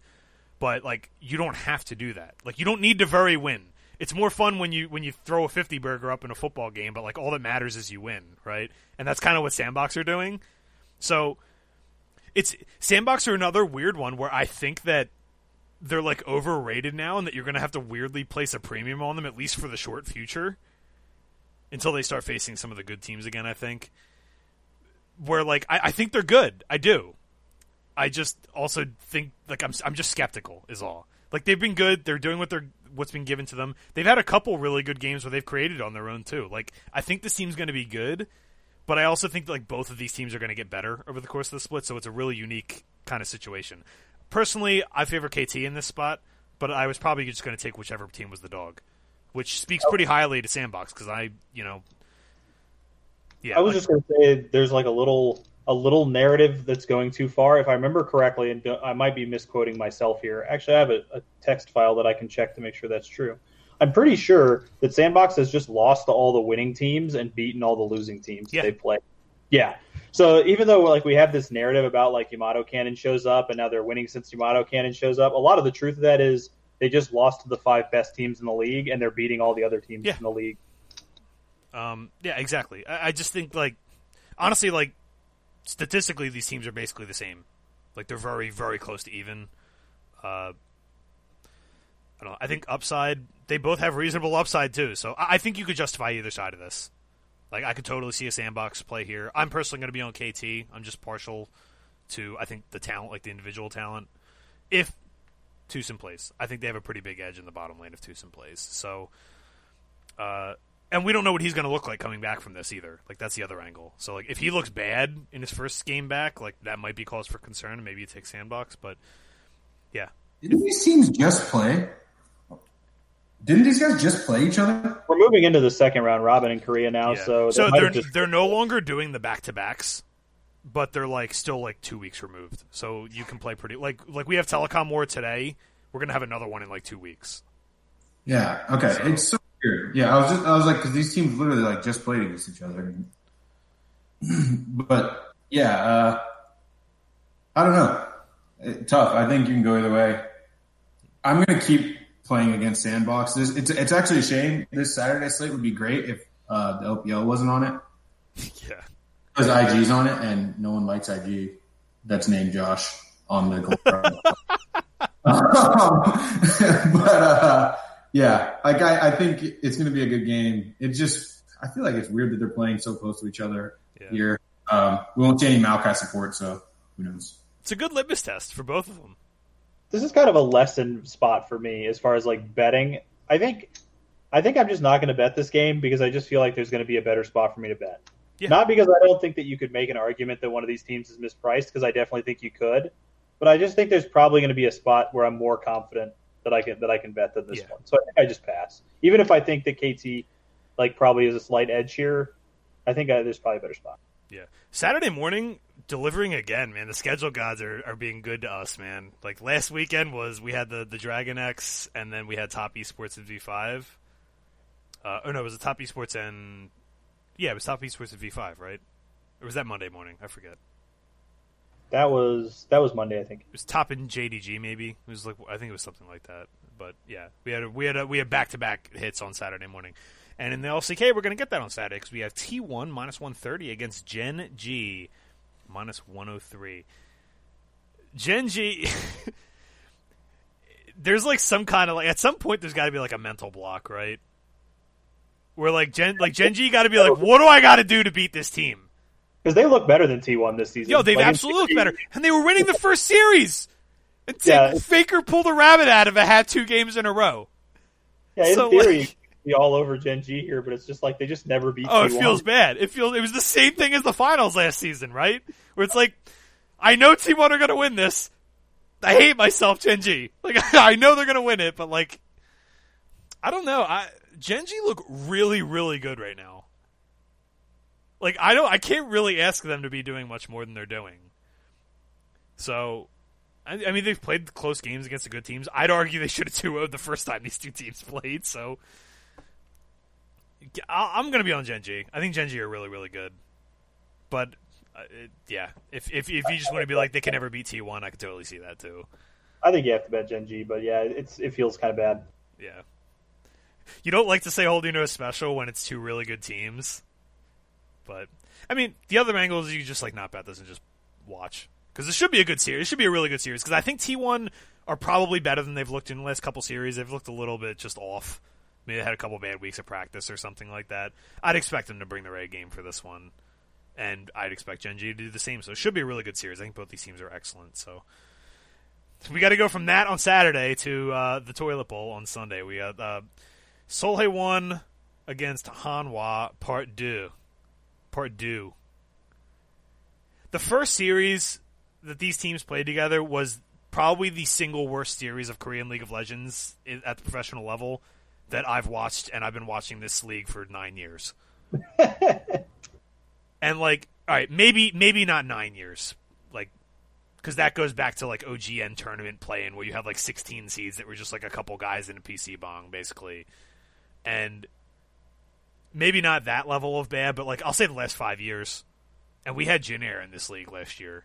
Speaker 1: but like you don't have to do that. Like you don't need to very win. It's more fun when you when you throw a 50 burger up in a football game, but like all that matters is you win, right? And that's kind of what Sandbox are doing. So it's Sandbox are another weird one where I think that they're like overrated now and that you're to have to weirdly place a premium on them at least for the short future until they start facing some of the good teams again, I think. Where like I, I think they're good. I do. I just also think like I'm I'm just skeptical is all. Like they've been good, they're doing what they're what's been given to them. They've had a couple really good games where they've created on their own too. Like I think this team's going to be good, but I also think like both of these teams are going to get better over the course of the split. So it's a really unique kind of situation. Personally, I favor KT in this spot. but I was probably just going to take whichever team was the dog, which speaks pretty highly to Sandbox because I, you know, yeah,
Speaker 2: I was
Speaker 1: like-
Speaker 2: just going to say there's like a little a little narrative that's going too far. If I remember correctly, and I might be misquoting myself here. Actually, I have a, a text file that I can check to make sure that's true. I'm pretty sure that Sandbox has just lost to all the winning teams and beaten all the losing teams
Speaker 1: Yeah.
Speaker 2: they play. Yeah. So even though like we have this narrative about like Yamato Cannon shows up and now they're winning since Yamato Cannon shows up, a lot of the truth of that is they just lost to the five best teams in the league and they're beating all the other teams
Speaker 1: Yeah.
Speaker 2: in the league.
Speaker 1: Um, yeah, exactly. I, I just think like honestly, like statistically, these teams are basically the same. Like they're very, very close to even. Uh, I don't know. I think upside. They both have reasonable upside too. So I, I think you could justify either side of this. Like I could totally see a sandbox play here. I'm personally going to be on KT. I'm just partial to I think the talent, like the individual talent. If Tusin plays, I think they have a pretty big edge in the bottom lane if Tusin plays. So. Uh, and we don't know what he's going to look like coming back from this either. Like that's the other angle. So like if he looks bad in his first game back, like that might be cause for concern. and Maybe you take Sandbox, but yeah,
Speaker 3: Didn't these teams just play? Didn't these guys just play each other?
Speaker 2: We're moving into the second round robin in Korea now,
Speaker 1: yeah.
Speaker 2: so
Speaker 1: so
Speaker 2: they
Speaker 1: they're
Speaker 2: just-
Speaker 1: they're no longer doing the back to backs, but they're like still like two weeks removed. So you can play pretty like like we have Telecom War today. We're gonna have another one in like two weeks.
Speaker 3: Yeah. Okay. It's so weird. Yeah, I was just I was like, because these teams literally like just played against each other. (clears throat) but yeah, uh, I don't know. It- tough. I think you can go either way. I'm gonna keep playing against Sandbox. This, it's it's actually a shame. This Saturday slate would be great if uh, the LPL wasn't on it (laughs)
Speaker 1: Yeah,
Speaker 3: because IG's on it, and no one likes IG. That's named Josh on the goal. Um, (laughs) (laughs) but uh, yeah, like I, I think it's going to be a good game. It just I feel like it's weird that they're playing so close to each other
Speaker 1: Yeah.
Speaker 3: here. Um, we won't see any Maokai support, so who knows?
Speaker 1: it's a good litmus test for both of them.
Speaker 2: this is kind of a lesson spot for me as far as like betting. I think I think I'm just not going to bet this game because I just feel like there's going to be a better spot for me to bet.
Speaker 1: Yeah.
Speaker 2: Not because I don't think that you could make an argument that one of these teams is mispriced because I definitely think you could, but I just think there's probably going to be a spot where I'm more confident that I can that I can bet than this
Speaker 1: Yeah.
Speaker 2: one. So I think I just pass. Even if I think that KT like probably is a slight edge here, I think I, there's probably a better spot.
Speaker 1: Yeah. Saturday morning, delivering again, man. The schedule gods are, are being good to us, man. Like last weekend was we had the, the Dragon X and then we had Top Esports and V5. Uh, oh no, it was the Top Esports and yeah, it was Top Esports and V5, right? Or was that Monday morning? I forget.
Speaker 2: That was that was Monday, I think.
Speaker 1: It was Top in JDG maybe. It was like I think it was something like that. But yeah, we had a, we had a, we had back to back hits on Saturday morning, and in the LCK we're gonna get that on Saturday because we have T1 minus one thirty against Gen G minus one hundred three. Gen G. (laughs) there's like some kind of like at some point there's got to be like a mental block, right? Where like Gen like Gen G got to be like, (laughs) what do I got to do to beat this team?
Speaker 2: Because they look better than T1 this season.
Speaker 1: Yo, they've
Speaker 2: Like,
Speaker 1: absolutely looked better, and they were winning the first series. And
Speaker 2: Yeah.
Speaker 1: Faker pulled a rabbit out of a hat two games in a row.
Speaker 2: Yeah, in
Speaker 1: So,
Speaker 2: theory,
Speaker 1: like-
Speaker 2: be all over Gen G here, but it's just like they just never beat.
Speaker 1: Oh, it
Speaker 2: T1.
Speaker 1: feels bad. It feels it was the same thing as the finals last season, right? Where it's like, I know T1 are gonna win this. I hate myself, Gen G. Like (laughs) I know they're gonna win it, but like, I don't know. I Gen G look really, really good right now. Like I don't, I can't really ask them to be doing much more than they're doing. So, I, I mean, they've played close games against the good teams. I'd argue they should have 2 0 the first time these two teams played. So, I- I'm going to be on Gen G. I think Gen G are really, really good. But uh, it, yeah, if, if if you just want to be like they can never beat T1, I could totally see that too.
Speaker 2: I think you have to bet Gen G, but yeah, it's it feels kind of bad.
Speaker 1: Yeah. You don't like to say holding to a special when it's two really good teams. But I mean, the other angle is you just like not bet this and just watch because this should be a good series. It should be a really good series because I think T1 are probably better than they've looked in the last couple series. They've looked a little bit just off. Maybe they had a couple bad weeks of practice or something like that. I'd expect them to bring their A game for this one, and I'd expect Gen G to do the same. So it should be a really good series. I think both these teams are excellent. So we got to go from that on Saturday to uh, the toilet bowl on Sunday. We got uh, SeolHaeOne against Hanwha Part Two. Part The first series that these teams played together was probably the single worst series of Korean League of Legends at the professional level that I've watched, and I've been watching this league for nine years. (laughs) and like, all right, maybe maybe not nine years, like, because that goes back to like OGN tournament playing where you have like 16 seeds that were just like a couple guys in a PC bang, basically, and maybe not that level of bad, but like I'll say the last five years, and we had Jin Air in this league last year.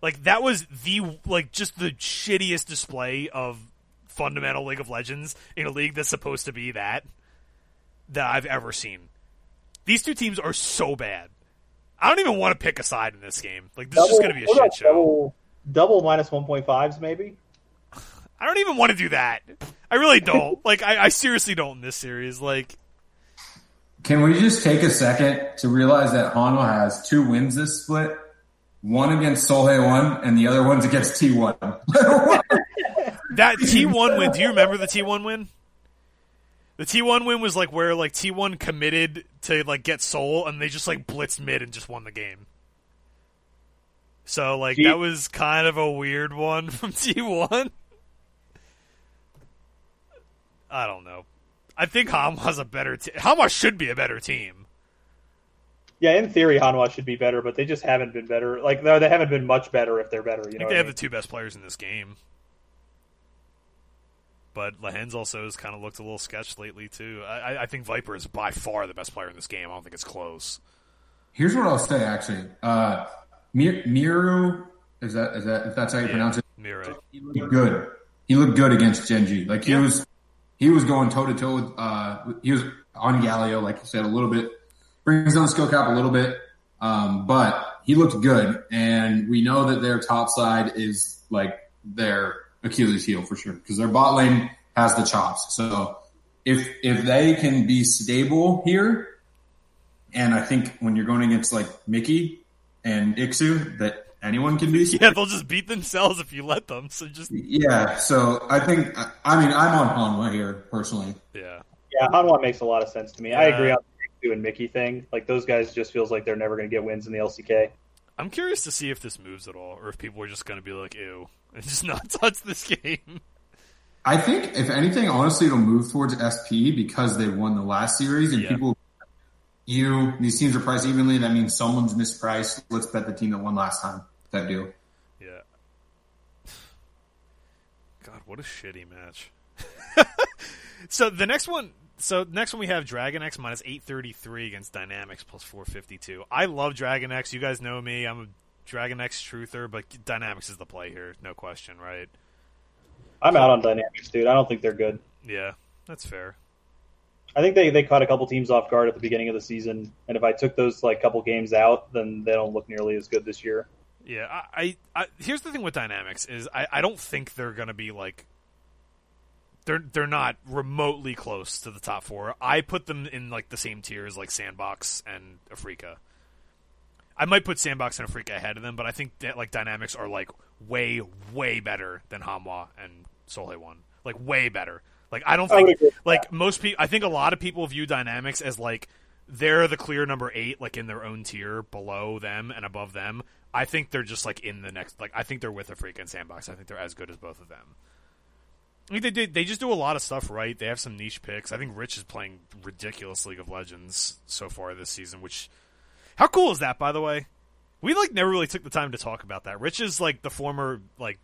Speaker 1: Like that was the like just the shittiest display of fundamental League of Legends in a league that's supposed to be that that I've ever seen. These two teams are so bad. I don't even want to pick a side in this game. Like this is just going to be a shit
Speaker 2: about
Speaker 1: show.
Speaker 2: Double, double minus 1.5s, maybe?
Speaker 1: I don't even want to do that. I really don't. (laughs) like I, I seriously don't in this series. Like
Speaker 3: Can we just take a second to realize that Hanwha has two wins this split? One against SeolHaeOne and the other one's against T1. (laughs)
Speaker 1: that (laughs) T1 win. Do you remember the T1 win? The T1 win was like where like T1 committed to like get Soul and they just like blitzed mid and just won the game. So like
Speaker 2: T-
Speaker 1: that was kind of a weird one from T1. I don't know. I think Hanwha's a better team. Hanwha should be a better team.
Speaker 2: Yeah, in theory, Hanwha should be better, but they just haven't been better. Like, no, they haven't been much better if they're better. You
Speaker 1: I
Speaker 2: know,
Speaker 1: think
Speaker 2: what
Speaker 1: they
Speaker 2: I
Speaker 1: have
Speaker 2: mean?
Speaker 1: the two best players in this game. But Lehends also has kind of looked a little sketched lately too. I, I- I think Viper is by far the best player in this game. I don't think it's close.
Speaker 3: Here's what I'll say actually. Uh, Mir- Miru, is that, is that, if that's how you pronounce it?
Speaker 1: Mirai.
Speaker 3: He looked good. He looked good against Gen G. Like he
Speaker 1: Yeah.
Speaker 3: was, he was going toe to toe with, uh, he was on Galio, like you said, a little bit, brings down the skill cap a little bit. Um, but he looked good and we know that their top side is like their Achilles heel for sure because their bot lane has the chops. So if, if they can be stable here, and I think when you're going against like Mickey and Ixu, that anyone can do. (laughs) be
Speaker 1: Yeah, they'll just beat themselves if you let them. So just
Speaker 3: yeah, so I think I mean I'm on Hanwha here personally.
Speaker 1: yeah.
Speaker 2: Yeah, Hanwha makes a lot of sense to me. I agree on the Ixu and Mickey thing. Like, those guys just feels like they're never going to get wins in the LCK.
Speaker 1: I'm curious to see if this moves at all, or if people are just going to be like, "Ew," (laughs) and just not (laughs) touch this game.
Speaker 3: I think if anything, honestly, it'll move towards SP because they won the last series and
Speaker 1: Yeah.
Speaker 3: people. You these teams are priced evenly. That means someone's mispriced. Let's bet the team that won last time. That deal.
Speaker 1: Yeah. God, what a shitty match. (laughs) so the next one, so next one we have Dragon X minus eight thirty three against Dynamics plus four fifty two. I love Dragon X. You guys know me. I'm a Dragon X truther, but Dynamics is the play here, no question, right?
Speaker 2: I'm out on Dynamics, dude. I don't think they're good.
Speaker 1: Yeah, that's fair.
Speaker 2: I think they, they caught a couple teams off guard at the beginning of the season, and if I took those like couple games out, then they don't look nearly as good this year.
Speaker 1: Yeah, I, I, I here's the thing with Dynamics is I, I don't think they're gonna be like they're they're not remotely close to the top four. I put them in like the same tier as like Sandbox and Afreeca. I might put Sandbox and Afreeca ahead of them, but I think that like Dynamics are like way way better than Hanwha and SeolHaeOne. Like way better. Like I don't think
Speaker 2: with
Speaker 1: like most people. I think a lot of people view Dynamics as like they're the clear number eight, like in their own tier, below them and above them. I think they're just like in the next. Like I think they're with a freaking Sandbox. I think they're as good as both of them. I mean, they did. They just do a lot of stuff right. They have some niche picks. I think Rich is playing ridiculous League of Legends so far this season. Which, how cool is that? By the way, we like never really took the time to talk about that. Rich is like the former like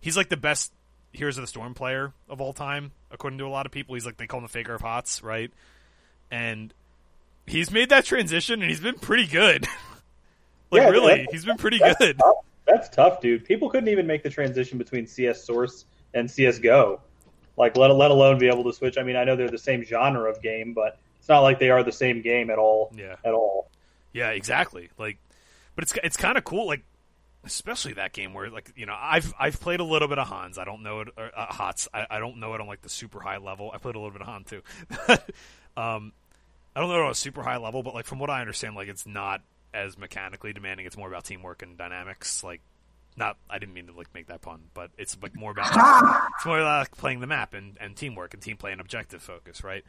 Speaker 1: he's like the best Heroes of the Storm player of all time, according to a lot of people. He's like they call him the Faker of Hots, right? And he's made that transition, and he's been pretty good. (laughs) like
Speaker 2: Yeah,
Speaker 1: really, he's been pretty
Speaker 2: that's
Speaker 1: good.
Speaker 2: tough. That's tough, dude. People couldn't even make the transition between CS Source and CS:GO. Like, let let alone be able to switch. I mean, I know they're the same genre of game, but it's not like they are the same game at all.
Speaker 1: Yeah.
Speaker 2: At all.
Speaker 1: Yeah, exactly. Like, but it's it's kind of cool. Like, especially that game where like you know I've I've played a little bit of Hans. I don't know it or, uh, Hots. I, I don't know it on like the super high level. I played a little bit of Han too. (laughs) um, I don't know it on a super high level, but like from what I understand, like it's not as mechanically demanding. It's more about teamwork and dynamics. Like, not I didn't mean to like make that pun, but it's like more about (laughs) it's more like playing the map and, and teamwork and team play and objective focus, right?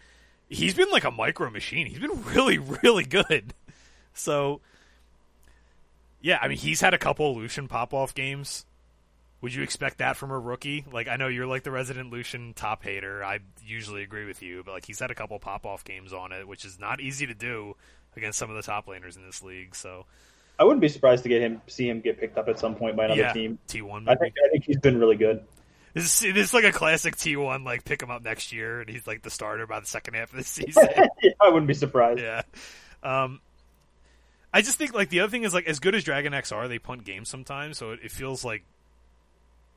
Speaker 1: He's been like a micro machine. He's been really, really good. So, yeah, I mean, he's had a couple Lucian pop off games Would you expect that from a rookie? Like, I know you're like the resident Lucian top hater. I usually agree with you, but like he's had a couple pop off games on it, which is not easy to do against some of the top laners in this league. So
Speaker 2: I wouldn't be surprised to get him, see him get picked up at some point by another
Speaker 1: yeah,
Speaker 2: team.
Speaker 1: T one.
Speaker 2: I think I think he's been really good.
Speaker 1: This is, this is like a classic T one. Like pick him up next year, and he's like the starter by the second half of the (laughs) season. (laughs)
Speaker 2: yeah, I wouldn't be surprised.
Speaker 1: yeah. Um, I just think like the other thing is like as good as Dragon X are, they punt games sometimes, so it, it feels like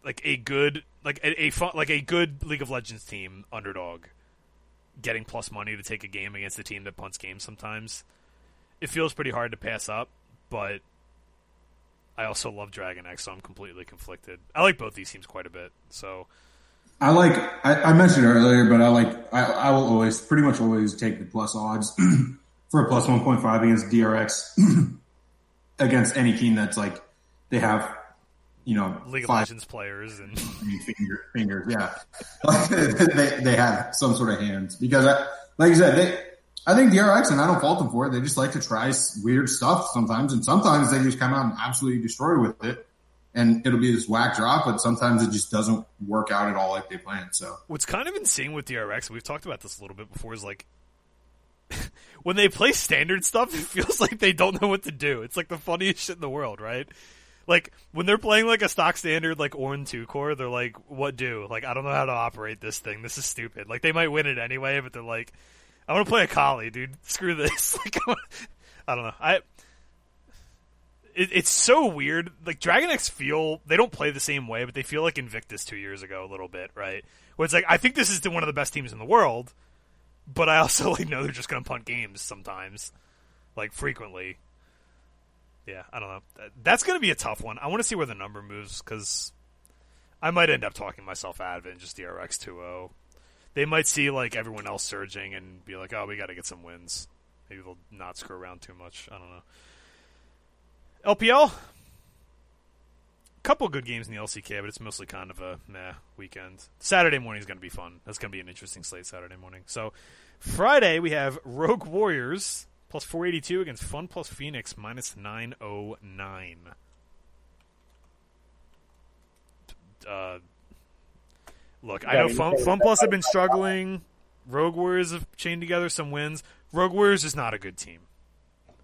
Speaker 1: like a good like a, a fun, like a good League of Legends team underdog getting plus money to take a game against a team that punts games sometimes. It feels pretty hard to pass up, but I also love Dragon X, so I'm completely conflicted. I like both these teams quite a bit, so
Speaker 3: I like I, I mentioned earlier, but I like I, I will always pretty much always take the plus odds (clears throat) for a plus one point five against DRX (clears throat) against any team that's like they have you know
Speaker 1: League of
Speaker 3: five
Speaker 1: Legends players and (laughs)
Speaker 3: finger, fingers, yeah, (laughs) they they have some sort of hands because I, like you said they. I think DRX, and I don't fault them for it. They just like to try weird stuff sometimes, and sometimes they just come out and absolutely destroy with it, and it'll be this whack drop. But sometimes it just doesn't work out at all like they planned. So
Speaker 1: What's kind of insane with DRX, we've talked about this a little bit before, is like (laughs) when they play standard stuff, it feels like they don't know what to do. It's like the funniest shit in the world, right? Like when they're playing like a stock standard like Ornn two core, they're like, "What do? Like I don't know how to operate this thing. This is stupid." Like they might win it anyway, but they're like, "I want to play a Kali, dude. Screw this." (laughs) Like I don't know. I it, it's so weird. Like Dragon X feel they don't play the same way, but they feel like Invictus two years ago a little bit, right? Where it's like I think this is the, one of the best teams in the world, but I also (laughs) like know they're just gonna punt games sometimes, like frequently. Yeah, I don't know. That's gonna be a tough one. I want to see where the number moves because I might end up talking myself out of it and just DRX 2-0. They might see like everyone else surging and be like, "Oh, we got to get some wins." Maybe they'll not screw around too much. I don't know. LPL, couple good games in the LCK, but it's mostly kind of a meh weekend. Saturday morning is going to be fun. That's going to be an interesting slate Saturday morning. So Friday we have Rogue Warriors plus 482 against Fun plus Phoenix minus 909. Uh, look, I know Fun, Fun Plus have been struggling. Rogue Warriors have chained together some wins. Rogue Warriors is not a good team.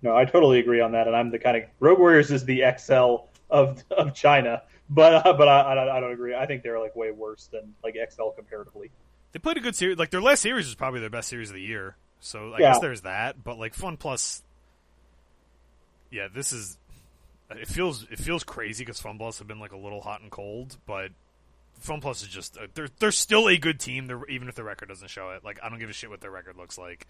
Speaker 2: No, I totally agree on that, and I'm the kind of Rogue Warriors is the XL of of China, but uh, but I, I I don't agree. I think they're like way worse than like XL comparatively.
Speaker 1: They played a good series. Like their last series was probably their best series of the year. So I
Speaker 2: Yeah.
Speaker 1: guess there's that. But like Fun Plus, yeah, this is. It feels it feels crazy because Fun Plus have been like a little hot and cold, but Fun Plus is just uh, they're they're still a good team. They're, even if the record doesn't show it. Like I don't give a shit what their record looks like.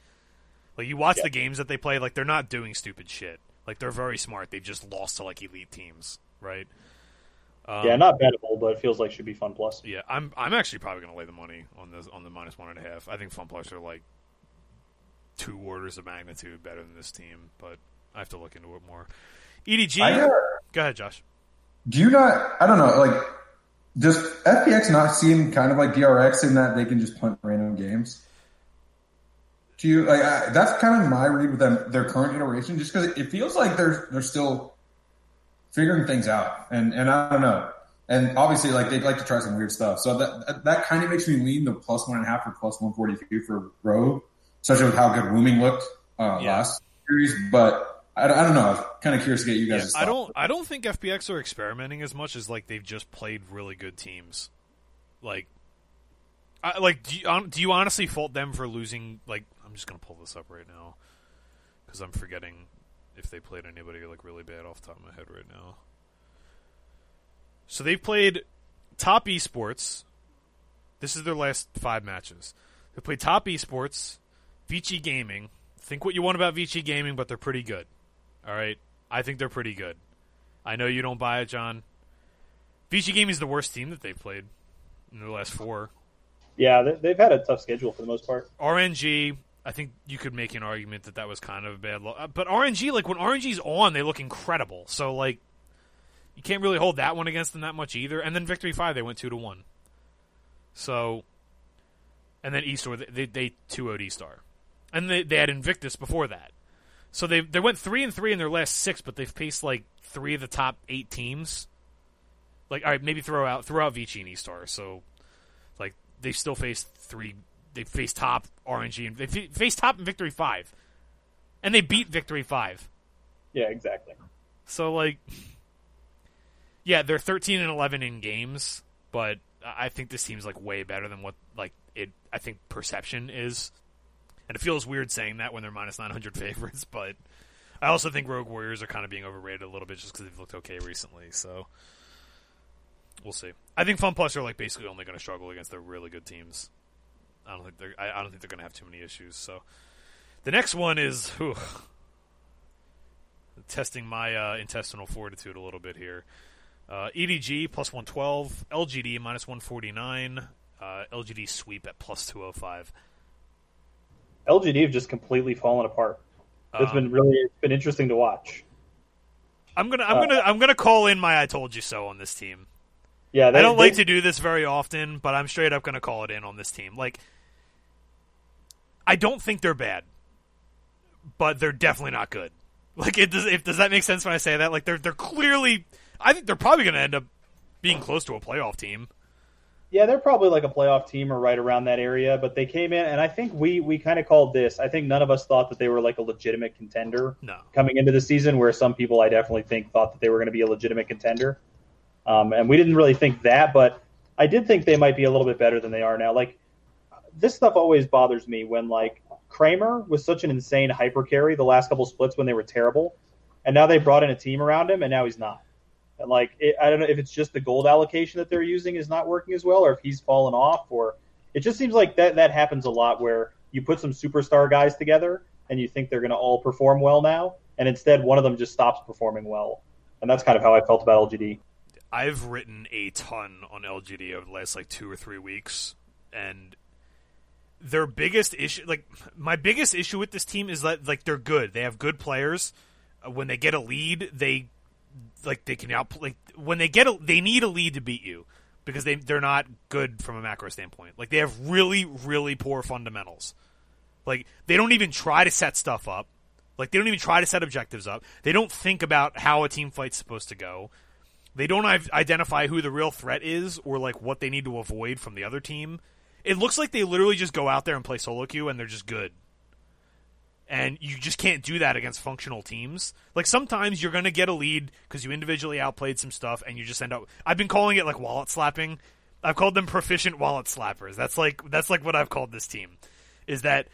Speaker 1: Like you watch
Speaker 2: Yeah.
Speaker 1: the games that they play, like they're not doing stupid shit. Like they're very smart. They've just lost to like elite teams, right? Um,
Speaker 2: yeah, not bettable, but it feels like should be fun plus.
Speaker 1: yeah, I'm I'm actually probably going to lay the money on the on the minus one and a half. I think Fun Plus are like two orders of magnitude better than this team, but I have to look into it more. EDG,
Speaker 3: I, uh,
Speaker 1: go ahead, Josh.
Speaker 3: do you not? I don't know. Like, does FPX not seem kind of like DRX in that they can just punt random games? Do you like? I, that's kind of my read with them, their current iteration, just because it feels like they're they're still figuring things out, and and I don't know. And obviously, like they'd like to try some weird stuff, so that that, that kind of makes me lean the plus one and a half or plus one forty two for Rogue, especially with how good Rooming looked uh,
Speaker 1: Yeah.
Speaker 3: last series. But I, don't- I don't know. I'm kind of curious to get you
Speaker 1: Yeah,
Speaker 3: guys.
Speaker 1: I don't I don't think FPX are experimenting as much as like they've just played really good teams. Like, I, like do you, do you honestly fault them for losing? Like, I'm just gonna pull this up right now because I'm forgetting if they played anybody like really bad off the top of my head right now. So they've played top esports. This is their last five matches. They played top esports, Vici Gaming. Think what you want about Vici Gaming, but they're pretty good. All right, I think they're pretty good. I know you don't buy it, John. Vici Gaming is the worst team that they've played in the last four.
Speaker 2: Yeah, they, they've had a tough schedule for the most part.
Speaker 1: RNG, I think you could make an argument that that was kind of a bad. Uh, but RNG, like when RNG's on, they look incredible. So like, you can't really hold that one against them that much either. And then Victory Five, they went two to one. So, and then eStar, they they two would Star, and they they had Invictus before that. So they they went three and three in their last six, but they've faced like three of the top eight teams. Like, all right, maybe throw out throw out Vici and Estar. So, like, they still face three. They face top RNG and they face top in Victory Five, and they beat Victory Five.
Speaker 2: Yeah, exactly.
Speaker 1: So like, yeah, they're thirteen and eleven in games, but I think this team's like way better than what like it. I think perception is, and it feels weird saying that when they're minus nine hundred (laughs) favorites, but I also think Rogue Warriors are kind of being overrated a little bit just because they've looked okay recently. So we'll see. I think Fun Plus are like basically only going to struggle against the really good teams. I don't think they're. I, I don't think they're going to have too many issues. So the next one is whew, testing my uh, intestinal fortitude a little bit here. Uh, EDG plus 112, LGD minus 149, uh, LGD sweep at plus 205.
Speaker 2: LGD have just completely fallen apart. It's
Speaker 1: Um,
Speaker 2: been really it's been interesting to watch.
Speaker 1: I'm gonna I'm
Speaker 2: uh,
Speaker 1: gonna I'm gonna call in my I told you so on this team.
Speaker 2: Yeah, they,
Speaker 1: I don't
Speaker 2: they-
Speaker 1: like to do this very often, but I'm straight up gonna call it in on this team. Like, I don't think they're bad, but they're definitely not good. Like, it does. If does that make sense when I say that? Like, they're they're clearly. I think they're probably gonna end up being close to a playoff team.
Speaker 2: Yeah, they're probably like a playoff team or right around that area, but they came in and I think we we kind of called this. I think none of us thought that they were like a legitimate contender
Speaker 1: No,
Speaker 2: coming into the season, where some people I definitely think thought that they were going to be a legitimate contender. Um, and we didn't really think that, but I did think they might be a little bit better than they are now. Like this stuff always bothers me when like Kramer was such an insane hyper carry the last couple splits when they were terrible, and now they brought in a team around him, and now he's not. And like it, I don't know if it's just the gold allocation that they're using is not working as well, or if he's fallen off, or it just seems like that that happens a lot where you put some superstar guys together and you think they're going to all perform well now, and instead one of them just stops performing well, and that's kind of how I felt about LGD.
Speaker 1: I've written a ton on LGD over the last like two or three weeks, and their biggest issue, like my biggest issue with this team is that like they're good. They have good players. Uh, when they get a lead, they like they can out like when they get a they need a lead to beat you because they they're not good from a macro standpoint. Like they have really really poor fundamentals. Like they don't even try to set stuff up. Like they don't even try to set objectives up. They don't think about how a team fight's supposed to go. They don't identify who the real threat is or like what they need to avoid from the other team. It looks like they literally just go out there and play solo queue and they're just good. And you just can't do that against functional teams. Like sometimes you're going to get a lead because you individually outplayed some stuff and you just end up I've been calling it like wallet slapping. I've called them proficient wallet slappers. That's like that's like what I've called this team. Is that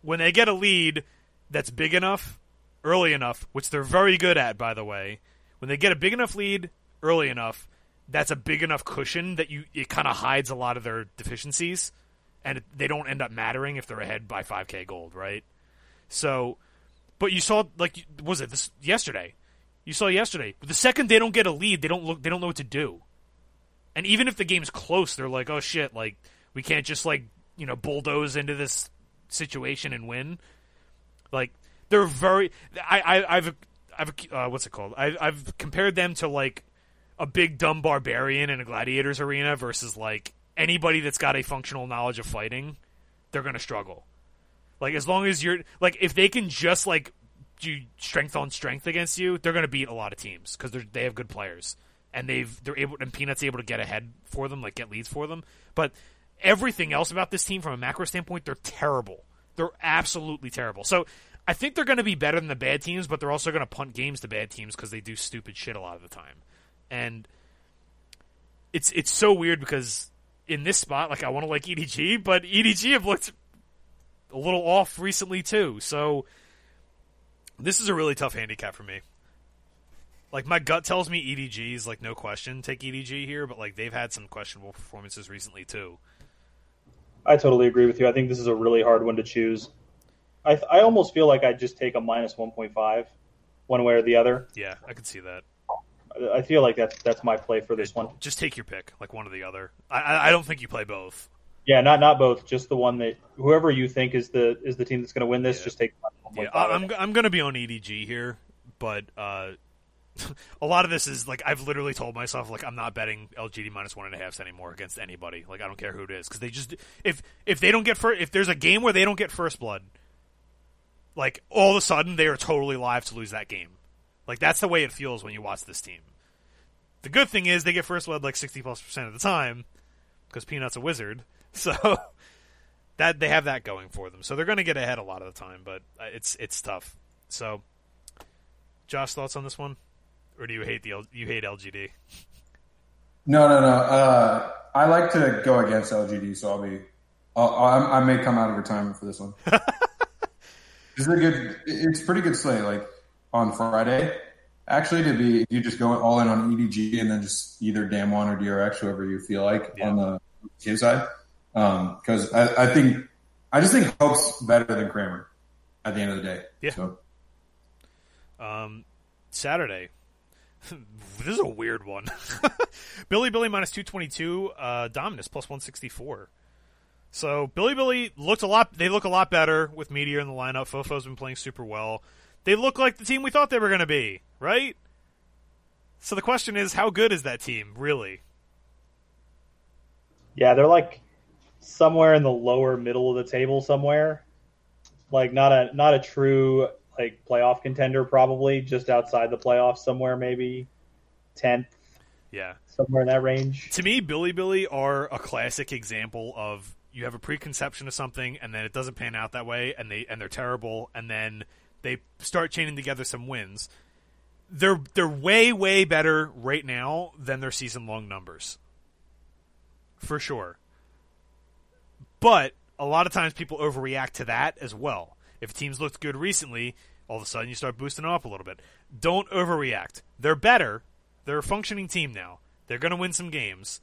Speaker 1: when they get a lead that's big enough, early enough, which they're very good at, by the way, when they get a big enough lead early enough, that's a big enough cushion that you it kind of hides a lot of their deficiencies, and they don't end up mattering if they're ahead by 5k gold, right? So, but you saw like was it this yesterday? You saw yesterday. The second they don't get a lead, they don't look. They don't know what to do. And even if the game's close, they're like, "Oh shit! Like we can't just like you know bulldoze into this situation and win." Like they're very. I, I I've I've uh, what's it called? I, I've compared them to like a big dumb barbarian in a gladiators arena versus like anybody that's got a functional knowledge of fighting. They're gonna struggle. Like as long as you're like if they can just like do strength on strength against you, they're gonna beat a lot of teams because they they have good players and they've they're able and Peanuts able to get ahead for them, like get leads for them. But everything else about this team from a macro standpoint, they're terrible. They're absolutely terrible. So I think they're going to be better than the bad teams, but they're also going to punt games to bad teams because they do stupid shit a lot of the time. And it's it's so weird because in this spot, like I want to like EDG, but EDG have looked a little off recently too. So this is a really tough handicap for me. Like my gut tells me EDG is like no question take EDG here, but like they've had some questionable performances recently too.
Speaker 2: I totally agree with you. I think this is a really hard one to choose. I I almost feel like I'd just take a minus one point five, one way or the other.
Speaker 1: Yeah, I could see that.
Speaker 2: I feel like that's that's my play for this one.
Speaker 1: Just take your pick, like one or the other. I I, I don't think you play both.
Speaker 2: Yeah, not not both, just the one that whoever you think is the is the team that's going to win this.
Speaker 1: Yeah.
Speaker 2: Just take.
Speaker 1: Yeah, I'm I'm gonna be on EDG here, but uh, (laughs) a lot of this is like I've literally told myself like I'm not betting LGD minus one and a half anymore against anybody. Like I don't care who it is because they just if if they don't get first if there's a game where they don't get first blood, like all of a sudden they are totally live to lose that game. Like that's the way it feels when you watch this team. The good thing is they get first blood like sixty plus percent of the time because Peanut's a wizard, (laughs) so that they have that going for them. So they're going to get ahead a lot of the time, but uh, it's it's tough. So, Josh, thoughts on this one, or do you hate the L- you hate LGD?
Speaker 3: No, no, no. Uh, I like to go against LGD, so I'll be. I'll, I'll, I may come out of retirement for this one. (laughs) this is a good. It's pretty good slate. Like on Friday, actually, to be you just go all in on EDG and then just either Damwon or DRX, whoever you feel like
Speaker 1: Yeah.
Speaker 3: on the team side. Because I, I think I just think Hope's better than Kramer at the end of the day.
Speaker 1: Yeah.
Speaker 3: So,
Speaker 1: Um, Saturday. (laughs) this is a weird one. (laughs) Bilibili minus two twenty two. Uh, Dominus plus one sixty four. So Bilibili looked a lot. They look a lot better with Meteor in the lineup. Fofo's been playing super well. They look like the team we thought they were going to be, right? So the question is, how good is that team really?
Speaker 2: Yeah, they're like somewhere in the lower middle of the table somewhere. Like not a not a true like playoff contender probably, just outside the playoffs somewhere maybe 10th,
Speaker 1: Yeah.
Speaker 2: somewhere in that range.
Speaker 1: to me, Bilibili are a classic example of you have a preconception of something and then it doesn't pan out that way and they and they're terrible and then they start chaining together some wins. They're they're way way better right now than their season long numbers. For sure. But a lot of times people overreact to that as well. If teams looked good recently, all of a sudden you start boosting them up a little bit. Don't overreact. They're better. They're a functioning team now. They're going to win some games.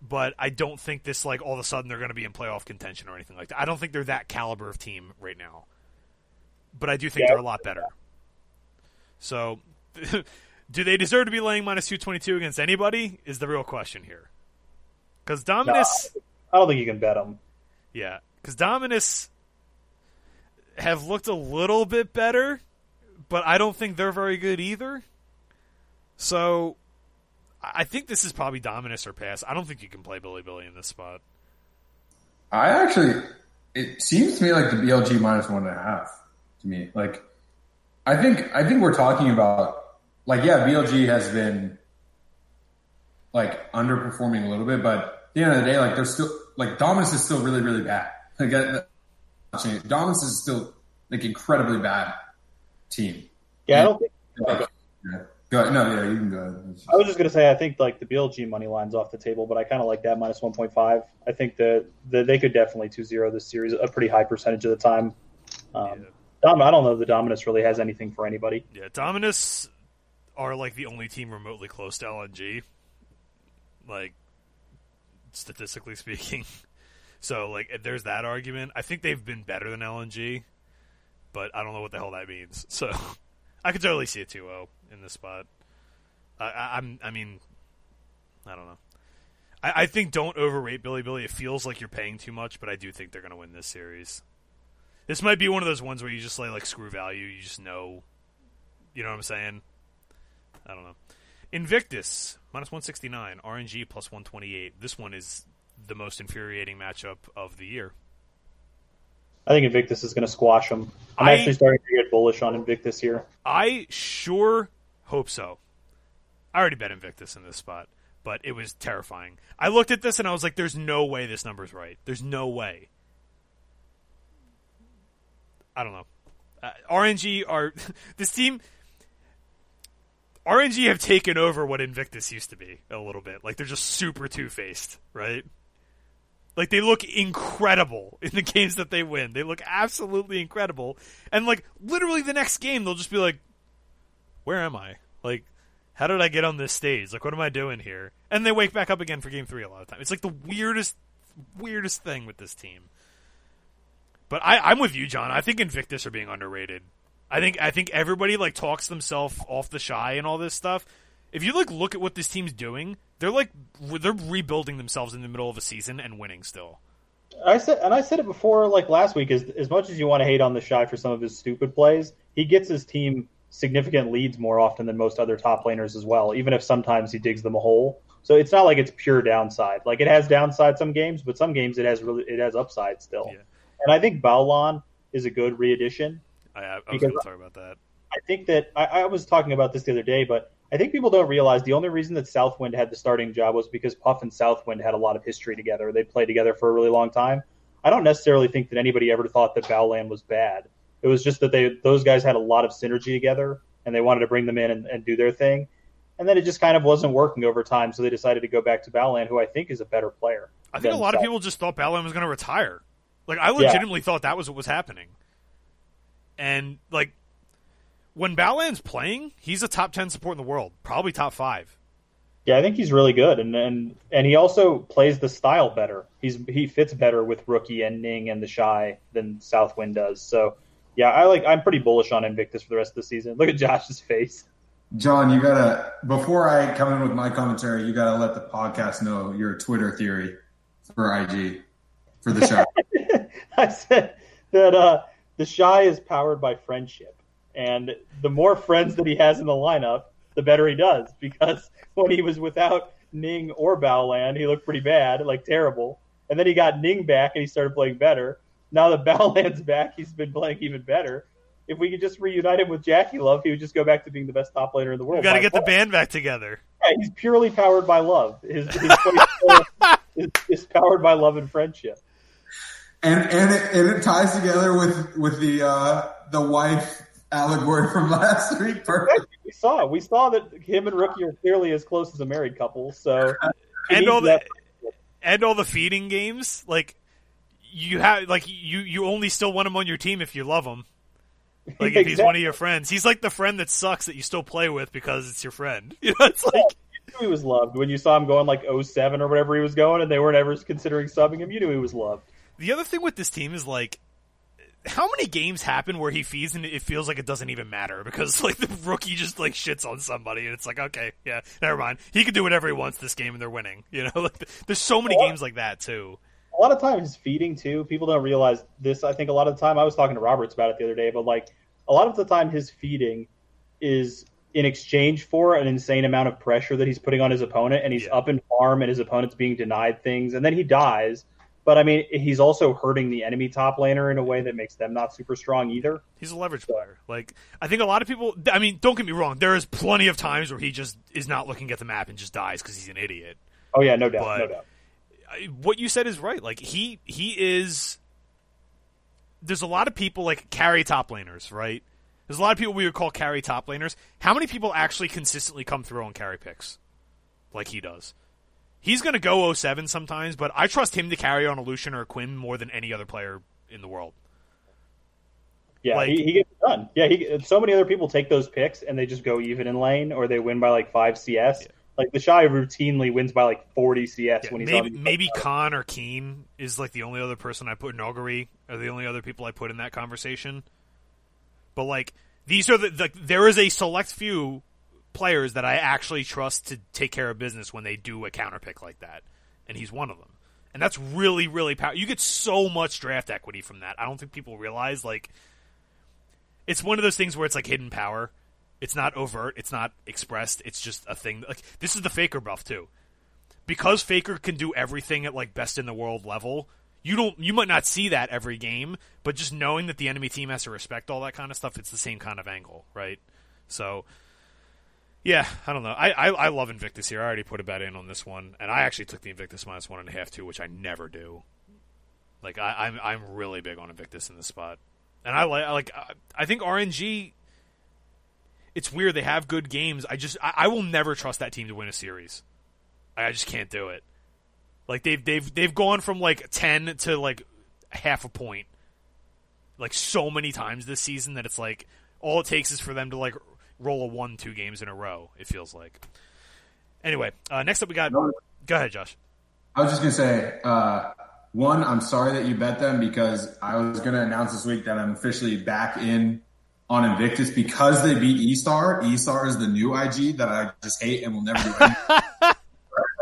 Speaker 1: But I don't think this like all of a sudden they're going to be in playoff contention or anything like that. I don't think they're that caliber of team right now. But I do think
Speaker 2: Yeah.
Speaker 1: they're a lot better. So, (laughs) do they deserve to be laying minus two twenty two against anybody? Is the real question here. Because Dominus,
Speaker 2: I don't think you can bet them.
Speaker 1: yeah, because Dominus have looked a little bit better, but I don't think they're very good either. So, I I think this is probably Dominus or pass. I don't think you can play Bilibili in this spot.
Speaker 3: I actually, it seems to me like the BLG minus one and a half to me. Like, I think I think we're talking about like yeah, BLG has been like underperforming a little bit, but at the end of the day, like they're still like Dominus is still really really bad. Like that- that- Dominus is still like incredibly bad team.
Speaker 2: Yeah, I don't think
Speaker 3: yeah. Go ahead. No, yeah, you can go ahead.
Speaker 2: I was just going to say I think like the BLG money line's off the table, but I kind of like that minus 1.5. I think that the, they could definitely 2-0 this series a pretty high percentage of the time. Um,
Speaker 1: Yeah.
Speaker 2: Dom, I don't know if the Dominus really has anything for anybody.
Speaker 1: Yeah, Dominus are like the only team remotely close to LNG, like statistically (laughs) speaking. So like, there's that argument. I think they've been better than LNG, but I don't know what the hell that means. (laughs) So I could totally see a 2-0 in this spot. I, I, I'm, I mean, I don't know. I, I think don't overrate Bilibili. It feels like you're paying too much, but I do think they're going to win this series. This might be one of those ones where you just lay like screw value. You just know you know what I'm saying? I don't know. Invictus minus 169, RNG plus 128. This one is the most infuriating matchup of the year.
Speaker 2: I think Invictus is going to squash them. I'm
Speaker 1: I-
Speaker 2: actually starting to get bullish on Invictus here.
Speaker 1: I sure hope so. I already bet Invictus in this spot, but it was terrifying. I looked at this and I was like, "There's no way this number's right. There's no way." I don't know. Uh, RNG are (laughs) this team. RNG have taken over what Invictus used to be a little bit. Like they're just super two faced, right? Like they look incredible in the (laughs) games that they win. They look absolutely incredible. And like literally the next game they'll just be like where am I? Like how did I get on this stage? Like what am I doing here? And they wake back up again for game 3 a lot of time. It's like the weirdest weirdest thing with this team. But I I'm with you, John. I think Invictus are being underrated. I think I think everybody like talks themselves off TheShy and all this stuff. If you like look at what this team's doing, they're like they're rebuilding themselves in the middle of a season and winning still.
Speaker 2: I said, and I said it before, like last week. As as much as you want to hate on TheShy for some of his stupid plays, he gets his team significant leads more often than most other top laners as well. Even if sometimes he digs them a hole. So it's not like it's pure downside. Like it has downside some games, but some games it has really it has upside still.
Speaker 1: Yeah.
Speaker 2: And I think Baolan is a good re-addition.
Speaker 1: I, I was
Speaker 2: Because-
Speaker 1: going to talk about that.
Speaker 2: I think that I, I was talking about this the other day, but I think people don't realize the only reason that Southwind had the starting job was because Puff and Southwind had a lot of history together. They played together for a really long time. I don't necessarily think that anybody ever thought that Baolan was bad. It was just that they those guys had a lot of synergy together, and they wanted to bring them in and, and do their thing. And then it just kind of wasn't working over time, so they decided to go back to Baolan, who I think is a better player.
Speaker 1: I think a lot of people just thought Baolan was going to retire. Like I legitimately yeah. thought that was what was happening. And like when Baolan's playing, he's a top ten support in the world, probably top five.
Speaker 2: Yeah, I think he's really good, and and and he also plays the style better. He's he fits better with rookie and Ning and TheShy than Southwind does. So yeah, I like I'm pretty bullish on Invictus for the rest of the season. (laughs) Look at Josh's face.
Speaker 3: John, you gotta before I come in with my commentary, you gotta let the podcast know your Twitter theory for IG for TheShy. (laughs)
Speaker 2: I said that uh, TheShy is powered by friendship, and the more friends that he has in the lineup, the better he does. Because (laughs) when he was without Ning or Baolan, he looked pretty bad, like terrible. And then he got Ning back, and he started playing better. Now that (laughs) Baolan's back, he's been playing even better. If we could just reunite him with JackeyLove, he would just go back to being the best top laner in the world.
Speaker 1: We got to get the band back together.
Speaker 2: Yeah, he's purely powered by love. His, his (laughs) is, is powered by love and friendship.
Speaker 3: And and it, and it ties together with with the uh, the wife allegory from (laughs) last week. Perfect.
Speaker 2: We saw we saw that him and Rookie are clearly as close as a married couple. So (laughs)
Speaker 1: and all the and all the feeding games like you have like you you only still want him on your team if you love him. Like if exactly. he's one of your friends, he's like the friend that sucks that you still play with because it's your friend. (laughs) You know, it's like
Speaker 2: he was loved when you saw him going like 07 or whatever he was going, and they weren't ever considering subbing him. You knew he was loved.
Speaker 1: The other thing with this team is like, how many games happen where he feeds and it feels like it doesn't even matter? Because (laughs) like the rookie just like shits on somebody and it's like okay yeah never mind. He can do whatever he wants this game and they're winning (laughs) you know? Like there's so many games like that too.
Speaker 2: A lot of times feeding too. People don't realize this. I think a lot of the time i was talking to roberts about it the other day but like a lot of the time his feeding is in exchange for an insane amount of pressure that he's putting on his opponent, and he's yeah. up in farm, and his opponent's being denied things, and then he dies. But I mean, he's also hurting the enemy top laner in a way that makes them not super strong either.
Speaker 1: He's a leverage player. Like I think a lot of people. I mean, don't get me wrong. There is plenty of times where he just is not looking at the map and just dies because he's an idiot.
Speaker 2: Oh yeah, no doubt, but no doubt.
Speaker 1: What you said is right. Like he he is. There's a lot of people like carry top laners, right? There's a lot of people we would call carry top laners. How many people actually consistently come through on carry picks like he does? He's going to go 07 sometimes, but I trust him to carry on a Lucian or a Quinn more than any other player in the world.
Speaker 2: Yeah, like, he, he, gets it done. Yeah, he, so many other people take those picks and they just go even in lane or they win by like five CS. Yeah. Like TheShy routinely wins by like forty CS yeah, when he's
Speaker 1: maybe,
Speaker 2: on.
Speaker 1: Maybe Khan or Kiin is like the only other person I put in Nuguri are the only other people I put in that conversation. But like these are the, the there is a select few players that I actually trust to take care of business when they do a counter pick like that, and he's one of them. And that's really really powerful. You get so much draft equity from that. I don't think people realize like it's one of those things where it's like hidden power. It's not overt. It's not expressed. It's just a thing. Like this is the Faker buff too, because Faker can do everything at like best in the world level you don't you might not see that every game, but just knowing that the enemy team has to respect all that kind of stuff, it's the same kind of angle, right? So yeah, I don't know. I, I, I love Invictus here. I already put a bet in on this one, and I actually took the Invictus minus one and a half too, which I never do. Like I, I'm I'm really big on Invictus in this spot, and I like like I think RNG. It's weird they have good games. I just I, I will never trust that team to win a series. I just can't do it. Like they've they've they've gone from like ten to like half a point, like so many times this season that it's like all it takes is for them to like roll a one two games in a row. It feels like. Anyway, uh, next up we got. Go ahead, Josh.
Speaker 3: I was just gonna say, uh, one, I'm sorry that you bet them because I was gonna announce this week that I'm officially back in on Invictus because they beat E Star. E Star is the new IG that I just hate and will never do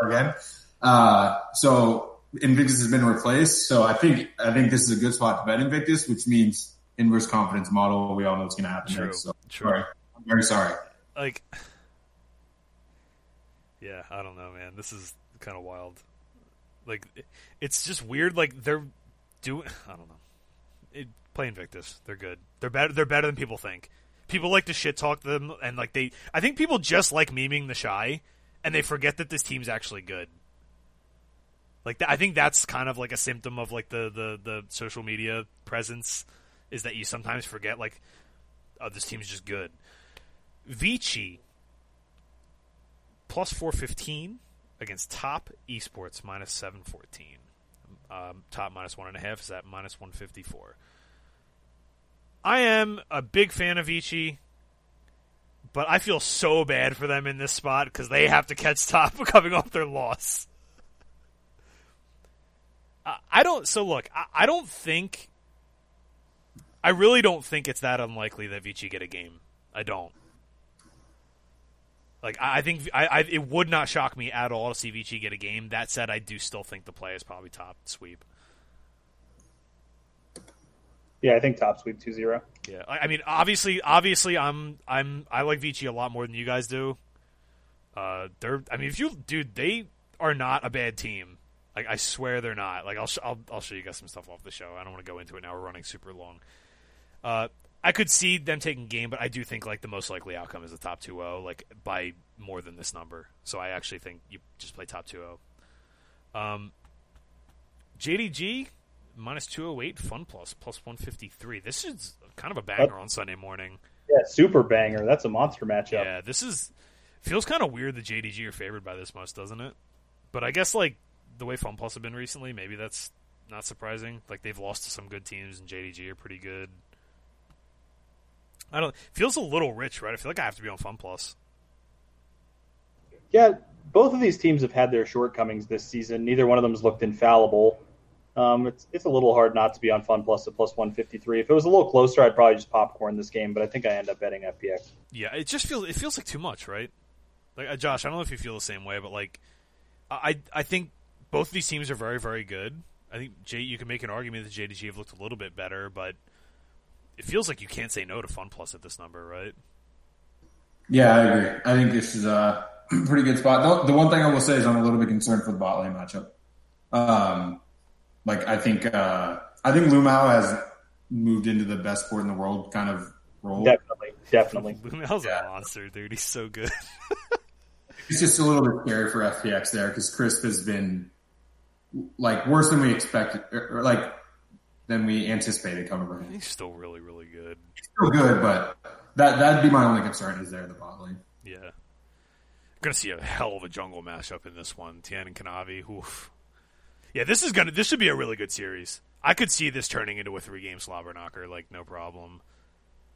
Speaker 3: (laughs) again. Uh, so Invictus has been replaced. So I think I think this is a good spot to bet Invictus, which means inverse confidence model. We all know what's going to happen.
Speaker 1: True.
Speaker 3: Next, so
Speaker 1: True.
Speaker 3: I'm very sorry.
Speaker 1: Like, (sighs) yeah, I don't know, man. This is kind of wild. Like, it's just weird. Like they're doing. (sighs) I don't know. It, play Invictus. They're good. They're better. They're better than people think. people like to shit talk them, and like they, I think people just like memeing TheShy, and they forget that this team's actually good. Like th- I think that's kind of like a symptom of like the the the social media presence is that you sometimes forget like, oh, this team's just good. Vici plus four fifteen against top esports minus seven fourteen. Um, top minus one and a half is at minus one fifty four. I am a big fan of Vici, but I feel so bad for them in this spot because they have to catch top (laughs) coming off their loss. I don't. So look, I, I don't think. I really don't think it's that unlikely that Vici get a game. I don't. Like I think I, I, it would not shock me at all to see Vici get a game. That said, I do still think the play is probably top sweep.
Speaker 2: Yeah, I think top sweep 2-0.
Speaker 1: Yeah, I, I mean, obviously, obviously, I'm I'm I like Vici a lot more than you guys do. Uh, they're I mean, if you dude, they are not a bad team. Like I swear they're not. Like I'll sh- I'll I'll show you guys some stuff off the show. I don't want to go into it now. We're running super long. Uh, I could see them taking game, but I do think like the most likely outcome is the top 2-0, like by more than this number. So I actually think you just play top 2-0. Um, JDG minus 208, Fun Plus plus 153. This is kind of a banger on Sunday morning.
Speaker 2: Yeah, super banger. That's a monster matchup.
Speaker 1: Yeah, this is feels kind of weird that JDG are favored by this much, doesn't it? But I guess like the way Fun Plus have been recently, maybe that's not surprising. Like they've lost to some good teams, and JDG are pretty good. I don't. Feels a little rich, right? I feel like I have to be on Fun Plus.
Speaker 2: Yeah, both of these teams have had their shortcomings this season. Neither one of them's looked infallible. Um, it's it's a little hard not to be on Fun Plus at plus one fifty three. If it was a little closer, I'd probably just popcorn this game, but I think I end up betting FPX.
Speaker 1: Yeah, it just feels it feels like too much, right? Like uh, Josh, I don't know if you feel the same way, but like I I think both of these teams are very very good. I think J you can make an argument that JDG have looked a little bit better, but it feels like you can't say no to Fun Plus at this number, right?
Speaker 3: Yeah, I agree. I think this is a (clears throat) pretty good spot. The, the one thing I will say is I'm a little bit concerned for the bot lane matchup. Um, like I think uh, I think LvMao has moved into the best sport in the world kind of role.
Speaker 2: Definitely, definitely. (laughs)
Speaker 1: LvMao's
Speaker 3: Yeah.
Speaker 1: a monster, dude. He's so good. (laughs)
Speaker 3: It's just a little bit scary for FPX there because Crisp has been like worse than we expected, or, or, like than we anticipated coming from him.
Speaker 1: He's still really really good.
Speaker 3: Still good, but that that'd be my only concern is there the bot lane.
Speaker 1: Yeah. Gonna see a hell of a jungle mashup in this one. Tian and Kanavi. Oof. Yeah, this is gonna this should be a really good series. I could see this turning into a three game slobber knocker, like no problem.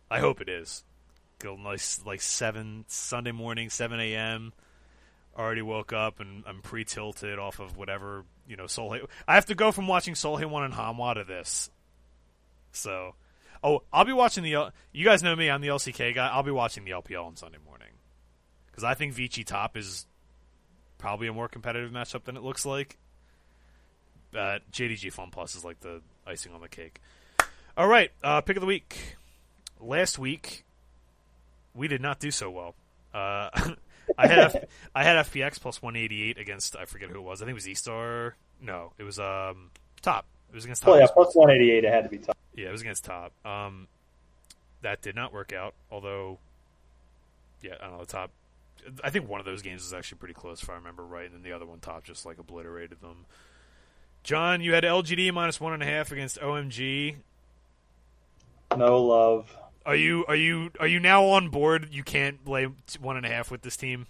Speaker 1: I hope it is. Go nice like seven Sunday morning, seven AM. Already woke up and I'm pre tilted off of whatever, you know, Soul I have to go from watching Soul One and Hanwha to this. So Oh, I'll be watching the. L- You guys know me. I'm the LCK guy. I'll be watching the LPL on Sunday morning because I think Vici top is probably a more competitive matchup than it looks like. But JDG Fun Plus is like the icing on the cake. All right, uh, pick of the week. Last week, we did not do so well. Uh, (laughs) I had F- I had FPX plus 188 against I forget who it was. I think it was E Star. No, it was um top. It was against top.
Speaker 2: Oh yeah, plus one eighty eight. It had to be top.
Speaker 1: Yeah, it was against top. Um, that did not work out. Although, yeah, I don't know. The top. I think one of those games was actually pretty close, if I remember right, and then the other one top just like obliterated them. John, you had LGD minus one and a half against OMG.
Speaker 2: No love.
Speaker 1: Are you are you are you now on board? You can't lay one and a half with this team.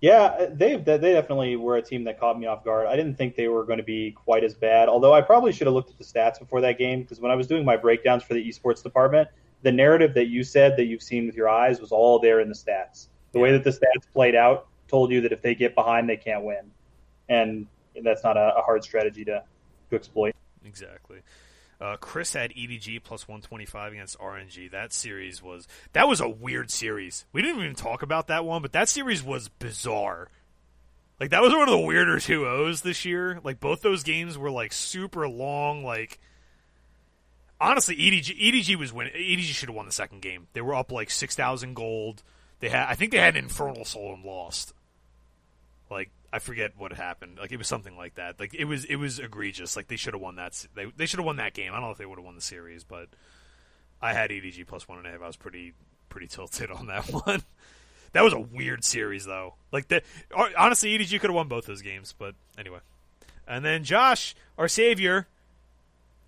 Speaker 2: Yeah, they they definitely were a team that caught me off guard. I didn't think they were going to be quite as bad. Although I probably should have looked at the stats before that game because when I was doing my breakdowns for the esports department, the narrative that you said that you've seen with your eyes was all there in the stats. The way that the stats played out told you that if they get behind, they can't win, and that's not a, a hard strategy to to exploit.
Speaker 1: Exactly. Uh, Chris had EDG plus 125 against RNG. That series was that was a weird series. We didn't even talk about that one, but that series was bizarre. Like that was one of the weirder 2-0s this year. Like both those games were like super long. Like honestly, EDG EDG was winning. EDG should have won the second game. They were up like 6,000 gold. They had I think they had an Infernal Soul and lost. Like I forget what happened. Like it was something like that. Like it was it was egregious. Like they should have won that. They they should have won that game. I don't know if they would have won the series, but I had EDG plus one and a half. I was pretty pretty tilted on that (laughs) one. that was a weird series though. Like that, honestly, EDG could have won both those games, but anyway. And then Josh, our savior,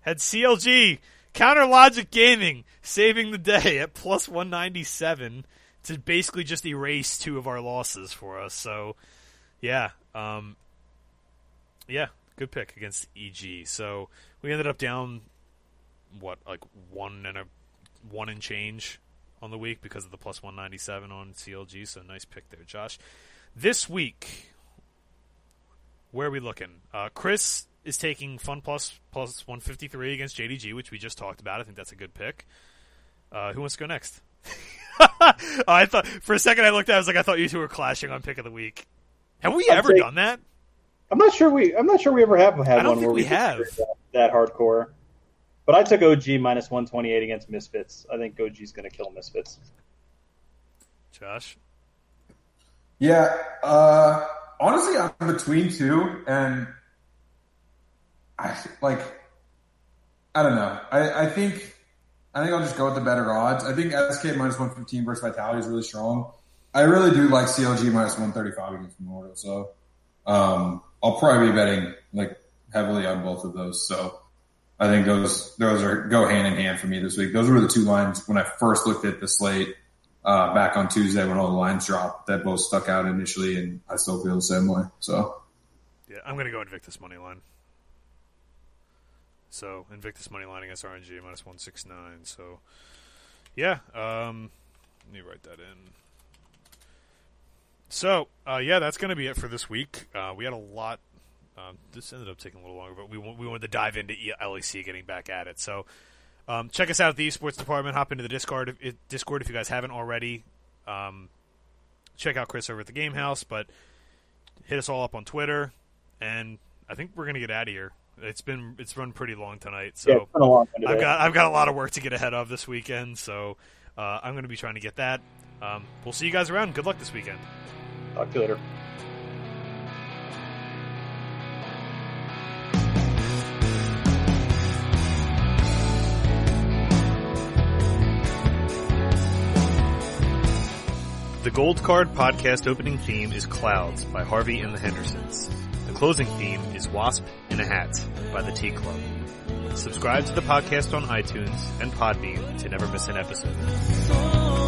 Speaker 1: had CLG Counter Logic Gaming saving the day at plus 197 to basically just erase two of our losses for us. So, yeah, um, yeah, good pick against EG. So we ended up down what like one and a one and change on the week because of the plus 197 on CLG. So nice pick there, Josh. This week, where are we looking? Uh, Chris is taking Fun Plus plus 153 against JDG, which we just talked about. I think that's a good pick. Uh, who wants to go next? (laughs) I thought for a second I looked at. it, I was like, I thought you two were clashing on pick of the week. Have we
Speaker 2: I'd
Speaker 1: ever
Speaker 2: say-
Speaker 1: done that?
Speaker 2: I'm not sure we. I'm not sure we ever have had
Speaker 1: I don't
Speaker 2: one
Speaker 1: think
Speaker 2: where
Speaker 1: we
Speaker 2: did
Speaker 1: have.
Speaker 2: that, that hardcore. But I took OG minus 128 against Misfits. I think OG's going to kill Misfits.
Speaker 1: Josh,
Speaker 3: Yeah, uh, honestly, I'm between two, and I like. I don't know. I, I think I think I'll just go with the better odds. I think SK minus one fifteen versus Vitality is really strong. I really do like CLG minus one thirty five against Immortals, so um, I'll probably be betting like heavily on both of those. So I think those those are go hand in hand for me this week. Those were the two lines when I first looked at the slate uh, back on Tuesday when all the lines dropped that both stuck out initially, and I still feel the same way. So
Speaker 1: yeah, I'm going to go Invictus money line. So Invictus money line against RNG minus 169. So yeah, um, let me write that in. So uh, yeah, that's going to be it for this week. Uh, we had a lot. Um, this ended up taking a little longer, but we we wanted to dive into LEC getting back at it. So um, check us out at the esports department. Hop into the Discord if, Discord if you guys haven't already. Um, check out Chris over at the Game Haus, but hit us all up on Twitter, and I think we're gonna get out of here. It's been it's run pretty long tonight, so
Speaker 2: yeah, it's been a long.
Speaker 1: I've got I've got a lot of work to get ahead of this weekend. So uh, I'm gonna be trying to get that. Um, we'll see you guys around. Good luck this weekend.
Speaker 2: Talk to you later.
Speaker 1: The Gold Card podcast opening theme is Clouds by Harvey and the Hendersons. The closing theme is Wasp in a Hat by the Tea Club. Subscribe to the podcast on iTunes and Podbean to never miss an episode.